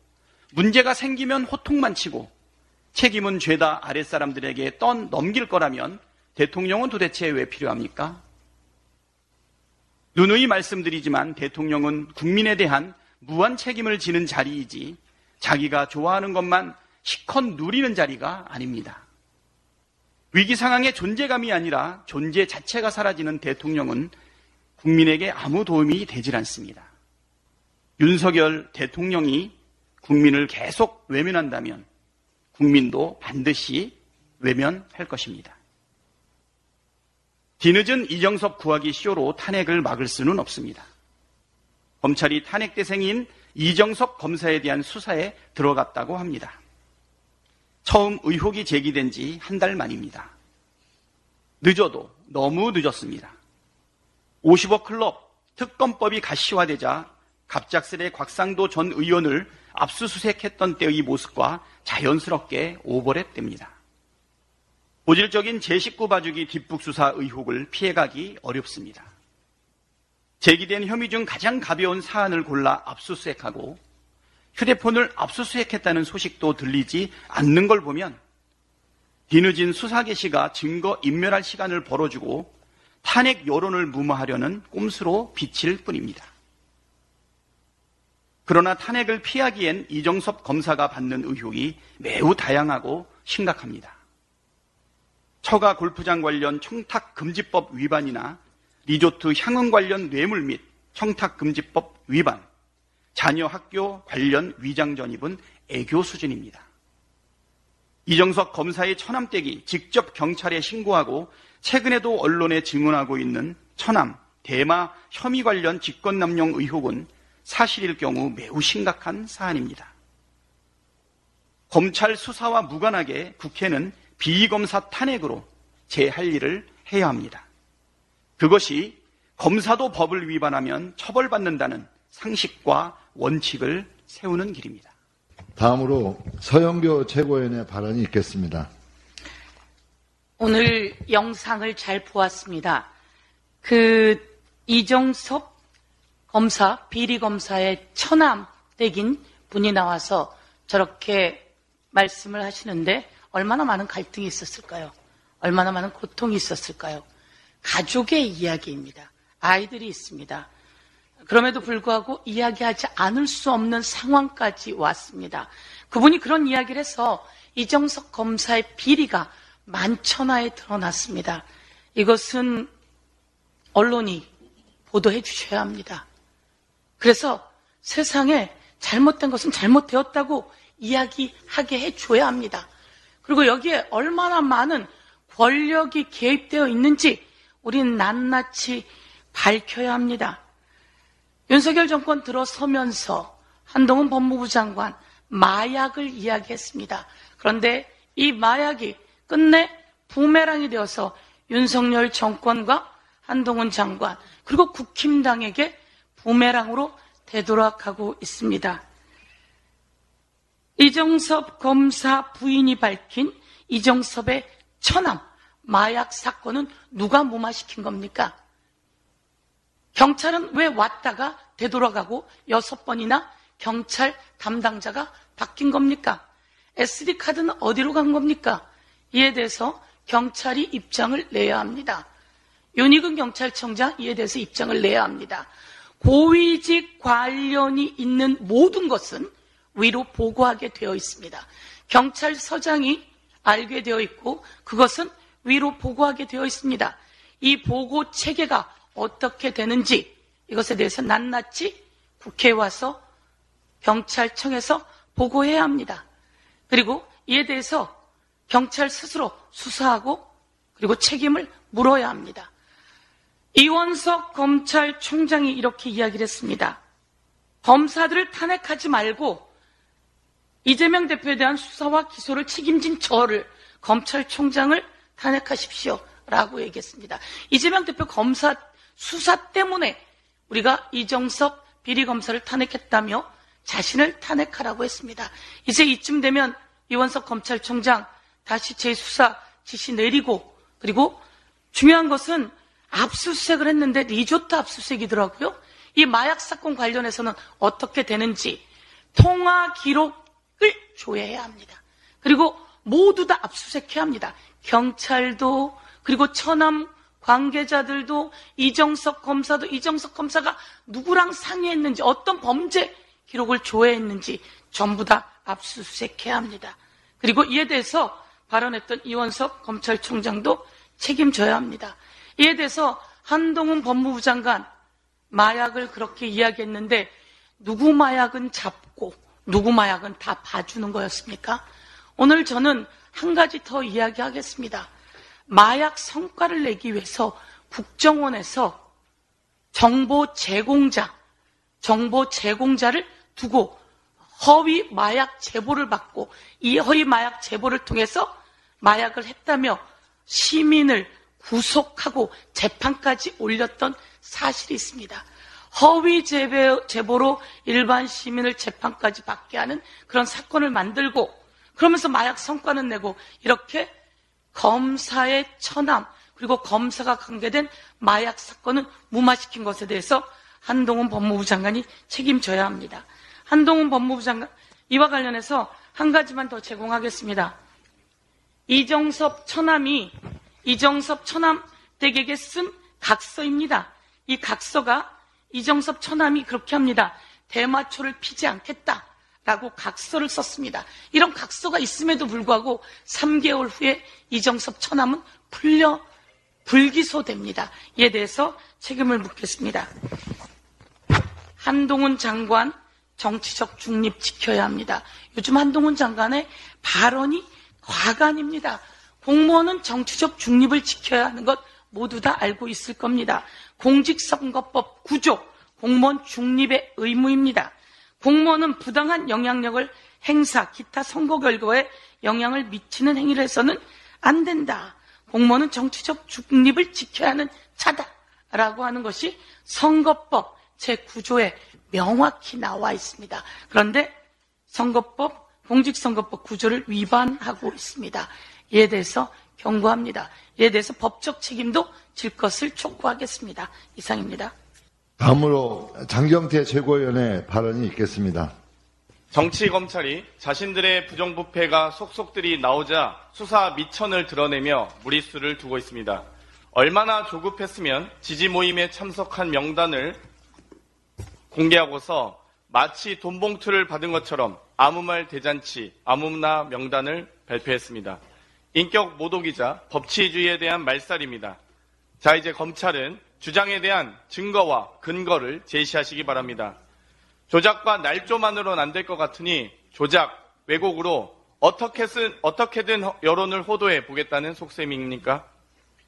문제가 생기면 호통만 치고 책임은 죄다 아랫사람들에게 떠 넘길 거라면 대통령은 도대체 왜 필요합니까? 누누이 말씀드리지만 대통령은 국민에 대한 무한 책임을 지는 자리이지 자기가 좋아하는 것만 시컷 누리는 자리가 아닙니다. 위기 상황의 존재감이 아니라 존재 자체가 사라지는 대통령은 국민에게 아무 도움이 되질 않습니다. 윤석열 대통령이 국민을 계속 외면한다면 국민도 반드시 외면할 것입니다. 뒤늦은 이정섭 구하기 쇼로 탄핵을 막을 수는 없습니다. 검찰이 탄핵 대상인 이정섭 검사에 대한 수사에 들어갔다고 합니다. 처음 의혹이 제기된 지 한 달 만입니다. 늦어도 너무 늦었습니다. 50억 클럽 특검법이 가시화되자 갑작스레 곽상도 전 의원을 압수수색했던 때의 모습과 자연스럽게 오버랩됩니다. 본질적인 제19 봐주기 뒷북 수사 의혹을 피해가기 어렵습니다. 제기된 혐의 중 가장 가벼운 사안을 골라 압수수색하고 휴대폰을 압수수색했다는 소식도 들리지 않는 걸 보면 뒤늦은 수사 개시가 증거 인멸할 시간을 벌어주고 탄핵 여론을 무마하려는 꼼수로 비칠 뿐입니다. 그러나 탄핵을 피하기엔 이정섭 검사가 받는 의혹이 매우 다양하고 심각합니다. 처가 골프장 관련 청탁 금지법 위반이나 리조트 향응 관련 뇌물 및 청탁금지법 위반, 자녀 학교 관련 위장 전입은 애교 수준입니다. 이정석 검사의 처남댁이 직접 경찰에 신고하고 최근에도 언론에 증언하고 있는 처남, 대마 혐의 관련 직권남용 의혹은 사실일 경우 매우 심각한 사안입니다. 검찰 수사와 무관하게 국회는 비검사 탄핵으로 제 할 일을 해야 합니다. 그것이 검사도 법을 위반하면 처벌받는다는 상식과 원칙을 세우는 길입니다. 다음으로 서영교 최고위원의 발언이 있겠습니다. 오늘 영상을 잘 보았습니다. 그 이정섭 검사, 비리 검사의 처남댁인 분이 나와서 저렇게 말씀을 하시는데 얼마나 많은 갈등이 있었을까요? 얼마나 많은 고통이 있었을까요? 가족의 이야기입니다. 아이들이 있습니다. 그럼에도 불구하고 이야기하지 않을 수 없는 상황까지 왔습니다. 그분이 그런 이야기를 해서 이정석 검사의 비리가 만천하에 드러났습니다. 이것은 언론이 보도해 주셔야 합니다. 그래서 세상에 잘못된 것은 잘못되었다고 이야기하게 해줘야 합니다. 그리고 여기에 얼마나 많은 권력이 개입되어 있는지 우리는 낱낱이 밝혀야 합니다. 윤석열 정권 들어서면서 한동훈 법무부 장관 마약을 이야기했습니다. 그런데 이 마약이 끝내 부메랑이 되어서 윤석열 정권과 한동훈 장관 그리고 국힘당에게 부메랑으로 되돌아가고 있습니다. 이정섭 검사 부인이 밝힌 이정섭의 처남 마약 사건은 누가 무마시킨 겁니까? 경찰은 왜 왔다가 되돌아가고 여섯 번이나 경찰 담당자가 바뀐 겁니까? SD 카드는 어디로 간 겁니까? 이에 대해서 경찰이 입장을 내야 합니다. 윤희근 경찰청장 이에 대해서 입장을 내야 합니다. 고위직 관련이 있는 모든 것은 위로 보고하게 되어 있습니다. 경찰서장이 알게 되어 있고 그것은 위로 보고하게 되어 있습니다. 이 보고 체계가 어떻게 되는지 이것에 대해서 낱낱이 국회에 와서 경찰청에서 보고해야 합니다. 그리고 이에 대해서 경찰 스스로 수사하고 그리고 책임을 물어야 합니다. 이원석 검찰총장이 이렇게 이야기를 했습니다. 검사들을 탄핵하지 말고 이재명 대표에 대한 수사와 기소를 책임진 저를 검찰총장을 탄핵하십시오. 라고 얘기했습니다. 이재명 대표 검사 수사 때문에 우리가 이정섭 비리검사를 탄핵했다며 자신을 탄핵하라고 했습니다. 이제 이쯤 되면 이원석 검찰총장 다시 재수사 지시 내리고 그리고 중요한 것은 압수수색을 했는데 리조트 압수수색이더라고요. 이 마약 사건 관련해서는 어떻게 되는지 통화 기록을 조회해야 합니다. 그리고 모두 다 압수수색해야 합니다. 경찰도 그리고 처남 관계자들도 이정석 검사도 이정석 검사가 누구랑 상의했는지 어떤 범죄 기록을 조회했는지 전부 다 압수수색해야 합니다. 그리고 이에 대해서 발언했던 이원석 검찰총장도 책임져야 합니다. 이에 대해서 한동훈 법무부 장관 마약을 그렇게 이야기했는데 누구 마약은 잡고 누구 마약은 다 봐주는 거였습니까? 오늘 저는 한 가지 더 이야기하겠습니다. 마약 성과를 내기 위해서 국정원에서 정보 제공자, 정보 제공자를 두고 허위 마약 제보를 받고 이 허위 마약 제보를 통해서 마약을 했다며 시민을 구속하고 재판까지 올렸던 사실이 있습니다. 허위 제보 로 일반 시민을 재판까지 받게 하는 그런 사건을 만들고 그러면서 마약 성과는 내고 이렇게 검사의 처남 그리고 검사가 관계된 마약 사건은 무마시킨 것에 대해서 한동훈 법무부 장관이 책임져야 합니다. 한동훈 법무부 장관 이와 관련해서 한 가지만 더 제공하겠습니다. 이정섭 처남이 이정섭 처남 댁에게 쓴 각서입니다. 이 각서가 이정섭 처남이 그렇게 합니다. 대마초를 피지 않겠다. 라고 각서를 썼습니다. 이런 각서가 있음에도 불구하고 3개월 후에 이정섭 처남은 풀려 불기소됩니다. 이에 대해서 책임을 묻겠습니다. 한동훈 장관 정치적 중립 지켜야 합니다. 요즘 한동훈 장관의 발언이 과간입니다. 공무원은 정치적 중립을 지켜야 하는 것 모두 다 알고 있을 겁니다. 공직선거법 구조, 공무원 중립의 의무입니다. 공무원은 부당한 영향력을 행사, 기타 선거 결과에 영향을 미치는 행위를 해서는 안 된다. 공무원은 정치적 중립을 지켜야 하는 자다라고 하는 것이 선거법 제9조에 명확히 나와 있습니다. 그런데 선거법, 공직선거법 구조를 위반하고 있습니다. 이에 대해서 경고합니다. 이에 대해서 법적 책임도 질 것을 촉구하겠습니다. 이상입니다. 다음으로 장경태 최고위원의 발언이 있겠습니다. 정치 검찰이 자신들의 부정부패가 속속들이 나오자 수사 미천을 드러내며 무리수를 두고 있습니다. 얼마나 조급했으면 지지 모임에 참석한 명단을 공개하고서 마치 돈 봉투를 받은 것처럼 아무 말 대잔치, 아무나 명단을 발표했습니다. 인격 모독이자 법치주의에 대한 말살입니다. 자, 이제 검찰은 주장에 대한 증거와 근거를 제시하시기 바랍니다. 조작과 날조만으로는 안 될 것 같으니 조작, 왜곡으로 어떻게든, 어떻게든 여론을 호도해 보겠다는 속셈입니까?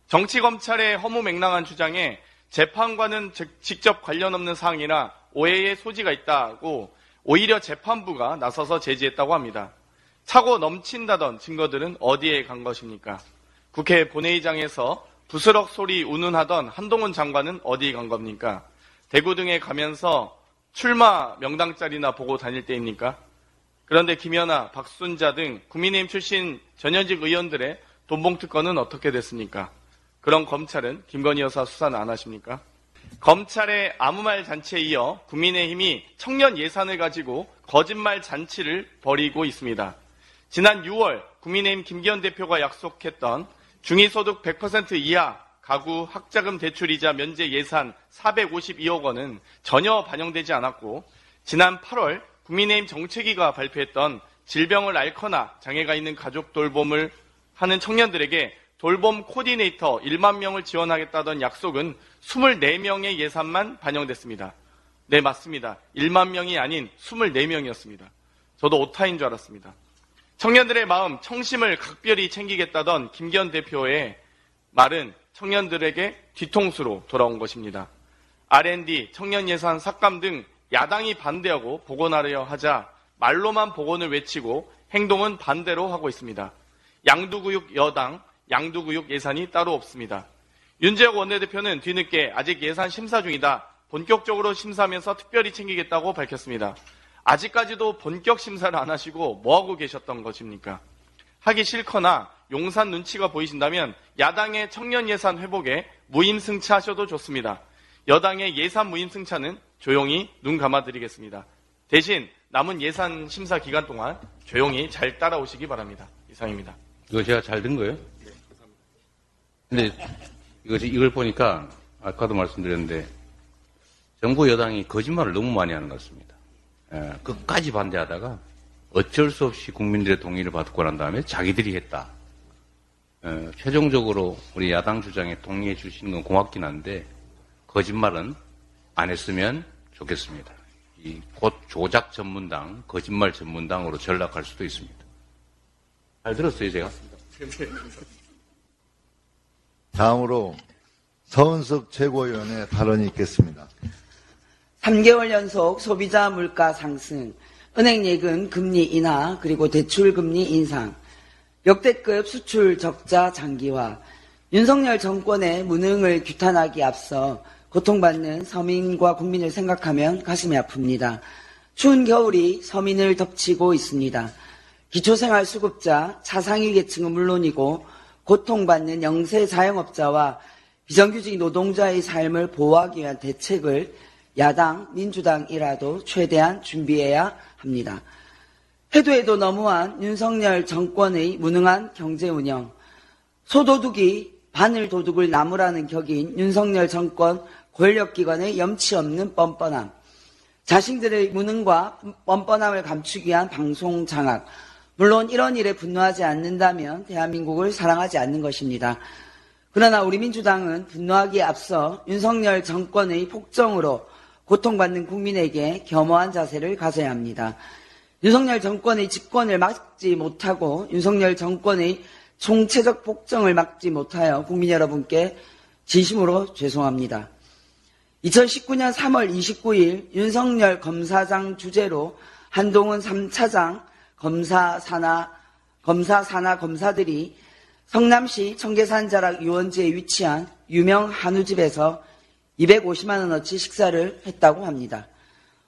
정치검찰의 허무 맹랑한 주장에 재판과는 직접 관련 없는 사항이나 오해의 소지가 있다고 오히려 재판부가 나서서 제지했다고 합니다. 차고 넘친다던 증거들은 어디에 간 것입니까? 국회 본회의장에서 부스럭 소리 운운하던 한동훈 장관은 어디 간 겁니까? 대구 등에 가면서 출마 명당짜리나 보고 다닐 때입니까? 그런데 김연아, 박순자 등 국민의힘 출신 전현직 의원들의 돈봉투건은 어떻게 됐습니까? 그런 검찰은 김건희 여사 수사는 안 하십니까? 검찰의 아무 말 잔치에 이어 국민의힘이 청년 예산을 가지고 거짓말 잔치를 벌이고 있습니다. 지난 6월 국민의힘 김기현 대표가 약속했던 중위소득 100% 이하 가구 학자금 대출이자 면제 예산 452억 원은 전혀 반영되지 않았고 지난 8월 국민의힘 정책위가 발표했던 질병을 앓거나 장애가 있는 가족 돌봄을 하는 청년들에게 돌봄 코디네이터 1만 명을 지원하겠다던 약속은 24명의 예산만 반영됐습니다. 네, 맞습니다. 1만 명이 아닌 24명이었습니다. 저도 오타인 줄 알았습니다. 청년들의 마음, 청심을 각별히 챙기겠다던 김기현 대표의 말은 청년들에게 뒤통수로 돌아온 것입니다. R&D, 청년 예산 삭감 등 야당이 반대하고 복원하려 하자 말로만 복원을 외치고 행동은 반대로 하고 있습니다. 양두구육 여당, 양두구육 예산이 따로 없습니다. 윤재혁 원내대표는 뒤늦게 아직 예산 심사 중이다. 본격적으로 심사하면서 특별히 챙기겠다고 밝혔습니다. 아직까지도 본격 심사를 안 하시고 뭐하고 계셨던 것입니까? 하기 싫거나 용산 눈치가 보이신다면 야당의 청년 예산 회복에 무임승차하셔도 좋습니다. 여당의 예산 무임승차는 조용히 눈 감아드리겠습니다. 대신 남은 예산 심사 기간 동안 조용히 잘 따라오시기 바랍니다. 이상입니다. 이거 제가 잘 든 거예요? 네, 감사합니다. 근데 이것이 이걸 보니까 아까도 말씀드렸는데 정부 여당이 거짓말을 너무 많이 하는 것 같습니다. 예, 끝까지 반대하다가 어쩔 수 없이 국민들의 동의를 받고 난 다음에 자기들이 했다. 예, 최종적으로 우리 야당 주장에 동의해 주시는 건 고맙긴 한데 거짓말은 안 했으면 좋겠습니다. 이 곧 조작 전문당, 거짓말 전문당으로 전락할 수도 있습니다. 잘 들었어요, 제가? 다음으로 서은석 최고위원의 발언이 있겠습니다. 3개월 연속 소비자 물가 상승, 은행 예금 금리 인하, 그리고 대출 금리 인상, 역대급 수출 적자 장기화, 윤석열 정권의 무능을 규탄하기 앞서 고통받는 서민과 국민을 생각하면 가슴이 아픕니다. 추운 겨울이 서민을 덮치고 있습니다. 기초생활수급자, 차상위 계층은 물론이고 고통받는 영세 자영업자와 비정규직 노동자의 삶을 보호하기 위한 대책을 야당, 민주당이라도 최대한 준비해야 합니다. 해도 해도 너무한 윤석열 정권의 무능한 경제 운영, 소도둑이 바늘 도둑을 나무라는 격인 윤석열 정권 권력기관의 염치 없는 뻔뻔함, 자신들의 무능과 뻔뻔함을 감추기 위한 방송 장악, 물론 이런 일에 분노하지 않는다면 대한민국을 사랑하지 않는 것입니다. 그러나 우리 민주당은 분노하기에 앞서 윤석열 정권의 폭정으로 고통받는 국민에게 겸허한 자세를 가져야 합니다. 윤석열 정권의 집권을 막지 못하고 윤석열 정권의 총체적 폭정을 막지 못하여 국민 여러분께 진심으로 죄송합니다. 2019년 3월 29일 윤석열 검사장 주재로 한동훈 3차장 검사 산하, 검사 산하 검사들이 성남시 청계산 자락 유원지에 위치한 유명 한우집에서 250만 원어치 식사를 했다고 합니다.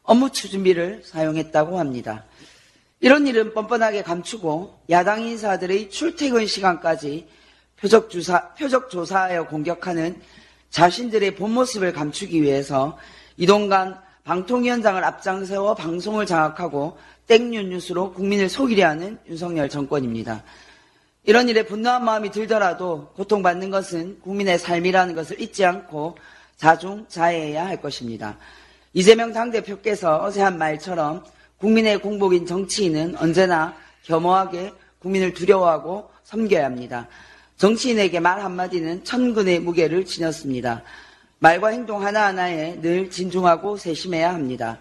업무 추진비를 사용했다고 합니다. 이런 일은 뻔뻔하게 감추고 야당 인사들의 출퇴근 시간까지 표적 조사, 표적 조사하여 공격하는 자신들의 본 모습을 감추기 위해서 이동관 방통위원장을 앞장세워 방송을 장악하고 땡뉴 뉴스로 국민을 속이려 하는 윤석열 정권입니다. 이런 일에 분노한 마음이 들더라도 고통받는 것은 국민의 삶이라는 것을 잊지 않고 자중자애해야 할 것입니다. 이재명 당대표께서 어제 한 말처럼 국민의 공복인 정치인은 언제나 겸허하게 국민을 두려워하고 섬겨야 합니다. 정치인에게 말 한마디는 천근의 무게를 지녔습니다. 말과 행동 하나하나에 늘 진중하고 세심해야 합니다.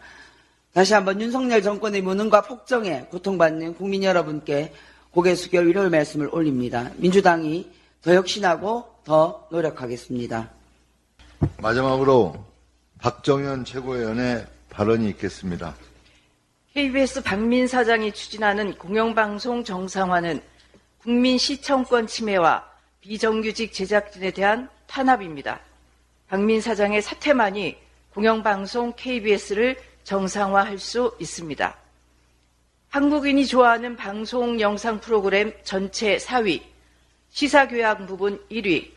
다시 한번 윤석열 정권의 무능과 폭정에 고통받는 국민 여러분께 고개 숙여 위로의 말씀을 올립니다. 민주당이 더 혁신하고 더 노력하겠습니다. 마지막으로 박정현 최고위원의 발언이 있겠습니다. KBS 박민 사장이 추진하는 공영방송 정상화는 국민 시청권 침해와 비정규직 제작진에 대한 탄압입니다. 박민 사장의 사퇴만이 공영방송 KBS를 정상화할 수 있습니다. 한국인이 좋아하는 방송 영상 프로그램 전체 4위, 시사교양 부분 1위.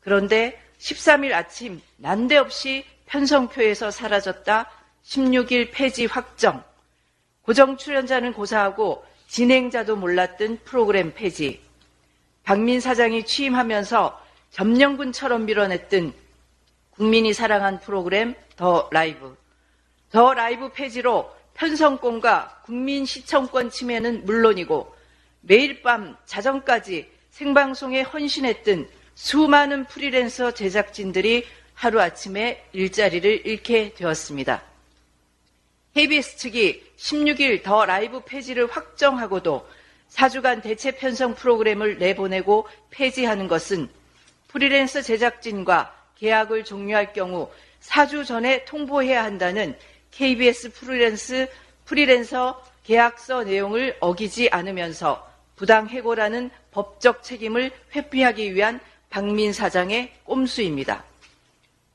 그런데 13일 아침 난데없이 편성표에서 사라졌다 16일 폐지 확정. 고정 출연자는 고사하고 진행자도 몰랐던 프로그램 폐지. 박민 사장이 취임하면서 점령군처럼 밀어냈던 국민이 사랑한 프로그램 더 라이브. 더 라이브 폐지로 편성권과 국민 시청권 침해는 물론이고 매일 밤 자정까지 생방송에 헌신했던 수많은 프리랜서 제작진들이 하루아침에 일자리를 잃게 되었습니다. KBS 측이 16일 더 라이브 폐지를 확정하고도 4주간 대체 편성 프로그램을 내보내고 폐지하는 것은 프리랜서 제작진과 계약을 종료할 경우 4주 전에 통보해야 한다는 KBS 프리랜스, 프리랜서 계약서 내용을 어기지 않으면서 부당 해고라는 법적 책임을 회피하기 위한 박민 사장의 꼼수입니다.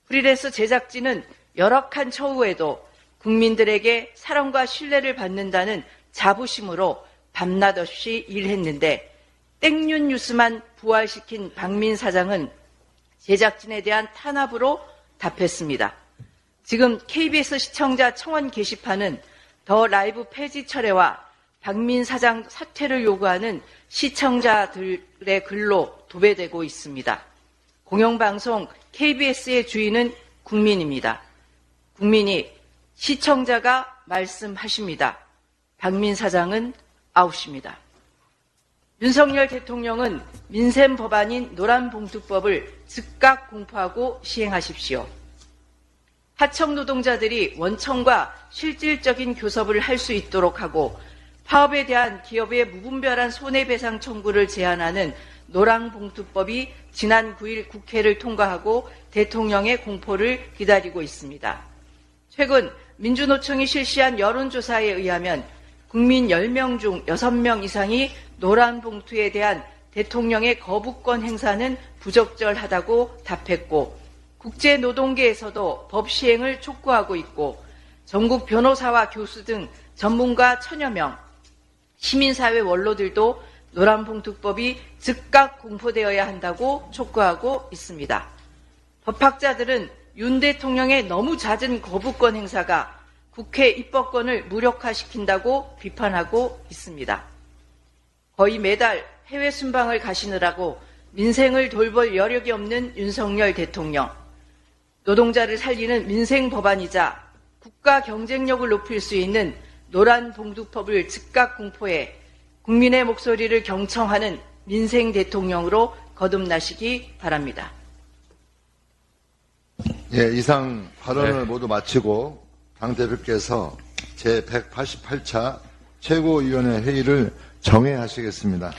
프리랜서 제작진은 열악한 처우에도 국민들에게 사랑과 신뢰를 받는다는 자부심으로 밤낮 없이 일했는데 땡윤 뉴스만 부활시킨 박민 사장은 제작진에 대한 탄압으로 답했습니다. 지금 KBS 시청자 청원 게시판은 더 라이브 폐지 철회와 박민 사장 사퇴를 요구하는 시청자들의 글로 도배되고 있습니다. 공영방송 KBS의 주인은 국민입니다. 국민이 시청자가 말씀하십니다. 박민 사장은 아웃입니다. 윤석열 대통령은 민생 법안인 노란봉투법을 즉각 공포하고 시행하십시오. 하청 노동자들이 원청과 실질적인 교섭을 할 수 있도록 하고 파업에 대한 기업의 무분별한 손해배상 청구를 제한하는 노랑봉투법이 지난 9일 국회를 통과하고 대통령의 공포를 기다리고 있습니다. 최근 민주노총이 실시한 여론조사에 의하면 국민 10명 중 6명 이상이 노란 봉투에 대한 대통령의 거부권 행사는 부적절하다고 답했고 국제노동계에서도 법 시행을 촉구하고 있고 전국 변호사와 교수 등 전문가 천여 명, 시민사회 원로들도 노란봉투법이 즉각 공포되어야 한다고 촉구하고 있습니다. 법학자들은 윤 대통령의 너무 잦은 거부권 행사가 국회 입법권을 무력화시킨다고 비판하고 있습니다. 거의 매달 해외 순방을 가시느라고 민생을 돌볼 여력이 없는 윤석열 대통령. 노동자를 살리는 민생 법안이자 국가 경쟁력을 높일 수 있는 노란 봉두법을 즉각 공포해 국민의 목소리를 경청하는 민생 대통령으로 거듭나시기 바랍니다. 예, 이상 발언을 네. 모두 마치고 당 대표께서 제 188차 최고위원회 회의를 정회하시겠습니다.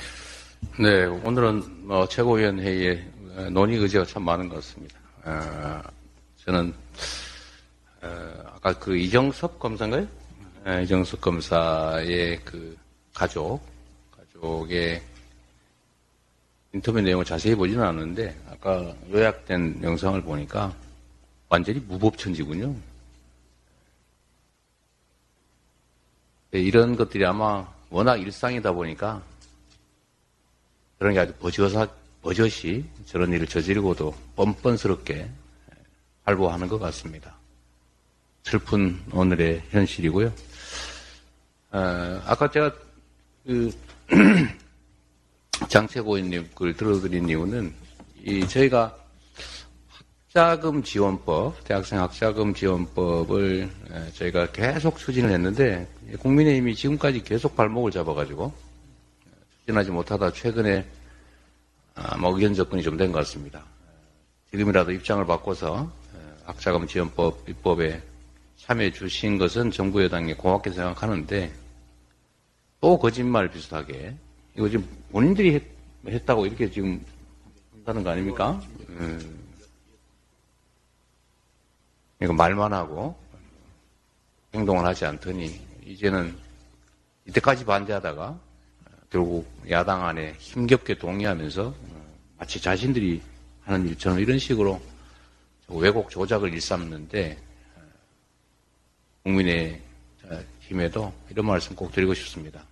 네, 오늘은 뭐 최고위원회의에 논의 의지가 참 많은 것 같습니다. 어, 저는 어, 아까 그 이정섭 검사인가요? 예, 이정섭 검사의 그 가족, 가족의 인터뷰 내용을 자세히 보지는 않았는데 아까 요약된 영상을 보니까 완전히 무법천지군요. 네, 이런 것들이 아마 워낙 일상이다 보니까 그런 게 아주 버젓하, 버젓이 저런 일을 저지르고도 뻔뻔스럽게 발부하는 것 같습니다. 슬픈 오늘의 현실이고요. 어, 아까 제가 그 장채고인님 글 들어드린 이유는 이 저희가 학자금 지원법, 대학생 학자금 지원법을 에, 저희가 계속 추진을 했는데 국민의힘이 지금까지 계속 발목을 잡아가지고 추진하지 못하다 최근에 아, 뭐 의견 접근이 좀 된 것 같습니다. 지금이라도 입장을 바꿔서 에, 학자금 지원법 입법에 참여해 주신 것은 정부 여당에 고맙게 생각하는데 또 거짓말 비슷하게 이거 지금 본인들이 했, 했다고 이렇게 지금 한다는 거 아닙니까? 음. 이거 말만 하고 행동을 하지 않더니 이제는 이때까지 반대하다가 결국 야당 안에 힘겹게 동의하면서 마치 자신들이 하는 일처럼 이런 식으로 왜곡 조작을 일삼는데 국민의 힘에도 이런 말씀 꼭 드리고 싶습니다.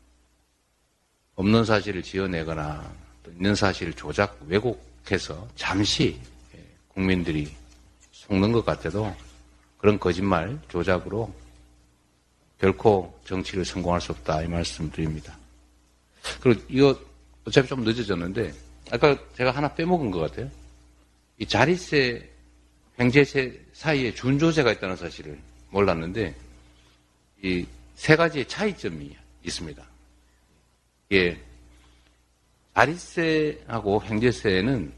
없는 사실을 지어내거나 또 있는 사실을 조작 왜곡해서 잠시 국민들이 속는 것 같아도 그런 거짓말 조작으로 결코 정치를 성공할 수 없다 이 말씀 드립니다. 그리고 이거 어차피 좀 늦어졌는데 아까 제가 하나 빼먹은 것 같아요. 이 자릿세 횡재세 사이에 준조세가 있다는 사실을 몰랐는데 이 세 가지의 차이점이 있습니다. 예. 자릿세하고 횡재세는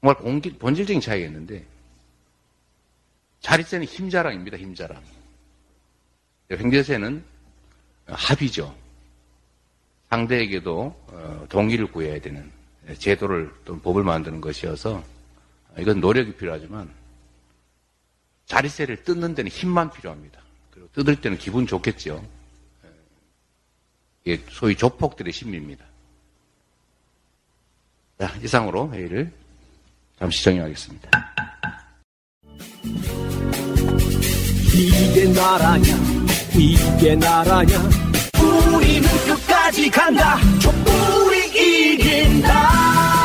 정말 공기, 본질적인 차이가 있는데 자릿세는 힘자랑입니다. 힘자랑. 횡재세는 합의죠. 상대에게도 어, 동의를 구해야 되는 제도를 또 법을 만드는 것이어서 이건 노력이 필요하지만 자릿세를 뜯는 데는 힘만 필요합니다. 그리고 뜯을 때는 기분 좋겠죠. 이게 소위 조폭들의 심리입니다. 자, 이상으로 회의를 잠시 정리하겠습니다. 이게 나라냐 이게 나라냐 우리는 끝까지 간다 촛불이 이긴다